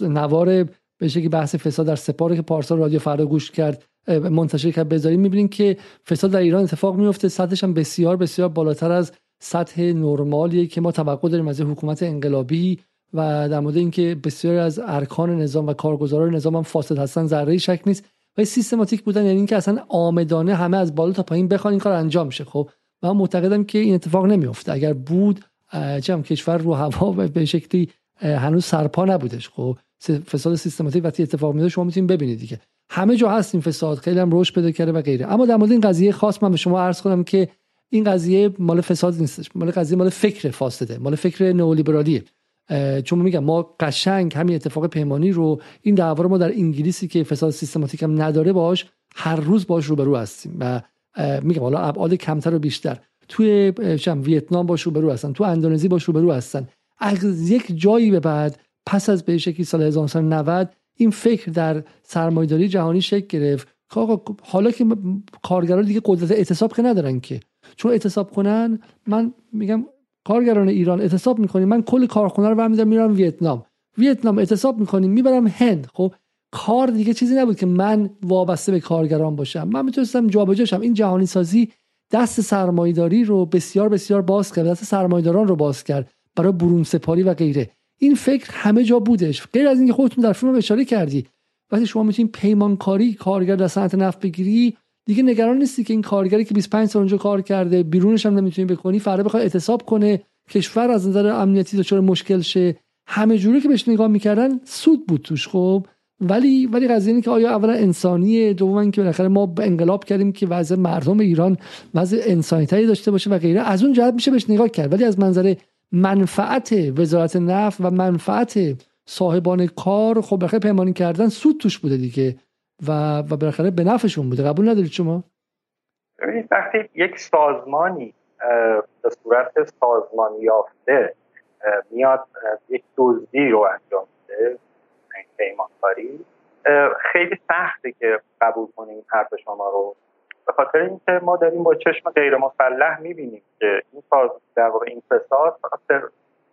نوار به که بحث فساد در سپاره که پارسال رادیو فردا گوش کرد منتشر کرد بذاریم می‌بینیم که فساد در ایران اتفاق میفته سطحش هم بسیار بسیار بالاتر از سطح نرمالیه که ما توقع داریم از حکومت انقلابی و در مورد اینکه بسیاری از ارکان نظام و کارگزاران نظام هم فاسد هستن ذره شک نیست. و سیستماتیک بودن یعنی اینکه اصلا آمدانه همه از بالا تا پایین بخوان این کار انجام شه. خب من معتقدم که این اتفاق نمیفته اگر بود چم کشور رو هوا به شکلی هنوز سرپا نبودش. خب فساد سیستماتیک وقتی اتفاق میفته شما می‌تونید ببینید دیگه. همه جا هست این فساد خیلی هم رشد پیدا کرده و غیره. اما در مورد این قضیه خاص من به شما عرض کنم که این قضیه مال فساد نیستش. مال قضیه مال فکر فاسده مال فکر نئولیبرالیه. چون میگم ما قشنگ همین اتفاق پیمانی رو این دعوا رو ما در انگلیسی که فساد سیستماتیک هم نداره باش هر روز باش روبرو هستیم. و میگم حالا ابعاد کمتر و بیشتر. توی شم ویتنام باش روبرو هستن تو اندونزی باش روبرو هستن. از یک جایی به بعد پس از به شکلی سال 1990 این فکر در سرمایه‌داری جهانی شکل گرفت. حالا که کارگران دیگه قدرت اعتصاب که ندارن که. چون اعتصاب کنن من میگم کارگران ایران اعتصاب می‌کنیم من کل کارخونه رو برمیدارم میرم ویتنام. ویتنام اعتصاب می‌کنیم می‌برم هند. خب کار دیگه چیزی نبود که من وابسته به کارگران باشم. من می‌تونستم جابجا شم. این جهانی سازی دست سرمایداری رو بسیار بسیار باز کرد دست سرمایداران رو باز کرد. برای برون سپاری و غیره. این فکر همه جا بودش. غیر از اینکه خودتون در فیلم اشاره کردی. وقتی شما می‌تونید پیمانکاری کارگر در صنعت نفت بگیری دیگه نگران نیستی که این کارگری که 25 سال اونجا کار کرده بیرونش هم نمی‌تونی بکنی فردا بخواد اعتصاب کنه کشور از نظر امنیتی دچار مشکل شه. همه جوری که بهش نگاه می‌کردن سود بود توش خب. ولی ولی قضیه اینه که آیا اولا انسانیه دوما که بالاخره ما به انقلاب کردیم که وضع مردم ایران وضع انسانی داشته باشه و غیره. از اون جهت میشه بهش نگاه کرد. ولی از منظر منفعت وزارت نفت و منفعت صاحبان کار خب بالاخره پیمانی کردن سود توش بوده دیگه و و بالاخره به نفعشون بوده. قبول ندارید شما؟ ببینید وقتی یک سازمانی به صورت سازمان یافته میاد یک دزدی رو انجام میده پیمانکاری خیلی سخته که قبول کنیم حرف شما رو. به خاطر اینکه ما داریم با چشم غیر مسلح می‌بینیم که این در واقع این فساد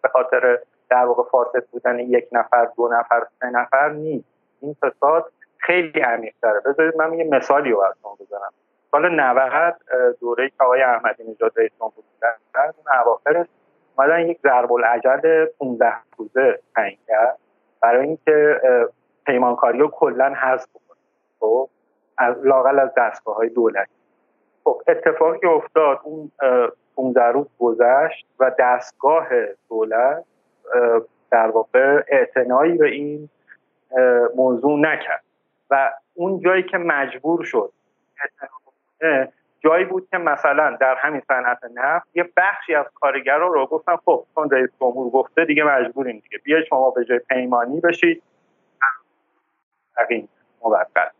به خاطر در واقع فاسد بودن یک نفر دو نفر سه نفر نیست. این فساد خیلی عمیق داره بذارید من یه مثالی رو براتون بزنم. سال 90 دوره که آقای احمدی نژاد رئیس جمهور بودن اون اواخرش اومدن یک ضرب العجل 15 روزه تعیین کرد. برای اینکه پیمانکاری رو کلا حذف بکنه. خب؟ از لاقل از دستگاه های دولتی خب اتفاقی افتاد اون 15 روز گذشت و دستگاه دولت در واقع اعتنایی به این موضوع نکرد. و اون جایی که مجبور شد جایی بود که مثلا در همین صنعت نفت یه بخشی از کارگران رو گفتن خب چون رئیس جمهور گفته دیگه مجبوریم دیگه. بیاید شما به جای پیمانی بشید. موقت.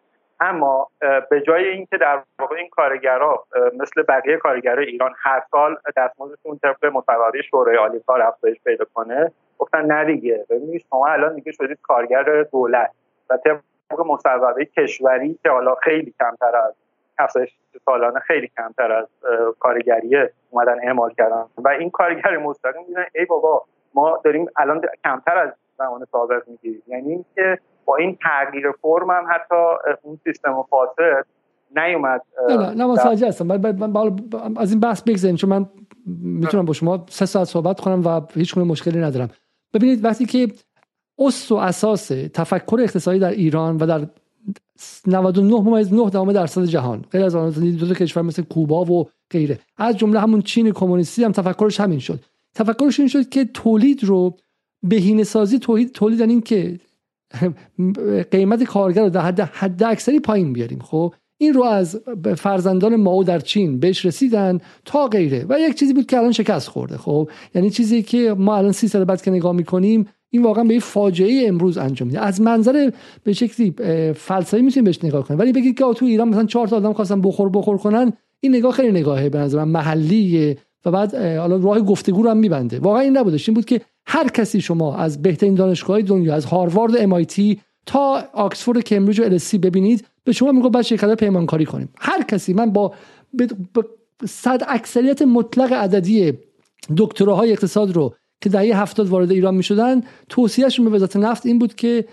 اما به جای اینکه در واقع این کارگرها مثل بقیه کارگرای ایران هر سال دستمزدشون طبق مصوبه شورای عالی کار افزایش پیدا کنه گفتن نه دیگه. ببینید شما الان دیگه شدید کارگر دولت و طبق مصوبه کشوری که حالا خیلی کمتر از افزایش سالانه خیلی کمتر از کارگری اومدن اعمال کردن. و این کارگر مستقیم میدن ای بابا ما داریم الان کمتر از زمان سابق می‌گیریم. یعنی اینکه با این تغییر فرم هم حتی اون سیستم فاسد نیومد نه نه نه متوجه هستم. از این بحث بگذاریم چون من می‌تونم با شما سه ساعت صحبت کنم و هیچ مشکلی ندارم. ببینید وقتی که اصل و اساس تفکر اقتصادی در ایران و در 99 ممیز 9 دهم درصد جهان غیر از آن دو تا کشور مثل کوبا و غیره از جمله همون چین کمونیستی هم تفکرش همین شد. تفکرش این شد که تولید رو بهینه سازی تولید تولید این که قیمت کارگر رو در حد حد اکثری پایین بیاریم. خب این رو از فرزندان ماو در چین بهش رسیدن تا غیره. و یک چیزی بود که الان شکست خورده. خب یعنی چیزی که ما الان سی سال بعد که نگاه می‌کنیم این واقعا به فاجعه امروز انجام میده. از منظر به شکلی فلسفی می‌تونیم بهش نگاه کنیم. ولی بگید که تو ایران مثلا چهار تا آدم خواستن بخور بخور کنن این نگاه خیلی نگاهه به نظر محلیه و بعد حالا راه گفتگو رو هم میبنده. واقعا این نبودش. این بود که هر کسی شما از بهترین دانشگاه دنیا از هاروارد MIT تا آکسفورد کمبریج و السی ببینید به شما میگه بعد شرکت پیمانکاری کنیم. هر کسی من با صد اکثریت مطلق عددی دکتراهای اقتصاد رو که دهه هفتاد وارد ایران می‌شدن توصیهشون به وزارت نفت این بود که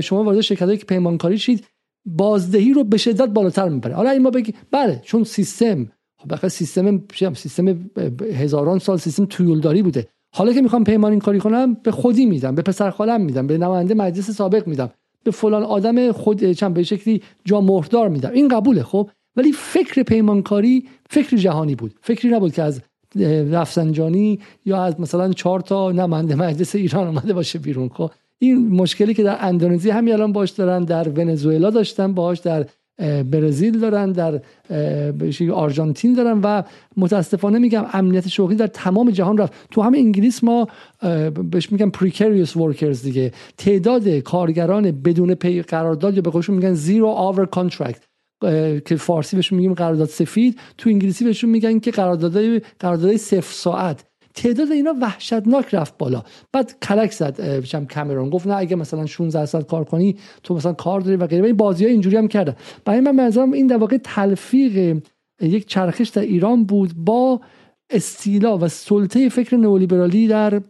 شما وارد شرکتایی که پیمانکاری شید بازدهی رو به شدت بالاتر می‌بره حالا این ما بگی بله چون سیستم خب سیستم سیستم هزاران سال سیستم تویولداری بوده. حالا که می‌خوام پیمانی کاری کنم به خودی میدم به پسر خالم میدم به نماینده مجلس سابق میدم به فلان آدم خود چند به شکلی جا مهردار میدم. این قبوله خب؟ ولی فکر پیمانکاری فکر جهانی بود. فکری نبود که از رفسنجانی یا از مثلا چهار تا نماینده مجلس ایران اومده باشه بیرون خب؟ این مشکلی که در اندونزی همین الان باش دارن در ونزوئلا داشتن باش در برزیل دارن در آرژانتین دارن و متاسفانه میگم امنیت شغلی در تمام جهان رفت. تو همه انگلیس ما بهش میگم precarious workers دیگه. تعداد کارگران بدون پی قرارداد یا به قولشون میگن zero hour contract که فارسی بهشون میگیم قرارداد سفید. تو انگلیسی بهشون میگن که قراردادهای قراردادهای صفر ساعت. تعداد اینا وحشتناک رفت بالا. بعد کلک زد بچم کامرون. گفت نه اگه مثلا 16 ساعت کار کنی تو مثلا کار داری و غیره. این بازی ها اینجوری هم کردن. برای من منظورم این در واقع تلفیق یک چرخش در ایران بود با استیلا و سلطه فکر نئولیبرالی در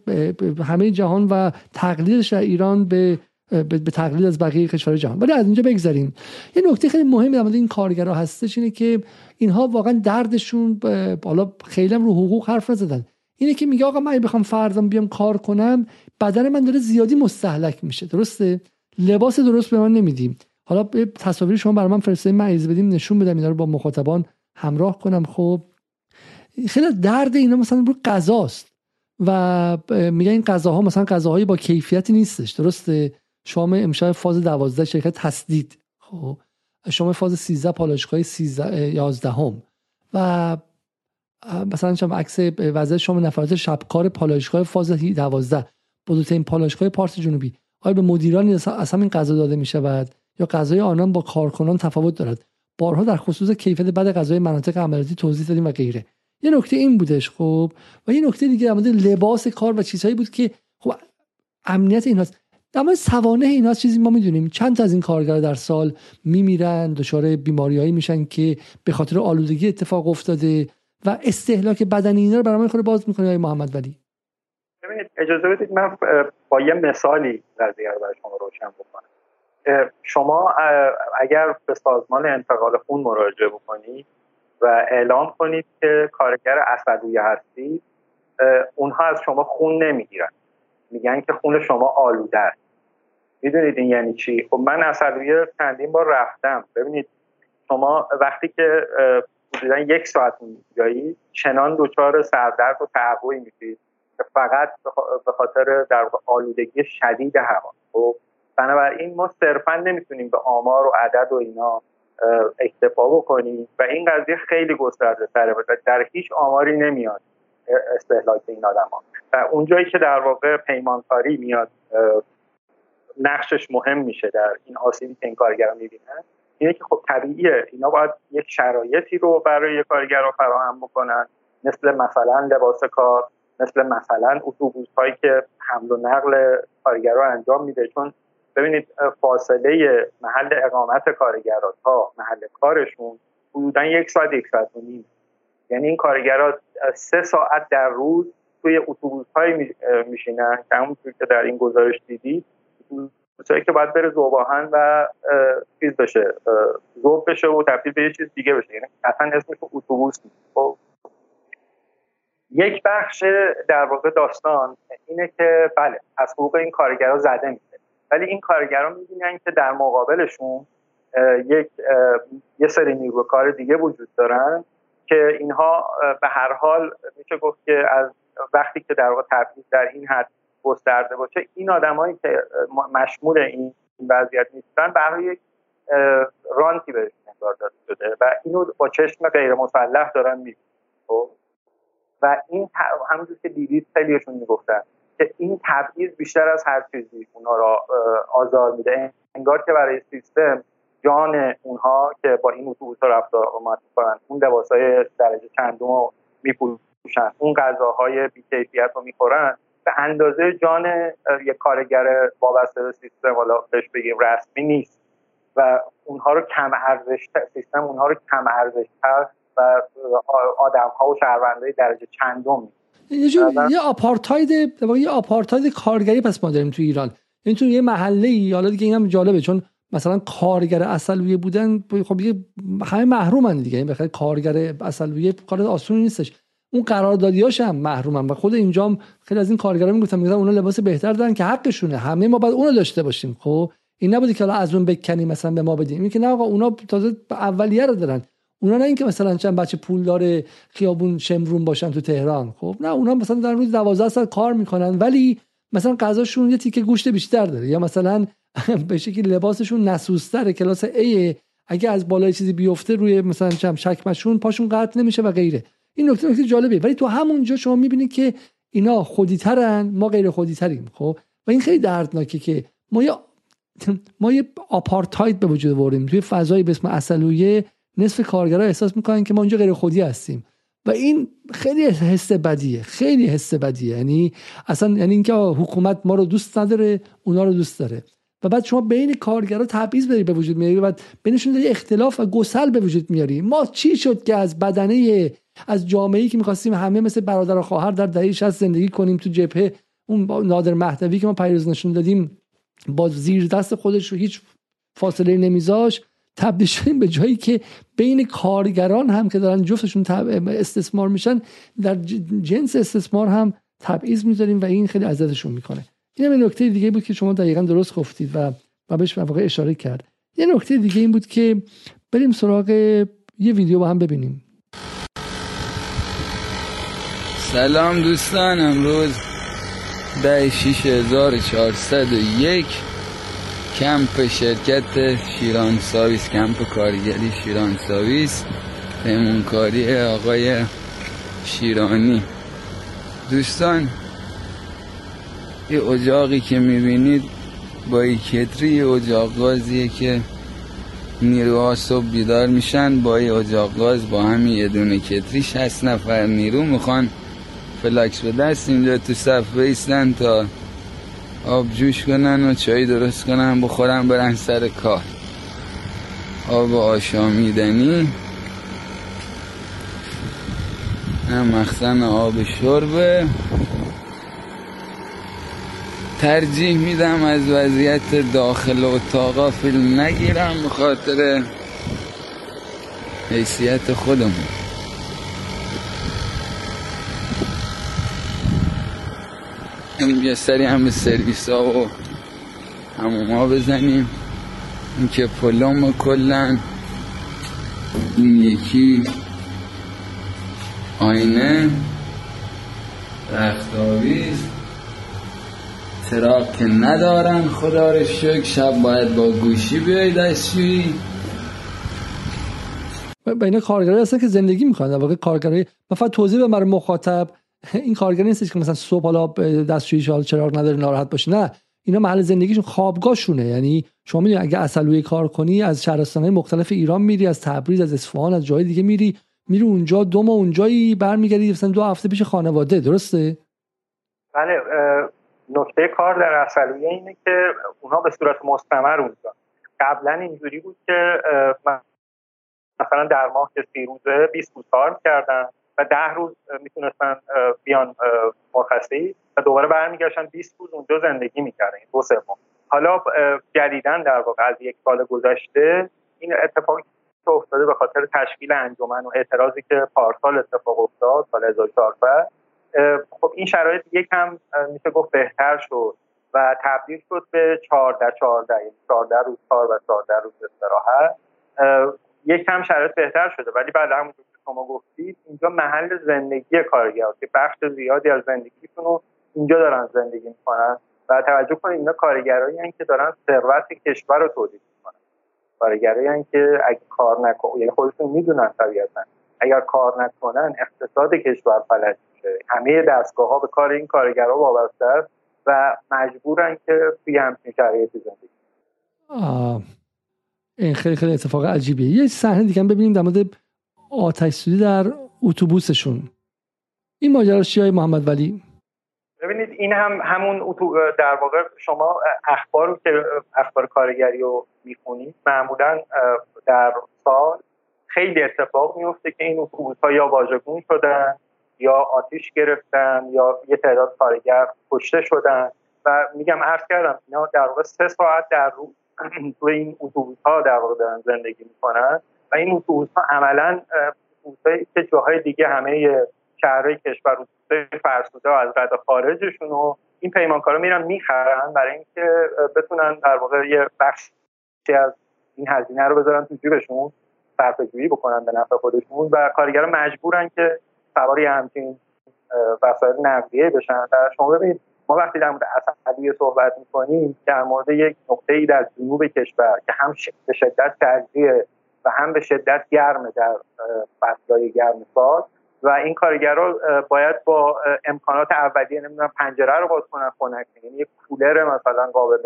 همه جهان و تقلیدش در ایران به به تقلید از بقیه کشورهای جهان. ولی از اینجا بگذاریم یه نکته خیلی مهمی در این کارگرها هستش اینه که اینها واقعا دردشون بالا خیلی رو حقوق حرف نزدن. اینه که میگه آقا من بخوام فردم بیام کار کنم بدن من داره زیادی مستحلک میشه. درسته؟ لباس درست به من نمیدیم حالا تصاویر شما برای من فرستادین من بدیم نشون بدم اینا رو با مخاطبان همراه کنم. خب خیلی درد اینا مثلا رو غذاست. و میگه این غذاها مثلا غذاهایی با کیفیتی نیستش. درسته؟ شما امشب فاز 12 شرکت تسدید خب شما فاز 13 پالایشگاه 13 11 هم و مثلا شما عکس وضع شما نفرات شبکار پالایشگاه فاز 12 بزرگترین پالایشگاه پارس جنوبی. آیا به مدیران اصلا این غذا داده می شود یا غذای آنان با کارکنان تفاوت دارد؟ بارها در خصوص کیفیت بعد غذای مناطق عملیاتی توضیح دادیم و غیره. یه نکته این بودش خب و یه نکته دیگه در لباس کار و چیزهایی بود که خب امنیت ایناست در مورد سوانه اینا چیزی ما می‌دونیم. چند تا از این کارگر در سال میمیرن دچار بیماریایی میشن که به خاطر آلودگی اتفاق افتاده. و استهلاک بدنی اینا رو برای خود باز می‌کنه های محمد ولی. ببینید اجازه بدید من با یه مثالی قضیه رو برای شما روشن بکنم. شما اگر به سازمان انتقال خون مراجعه بکنید و اعلام کنید که کارگر اسدویه هستید اونها از شما خون نمی‌گیرن. میگن که خون شما آلوده است. می‌دونید این یعنی چی؟ خب من اسدویه چندین بار رفتم. ببینید شما وقتی که حدودا یک ساعت میجایی چنان دچار سردرد و تعبوی میشید که فقط به خاطر در آلودگی شدید هوا. خب بنابراین ما صرفا نمی‌تونیم به آمار و عدد و اینا اکتفا بکنیم و این قضیه خیلی گسترده تره و در هیچ آماری نمیاد استهلاک این آدم ها. و اونجایی که در واقع پیمانکاری میاد نقشش مهم میشه در این آسیبی که این کارگرها می‌بینن. اینه که خب طبیعیه. اینا باید یک شرایطی رو برای کارگر رو فراهم بکنن. مثل مثلا لباس کار مثل مثلا اتوبوس هایی که حمل و نقل کارگر رو انجام میده. چون ببینید فاصله محل اقامت کارگرها تا محل کارشون حدودا یک ساعت یک ساعت و نیم. یعنی این کارگرها سه ساعت در روز توی اتوبوس های میشینن. که همونطور که در این گزارش دیدید اتوبوسایی که باید بره زوباهن و چیز بشه زوب بشه و تبدیل به یه چیز دیگه بشه. یعنی اصلا اسمش اتوبوس خب. یک بخش در واقع داستان اینه که بله از حقوق این کارگرها زده میشه. ولی این کارگرها می‌بینن که در مقابلشون یک یه سری نیرو کار دیگه وجود دارن که اینها به هر حال میشه گفت که از وقتی که در واقع تبعیض در این حد گسترده باشه این آدمایی که مشمول این وضعیت نیستن برای یک رانتی بهش انگار داده شده و اینو با چشم غیر مسلح دارن می‌بینن خب؟ و این همونجور که دیدید خیلیشون می‌گفتن که این تبعیض بیشتر از هر چیزی اونا را آزار میده انگار که برای سیستم جان اونها که با این اتوبوس رفت آمد می‌کنن اون لباسای درجه چندم رو میپوشن اون غذاهای بیکیفیت رو می‌خورن به اندازه جان یک کارگر وابسته به سیستم حالا بهش بگیم رسمی نیست. و اونها رو کم ارزش سیستم اونها رو کم ارزش و آدم ها و شهروندهای درجه چندم یه جور یه آپارتاید یه آپارتاید کارگری پس ما داریم تو ایران. این تو یه محله ای حالا دیگه اینم جالبه چون مثلا کارگر اصلویه بودن خب یه همه محرومن دیگه. این بخاطر کارگر اصلویه کار آسونی نیستش. اون قراردادیاش هم محرومن و خود اینجام خیلی از این کارگرا می‌گفتن میگن اونا لباس بهتر دارن که حقشونه. همه ما باید اونو داشته باشیم. خب؟ این نبودی که حالا از اون بکنیم مثلا به ما بدیم. این که نه آقا اونا تازه اولیه رو دارن. اونا نه اینکه مثلا چند بچه پول داره خیابون شمرون باشن تو تهران. خب؟ نه اونا مثلا در روز 12 ساعت کار می‌کنن. ولی مثلا غذاشون یه تیکه گوشت بیشتر داره. یا مثلا به شکلی لباسشون نسوستره. کلاس A اگه از بالای چیزی بیفته روی مثلا چم شکمشون پاشون قطع نمیشه و غیره. این نکته نکته جالبه ولی تو همونجا شما می‌بینید که اینا خودیترن ما غیر خودیتریم خب؟ و این خیلی دردناکه که ما یه ما یه آپارتاید به وجود آوردیم. توی فضایی به اسم اصلویه نصف کارگرا احساس می‌کنن که ما اینجا غیر خودی هستیم. و این خیلی حس بدیه خیلی حس بدیه. یعنی اصلا یعنی اینکه حکومت ما رو دوست نداره اونا رو دوست داره. و بعد شما بین کارگرا تبعیض بری به وجود میاری و بعد بینشون اختلاف و گسل به وجود میاری. ما چی شد که از بدنه از جامعه‌ای که می‌خواستیم همه مثل برادر و خواهر در دهه 60 زندگی کنیم تو جبهه اون نادر مهدوی که ما پیروز نشون دادیم با زیر دست خودش رو هیچ فاصله نمیذاش تبدیل شدیم به جایی که بین کارگران هم که دارن جفتشون استثمار میشن در جنس استثمار هم تبعیض می‌ذاریم و این خیلی اذیتشون می‌کنه. این هم نکته دیگه بود که شما دقیقا درست گفتید و و بهش واقع اشاره کرد. یه نکته دیگه این بود که بریم سراغ یه ویدیو با هم ببینیم. سلام دوستان امروز ده 6401 کمپ شرکت شیران ساویس کمپ کارگری شیران ساویس پیمونکاری آقای شیرانی. دوستان این اجاقی که می‌بینید با این کتری اجاق گازیه که نیروها صبح بیدار میشن. با این اجاق گاز با همین یه دونه کتری شست نفر نیرو می‌خوان فلاکس به دست اینجا تو صف بیستن تا آب جوش کنن و چای درست کنن بخورن برن سر کار. آب آشامیدنی. نه مخزن آب شربه. ترجیح میدم از وضعیت داخل اتاقا فیلم نگیرم به خاطر حیثیت خودمون. یه سری هم به سرویس ها و هموم ها بزنیم. این که پلوم کلن این یکی آینه رختاویز چراغ که ندارن خدا رو شکر شب باید با گوشی بیای دستشویی. بین کارگرای هستن که زندگی می‌کنن. در واقع کارگرای فقط توضیح به برای مخاطب. این کارگر نیستش که مثلا صبح حالا دستشویی شال چراغ نداره ناراحت باشه نه اینا محل زندگیشون خوابگاهشونه. یعنی شما می‌دونی اگه اصلوی کار کنی از شهرستانهای مختلف ایران میری از تبریز از اصفهان از جای دیگه میری میری اونجا دو ماه اونجایی برمیگردی مثلا دو هفته پیش خانواده. درسته؟ بله نکته کار در اصلویه اینه که اونها به صورت مستمر اونجا. قبلا اینجوری بود که مثلا در ماه که سی روزه 20 روز کار کردن. و ده روز می‌تونستن بیان مرخصی و دوباره برمیگشتن. 20 روز اونجا زندگی می‌کردن. دو سه ماه. حالا جدیدا در واقع از یک سال گذشته این اتفاقی که افتاده به خاطر تشکیل انجمن و اعتراضی که پارسال اتفاق افتاد سال 2014 خب این شرایط یکم میشه گفت بهتر شد و تبدیل شد به 14 14 یعنی 14 روز کار و 14 روز استراحت. یک کم شرایط بهتر شده ولی بعد که شما گفتید اینجا محل زندگی کارگر که بخش زیادی از زندگیشون رو اینجا دارن زندگی می‌کنن و توجه کنید اینا کارگرایی که دارن ثروت کشور رو تولید می‌کنن. کارگرایی که اگه کار نکنن یعنی خودشون می‌دونن طبیعتا اگر کار نکنن اقتصاد کشور فلج میشه. همه دستگاه ها به کار این کارگرها وابسته است و مجبورن که توی همچین شرایطی زندگی این خیلی خیلی اتفاق عجیبیه. یه صحنه دیگه ببینیم در مورد آتش سوزی در اتوبوسشون. این ماجرا چیه محمد ولی؟ ببینید این هم همون در واقع شما اخبار که اخبار کارگری رو می‌خونید معمولا در سال خیلی اتفاق میفته که این اتوبوس ها یا واژگون شدن یا آتیش گرفتن یا یه تعداد کارگر کشته شدن. و میگم عرض کردم اینا در واقع سه ساعت در روز تو این اتوبوس ها در واقع دارن زندگی می‌کنن. و این اتوبوس ها عملا اتوبوس که جاهای دیگه همه شهرهای کشور فرسوده از رد خارجشون و این پیمانکارا میرن می‌خرن برای اینکه بتونن در واقع یه بخشی از این هزینه رو بذارن تو جیبشون صرفه جویی بکنن به نفع خودشون و کارگرا مجبورن که سواری همچین وسایل نقلیه بشن. در شما ببینید ما وقتی در مورد اصلیه صحبت می‌کنیم در مورد یک نقطه ای در جنوب کشور که هم به شدت سردیه و هم به شدت گرمه در فصلهای گرم سال و این کارگرها باید با امکانات اولیه نمی‌دونم پنجره رو باز کنن خنک یعنی یک کولر مثلا قابل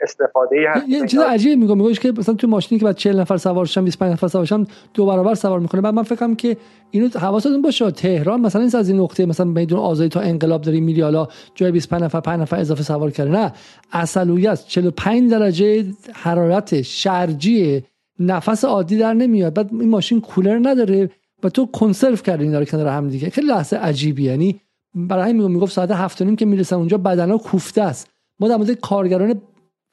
استفاده ای هست. یه چیز عجیب میگم. میگه که مثلا تو ماشینی که بعد 40 نفر سوار شدن 25 نفر سوار شدن دو برابر سوار می‌کنه. بعد من فکرم که اینو حواستون باشه. تهران مثلا این از این نقطه مثلا میدون آزادی تا انقلاب داریم میری حالا جای 25 نفر 5 نفر اضافه سوار کرده نه. اصلویه است. 45 درجه حرارت شرجی نفس عادی در نمیاد. بعد این ماشین کولر نداره و تو کنسرو کردی اینا رو کنار هم دیگه. خیلی لحظه عجیبی. یعنی برای همین میگم ساعت 7 نیم که می‌رسن اونجا بدنا کوفته است. ما در مورد کارگران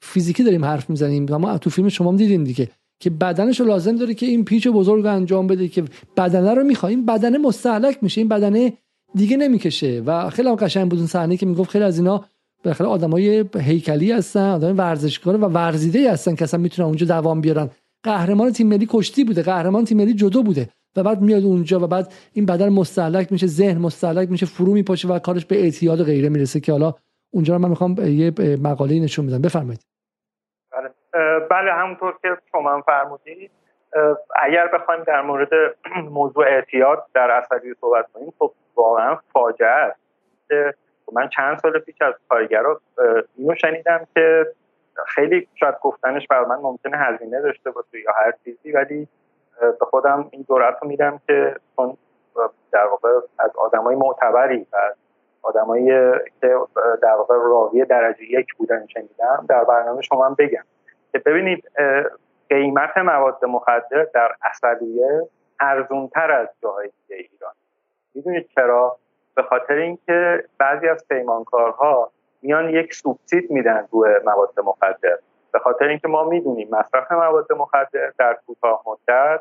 فیزیکی داریم حرف می‌زنیم. و ما تو فیلم شما هم دیدیم دیگه که بدنش رو لازم داره که این پیچ بزرگ رو انجام بده که بدنه رو می‌خواد. این بدنه مستهلک میشه. این بدنه دیگه نمی‌کشه. و خیلی هم قشنگ بود اون صحنه که می‌گفت خیلی از اینا بالاخره آدمای هیکلی هستن آدم ورزشکار و ورزیده هستن که اصلا می‌تونن اونجا دوام بیارن. قهرمان تیم ملی کشتی بوده قهرمان تیم ملی جدو بوده و بعد میاد اونجا و بعد این بدن مستهلک میشه ذهن مستهلک میشه فرو میپاشه و کارش به اعتیاد و غیره می‌رسه که حالا اونجا رو من می‌خوام یه مقاله نشون بدم. بفرمایید. بله بله همونطور که شما فرمودید اگر بخوایم در مورد موضوع اعتیاد در اصلی صحبت کنیم خب واقعا فاجعه است. من چند سال پیش از کارگرا اینو شنیدم که خیلی شاید گفتنش بر من ممکنه هزینه داشته باشه یا هر چیزی ولی به خودم این دورت رو میدم که چون در واقع از آدمای معتبری و آدمایی که در واقع راوی درجه یک بودن شنیدم در برنامه شما هم بگم که ببینید قیمت مواد مخدر در اصلیه ارزونتر از جاهای دیگه ایران. می‌دونید چرا؟ به خاطر اینکه بعضی از پیمانکارها میان یک سوبسید میدن روی مواد مخدر. به خاطر اینکه ما می‌دونیم مصرف مواد مخدر در کوتاه مدت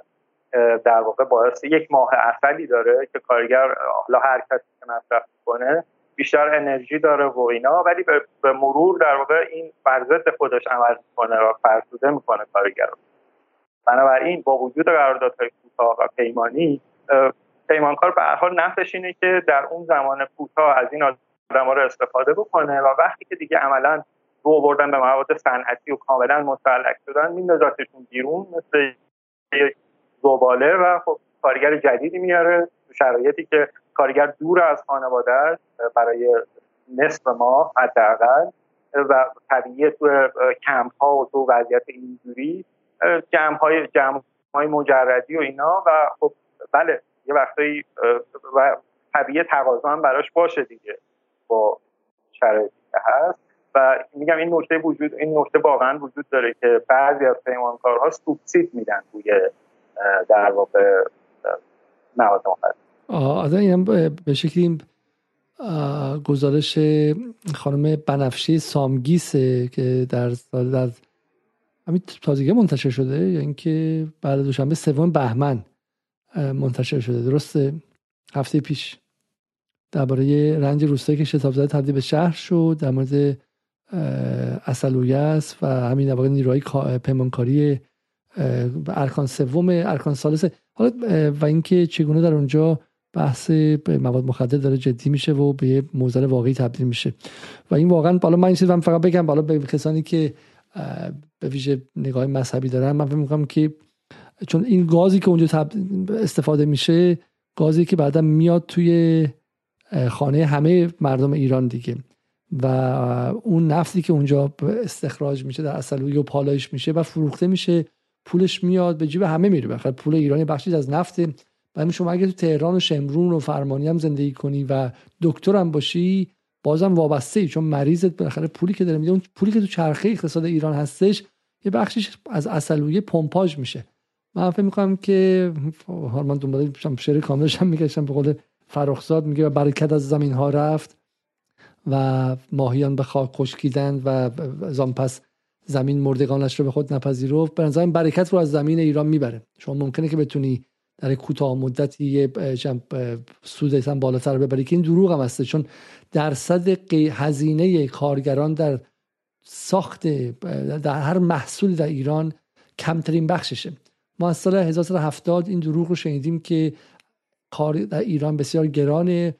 در واقع باعث یک ماه اصلی داره که کارگر حالا هر کسی که مصرف کنه بیشتر انرژی داره و اینا. ولی به مرور در واقع این فرزد خودش عمل می‌کنه و فرسوده می‌کنه کارگر رو. بنابراین با وجود قراردادهای کوتاه و پیمانی پیمانکار به هر حال نفعش اینه که در اون زمان کوتاه از این آدم رو استفاده بکنه و وقتی که دیگه عملا رو بردن به مواد صنعتی و کاملا متعلق شدن میندازتشون بیرون مثل زباله و خب کارگر جدیدی میاره شرایطی که کارگر دور از خانواده برای نصف ماه حداقل و طبیعی تو کمپ ها و تو وضعیت اینجوری جمع های جمع های مجردی و اینا و خب بله یه وقتایی و طبیعی تقاضا هم براش باشه دیگه. با شرایطی که هست. و میگم این نکته وجود این نکته واقعا وجود داره که بعضی از پیمانکارها سوبسید میدن توی در واقع مواد مخدر. آه این به شکلی گزارش خانم بنفشی سامگیسه که در سال در همین تازگی منتشر شده یا اینکه بعد دوشنبه سوم بهمن منتشر شده. درسته؟ هفته پیش. درباره رنج روستایی که شتاب زده تبدیل به شهر شد در مورد است و همین در نیروهای پیمانکاری ارکان سوم ارکان سالس حالا و اینکه چگونه در اونجا بحث مواد مخدر داره جدی میشه و به یه موزل واقعی تبدیل میشه. و این واقعا بالا من این فقط بگم بالا به کسانی که به ویژه نگاه مذهبی دارن من فکر که چون این گازی که اونجا استفاده میشه گازی که بعدا میاد توی خانه همه مردم ایران دیگه. و اون نفتی که اونجا استخراج میشه در اصلوی و پالایش میشه و فروخته میشه پولش میاد به جیب همه میره. بخاطر پول ایرانی بخشی از نفت و شما اگه تو تهران و شمرون و فرمانی هم زندگی کنی و دکتر هم باشی بازم وابسته ای چون مریضت بالاخره پولی که داره میده اون پولی که تو چرخه اقتصاد ایران هستش یه بخشش از اصلویه پمپاژ میشه. من فکر می‌کنم که من دنبال شعر کاملش هم میگشتم به قول فرخزاد میگه برکت از زمین ها رفت و ماهیان به خاک خشکیدند و زان پس زمین مردگانش رو به خود نپذیرفت. به نظرم برکت رو از زمین ایران می‌بره. شما ممکنه که بتونی در کوتاه مدتی یه سود بالاتر ببری که این دروغ هم هسته. چون درصد هزینه کارگران در ساخت در هر محصول در ایران کمترین بخششه. ما از سال 1970 این دروغ رو شنیدیم که کار در ایران بسیار گران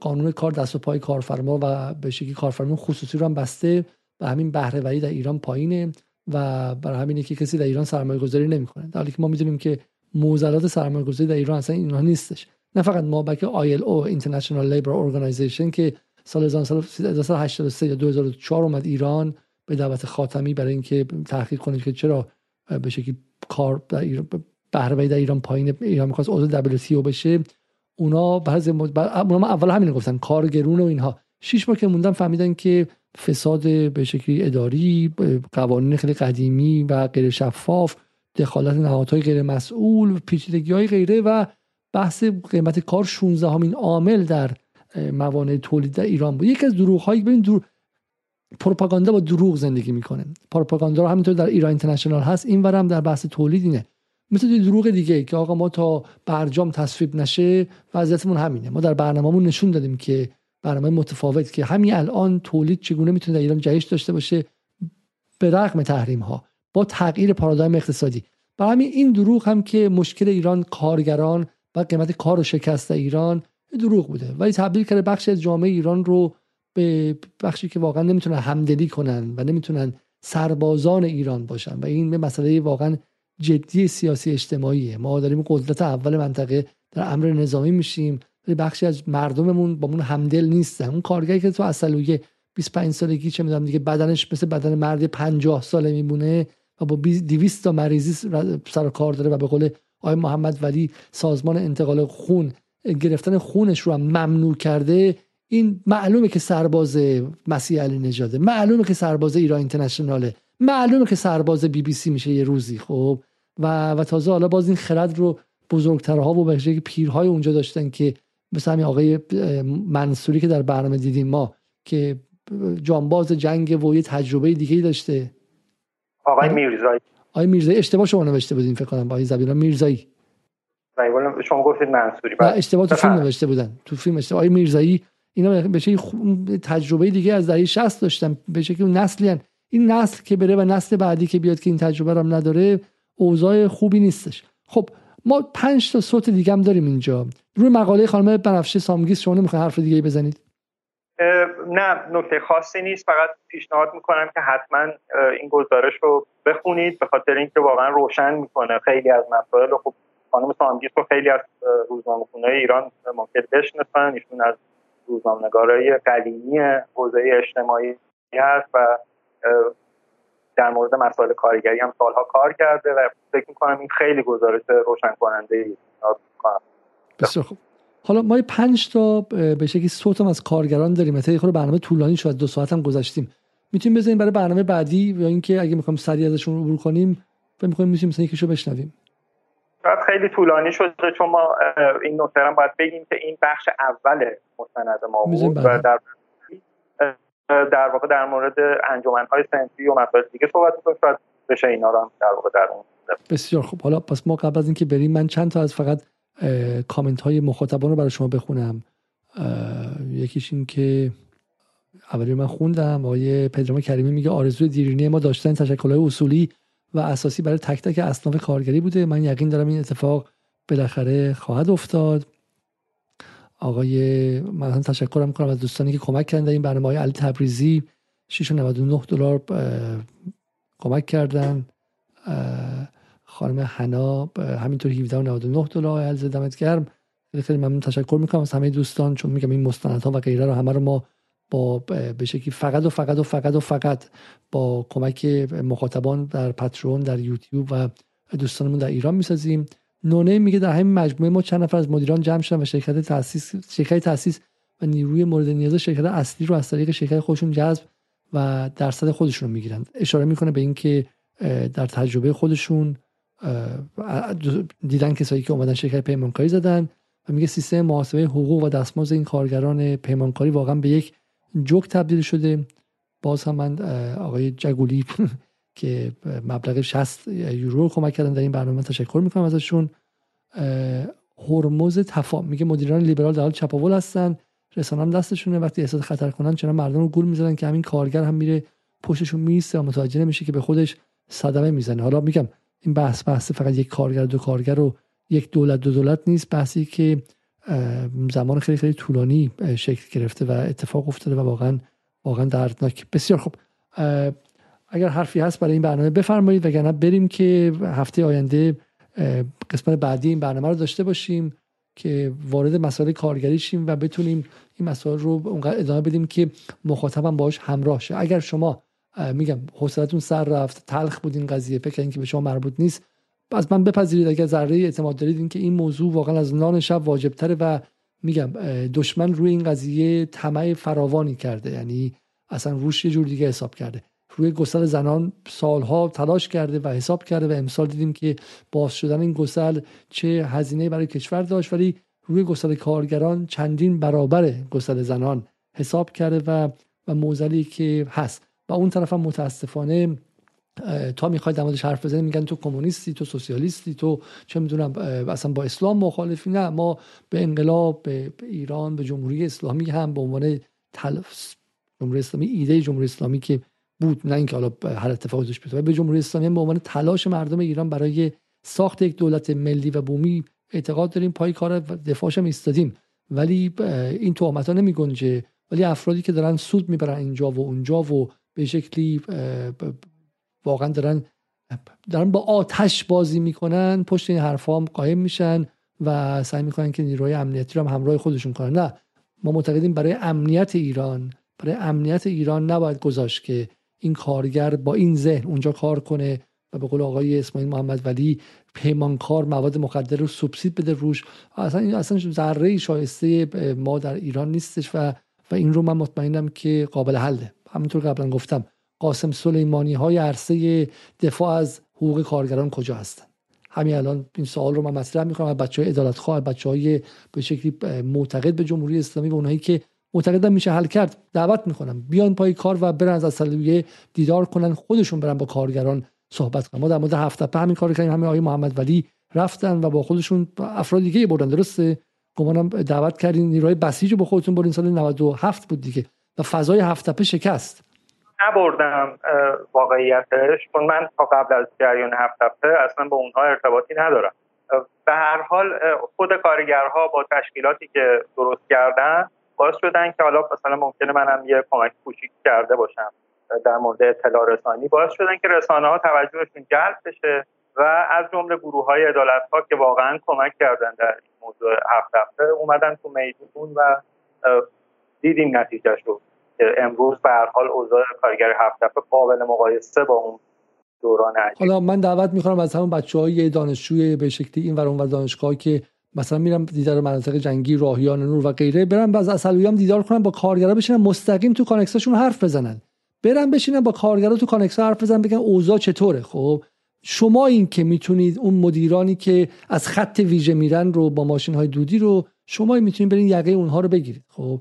قانون کار دست و پای کارفرما و به شکلی کارفرما خصوصی رو هم بسته و همین بهره در ایران پایینه و برای همینه که کسی در ایران سرمایه گذاری نمی‌کنه. در حالی که ما می‌دونیم که موزلات سرمایه گذاری در ایران اصلا اینها نیستش. نه فقط ما بلکه او International Labor Organization که سال 1983 یا 2004 اومد ایران به دعوت خاتمی برای اینکه تحقیق کنه که چرا به شکلی کار در ایران بهره در ایران پایین ایران می‌خواست عضو WTO بشه. اونا بعضی اونا اول همین گفتن کارگرون و اینها. شش ماه که موندن فهمیدن که فساد به شکلی اداری قوانین خیلی قدیمی و غیر شفاف دخالت نهادهای غیر مسئول پیچیدگی های غیره و بحث قیمت کار 16 همین عامل در موانع تولید در ایران بود. یکی از دروغ هایی ببین دروغ پروپاگاندا با دروغ زندگی می‌کنه پروپاگاندا رو همینطور در ایران اینترنشنال هست. این ورم در بحث تولید اینه. مثل دروغ دیگه که آقا ما تا برجام تصویب نشه وضعیتمون همینه. ما در برنامهمون نشون دادیم که برنامه متفاوت که همین الان تولید چگونه می‌تونه در ایران جهش داشته باشه به رغم تحریم ها با تغییر پارادایم اقتصادی. برای همین این دروغ هم که مشکل ایران کارگران و قیمت کار و شکست ایران دروغ بوده. ولی تبدیل کرده بخشی از جامعه ایران رو به بخشی که واقعا نمی‌تونن همدلی کنن و نمی‌تونن سربازان ایران باشن. و این به مسئله واقعا جدی سیاسی اجتماعیه. ما داریم قدرت اول منطقه در امر نظامی میشیم. ولی بخشی از مردممون با من همدل نیستن. اون کارگری که تو اصلویه 25 سالگی چه می‌دونم دیگه بدنش مثل بدن مرد 50 ساله میمونه و با 200 تا مریضی سر کار داره و به قول آقای محمد ولی سازمان انتقال خون گرفتن خونش رو هم ممنوع کرده. این معلومه که سرباز مسیح علی نژاده معلومه که سرباز ایران اینترنشناله. معلومه که سرباز بی بی سی میشه یه روزی خب؟ و و تازه حالا باز این خرد رو بزرگترها و به پیرهای اونجا داشتن که مثل همین آقای منصوری که در برنامه دیدیم ما که جانباز جنگ و یه تجربه دیگه داشته. آقای میرزایی. آقای میرزایی اشتباه شما نوشته بودین فکر کنم آقای زبیرا میرزایی. شما گفتید منصوری اشتباه تو فیلم نوشته بودن. تو فیلم اشتباه. آقای میرزایی اینا به تجربه دیگه از دهه 60 داشتن به شکلی نسلی هن. این نسل که بره و نسل بعدی که بیاد که این تجربه رو نداره اوضاع خوبی نیستش. خب ما پنج تا صوت دیگه هم داریم اینجا. روی مقاله خانم بنفشه سامگیز شما نمی‌خواین حرف دیگه بزنید؟ نه نکته خاصی نیست. فقط پیشنهاد می‌کنم که حتما این گزارش رو بخونید به خاطر اینکه واقعا روشن می‌کنه خیلی از مسائل خب خانم سامگیز رو خیلی از روزنامه ایران ممکن بشناسن. ایشون از روزنامه‌نگارای قدیمی حوزه اجتماعی هست و در مورد مسائل کارگری هم سالها کار کرده و فکر می‌کنم این خیلی گزارش روشن کننده ای بسیار خوب. حالا ما پنج تا به شکلی صوت از کارگران داریم. مثلا خود برنامه طولانی شد دو ساعت هم گذاشتیم می‌تونیم بزنیم برای برنامه بعدی یا اینکه اگه می‌خوایم سریع ازشون عبور کنیم فکر می‌کنیم می‌تونیم مثلا یکیشو بشنویم. شاید خیلی طولانی شده چون ما این نکته هم باید بگیم که این بخش اول مستند ما بود و در در واقع در مورد انجمنهای سنفی و مسائل دیگه صحبت شاید بشه اینا رو هم در واقع در اون بسیار خوب. حالا پس ما قبل از اینکه بریم من چند تا از فقط کامنت های مخاطبان رو برای شما بخونم. یکیش این که اولی من خوندم. آقای پدرام کریمی میگه آرزوی دیرینه ما داشتن تشکلهای اصولی و اساسی برای تک تک اصناف کارگری بوده. من یقین دارم این اتفاق بالاخره خواهد افتاد. آقای من تشکرم کنم از دوستانی که کمک کردن. این برنامه های علی تبریزی 6.99 دلار کمک کردن. خانم حنا همینطور 17.99 دلار از دمت گرم. خیلی ممنون تشکر می‌کنم از همه دوستان چون میگم این مستندها و غیره رو همه رو ما با به شکلی فقط و فقط و فقط و فقط با کمک مخاطبان در پترون در یوتیوب و دوستانمون در ایران می‌سازیم. نونه میگه در همین مجموعه ما چند نفر از مدیران جمع شدن و شرکت تاسیس شرکت تاسیس و نیروی مورد نیاز شرکت اصلی رو از طریق شرکت خودشون جذب و درصد خودشون رو می‌گیرن. اشاره می‌کنه به اینکه در تجربه خودشون دیدن کسایی که اومدن شرکت پیمانکاری زدن و میگه سیستم محاسبه حقوق و دستمزد این کارگران پیمانکاری واقعا به یک جوک تبدیل شده. باز هم من آقای جگولی که مبلغ 60 یورو کمک کردن در این برنامه تشکر می‌کنم ازشون. هرمز تفا میگه مدیران لیبرال در حال چپاول هستن. رسانه هم دستشونه. وقتی احساس خطر کنن چرا مردم رو گول می‌زنن که همین کارگر هم میره پشتشون میسته و متوجه نمیشه که به خودش صدمه می‌زنه. حالا میگم این بحث بحث فقط یک کارگر دو کارگر رو یک دولت دو دولت نیست. بحثی که زمان خیلی خیلی طولانی شکل گرفته و اتفاق افتاده و واقعا واقعا دردناک. بسیار خوب. اگر حرفی هست برای این برنامه بفرمایید وگرنه بریم که هفته آینده قسمت بعدی این برنامه رو داشته باشیم که وارد مسائل کارگری شیم و بتونیم این مسائل رو اونقدر ادامه بدیم که مخاطبم باش همراه شه. اگر شما میگم حوصلتون سر رفت تلخ بود این قضیه فکر که به شما مربوط نیست از من بپذیرید. اگر ذره اعتماد دارید این که این موضوع واقعا از نان شب واجب تره و میگم دشمن روی این قضیه طمع فراوانی کرده یعنی اصلا روش یه جور دیگه حساب کرده. روی گسل زنان سالها تلاش کرده و حساب کرده و امسال دیدیم که باز شدن این گسل چه هزینه برای کشور داشت ولی روی گسل کارگران چندین برابر گسل زنان حساب کرده و و موزلی که هست. و اون طرف هم متاسفانه تا می‌خوای در حرف بزنی میگن تو کمونیستی تو سوسیالیستی تو چه می‌دونم اصلا با اسلام مخالفی نه. ما به انقلاب به ایران به جمهوری اسلامی هم به عنوان تلف جمهوری اسلامی ایده جمهوری اسلامی که بود نه اینکه حالا هر اتفاقی توش بیفته. به جمهوری اسلامی به عنوان تلاش مردم ایران برای ساخت یک دولت ملی و بومی اعتقاد داریم پای کار دفاعش هم ایستادیم. ولی این تهمت ها نمی گنجه ولی افرادی که دارن سود می‌برن اینجا و اونجا و به شکلی واقعا دارن دارن با آتش بازی می‌کنن پشت این حرف هم قایم میشن و سعی می‌کنن که نیروهای امنیتی رو هم همراه خودشون کنن. نه ما معتقدیم برای امنیت ایران برای امنیت ایران نباید گذاشت که این کارگر با این ذهن اونجا کار کنه و به قول آقای اسماعیل محمد ولی پیمانکار مواد مخدر رو سوبسید بده روش. اصلا این اصلا ذره شایسته ما در ایران نیستش و و این رو من مطمئنم که قابل حله. همونطور قبلا گفتم قاسم سلیمانی های عرصه دفاع از حقوق کارگران کجا هستن؟ همین الان این سوال رو من مطرح می‌کنم. از بچه های ادالت خواه بچه به شکلی معتقد به جمهوری اسلامی و اونایی که معتقدم میشه حل کرد. دعوت می‌کنم. بیان پای کار و برن از اصلیه دیدار کنن خودشون برن با کارگران صحبت کنن. ما در مورد هفته همین کار کردیم همین آقای محمد ولی رفتن و با خودشون افراد دیگه بردن. درسته؟ گمانم دعوت کردین. نیروهای بسیج رو با خودتون بردین سال 97 بود دیگه. و فضای هفته شکست. نبردم واقعیتش چون من تا قبل از جریان هفت اصلا با اونها ارتباطی ندارم. به هر حال خود کارگرها با تشکیلاتی که درست کردن باعث شدن که حالا مثلا ممکنه منم یه کمک کوچیک کرده باشم در مورد اطلاع رسانی. باعث شدن که رسانه ها توجهشون جلب بشه و از جمله گروه های عدالت ها که واقعا کمک کردن در این موضوع هفت هفته اومدن تو میدون و دیدیم نتیجه شد امروز به هر حال اوضاع کارگر هفت هفته قابل مقایسه با اون دوران عجیب. حالا من دعوت می‌کنم از همون بچه های دانشجوی به شکلی این ور اون دانشگاه که مثلا میرم دیدار مناطق جنگی راهیان نور و غیره برم باز اصلوی هم دیدار کنم با کارگرا بشینن مستقیم تو کانکساشون حرف بزنن. برم بشینن با کارگرا تو کانکسا حرف بزنن بگن اوضاع چطوره. خب شما این که می‌تونید اون مدیرانی که از خط ویژه میرن رو با ماشین های دودی رو شما می‌تونید برین یقه اونها رو بگیرید. خب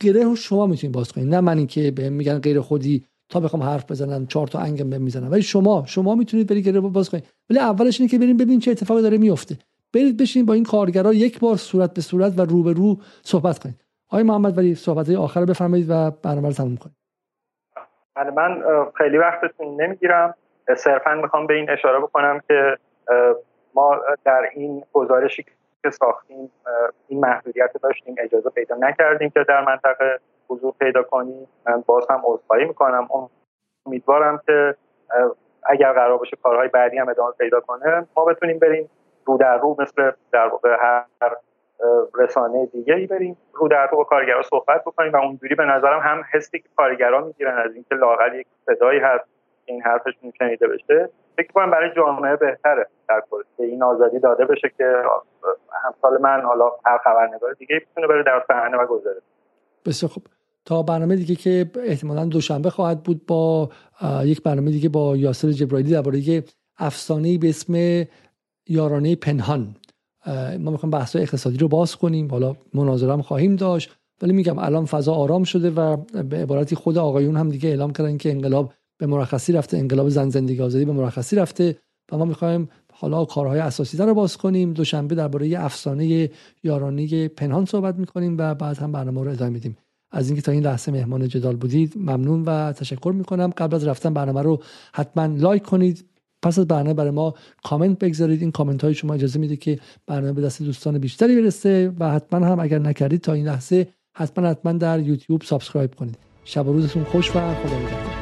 گره شما می‌تونید باز کنید. نه من که به میگن غیر خودی تا بخوام حرف بزنم چهار تا انگم بهم می‌زنم ولی شما شما می‌تونید برید گره باز کنید. ولی اولش اینه که بریم ببین چه اتفاقی داره میفته. برید بشین با این کارگرا یک بار صورت به صورت و رو به رو صحبت کنید. آقای محمد ولی صحبت آخر رو بفرمایید و برنامه رو تموم کنید. بله من خیلی وقتتون نمی‌گیرم. صرفا می‌خوام به این اشاره بکنم که ما در این گزارشی که ساختیم این محدودیت داشتیم اجازه پیدا نکردیم که در منطقه حضور پیدا کنیم. من باز هم عذرخواهی می‌کنم. امیدوارم که اگر قرار باشه کارهای بعدی هم ادامه پیدا کنه ما بتونیم بریم رو در رو مثل در هر رسانه دیگه ای بریم رو در رو با کارگرا صحبت بکنیم و اونجوری به نظرم هم حسی که کارگرا می‌گیرن از اینکه لاقل یک صدایی هست این حرفشون شنیده بشه. فکر کنم برای جامعه بهتره در کل. این آزادی داده بشه که همسال من حالا هر خبرنگار دیگه بتونه بره در صحنه و گذاره بسیار خوب. تا برنامه دیگه که احتمالا دوشنبه خواهد بود با یک برنامه دیگه با یاسر جبرائیلی درباره افسانه به اسم یارانه پنهان. ما می‌خوایم بحث اقتصادی رو باز کنیم. حالا مناظره هم خواهیم داشت. ولی میگم الان فضا آرام شده و به عبارتی خود آقایون هم دیگه اعلام کردن که انقلاب به مرخصی رفته انقلاب زن زندگی آزادی به مرخصی رفته و ما می‌خوایم حالا کارهای اساسی رو باز کنیم. دوشنبه درباره افسانه یارانه پنهان صحبت می‌کنیم و بعد هم برنامه رو ادامه میدیم. از اینکه تا این لحظه مهمان جدال بودید ممنون و تشکر می‌کنم. قبل از رفتن برنامه رو حتما like کنید. پس از برنامه برای ما کامنت بگذارید. این کامنت های شما اجازه میده که برنامه به دست دوستان بیشتری برسه و حتما هم اگر نکردید تا این لحظه حتما حتما در یوتیوب subscribe کنید. شب و روزتون خوش و خدا نگهدار.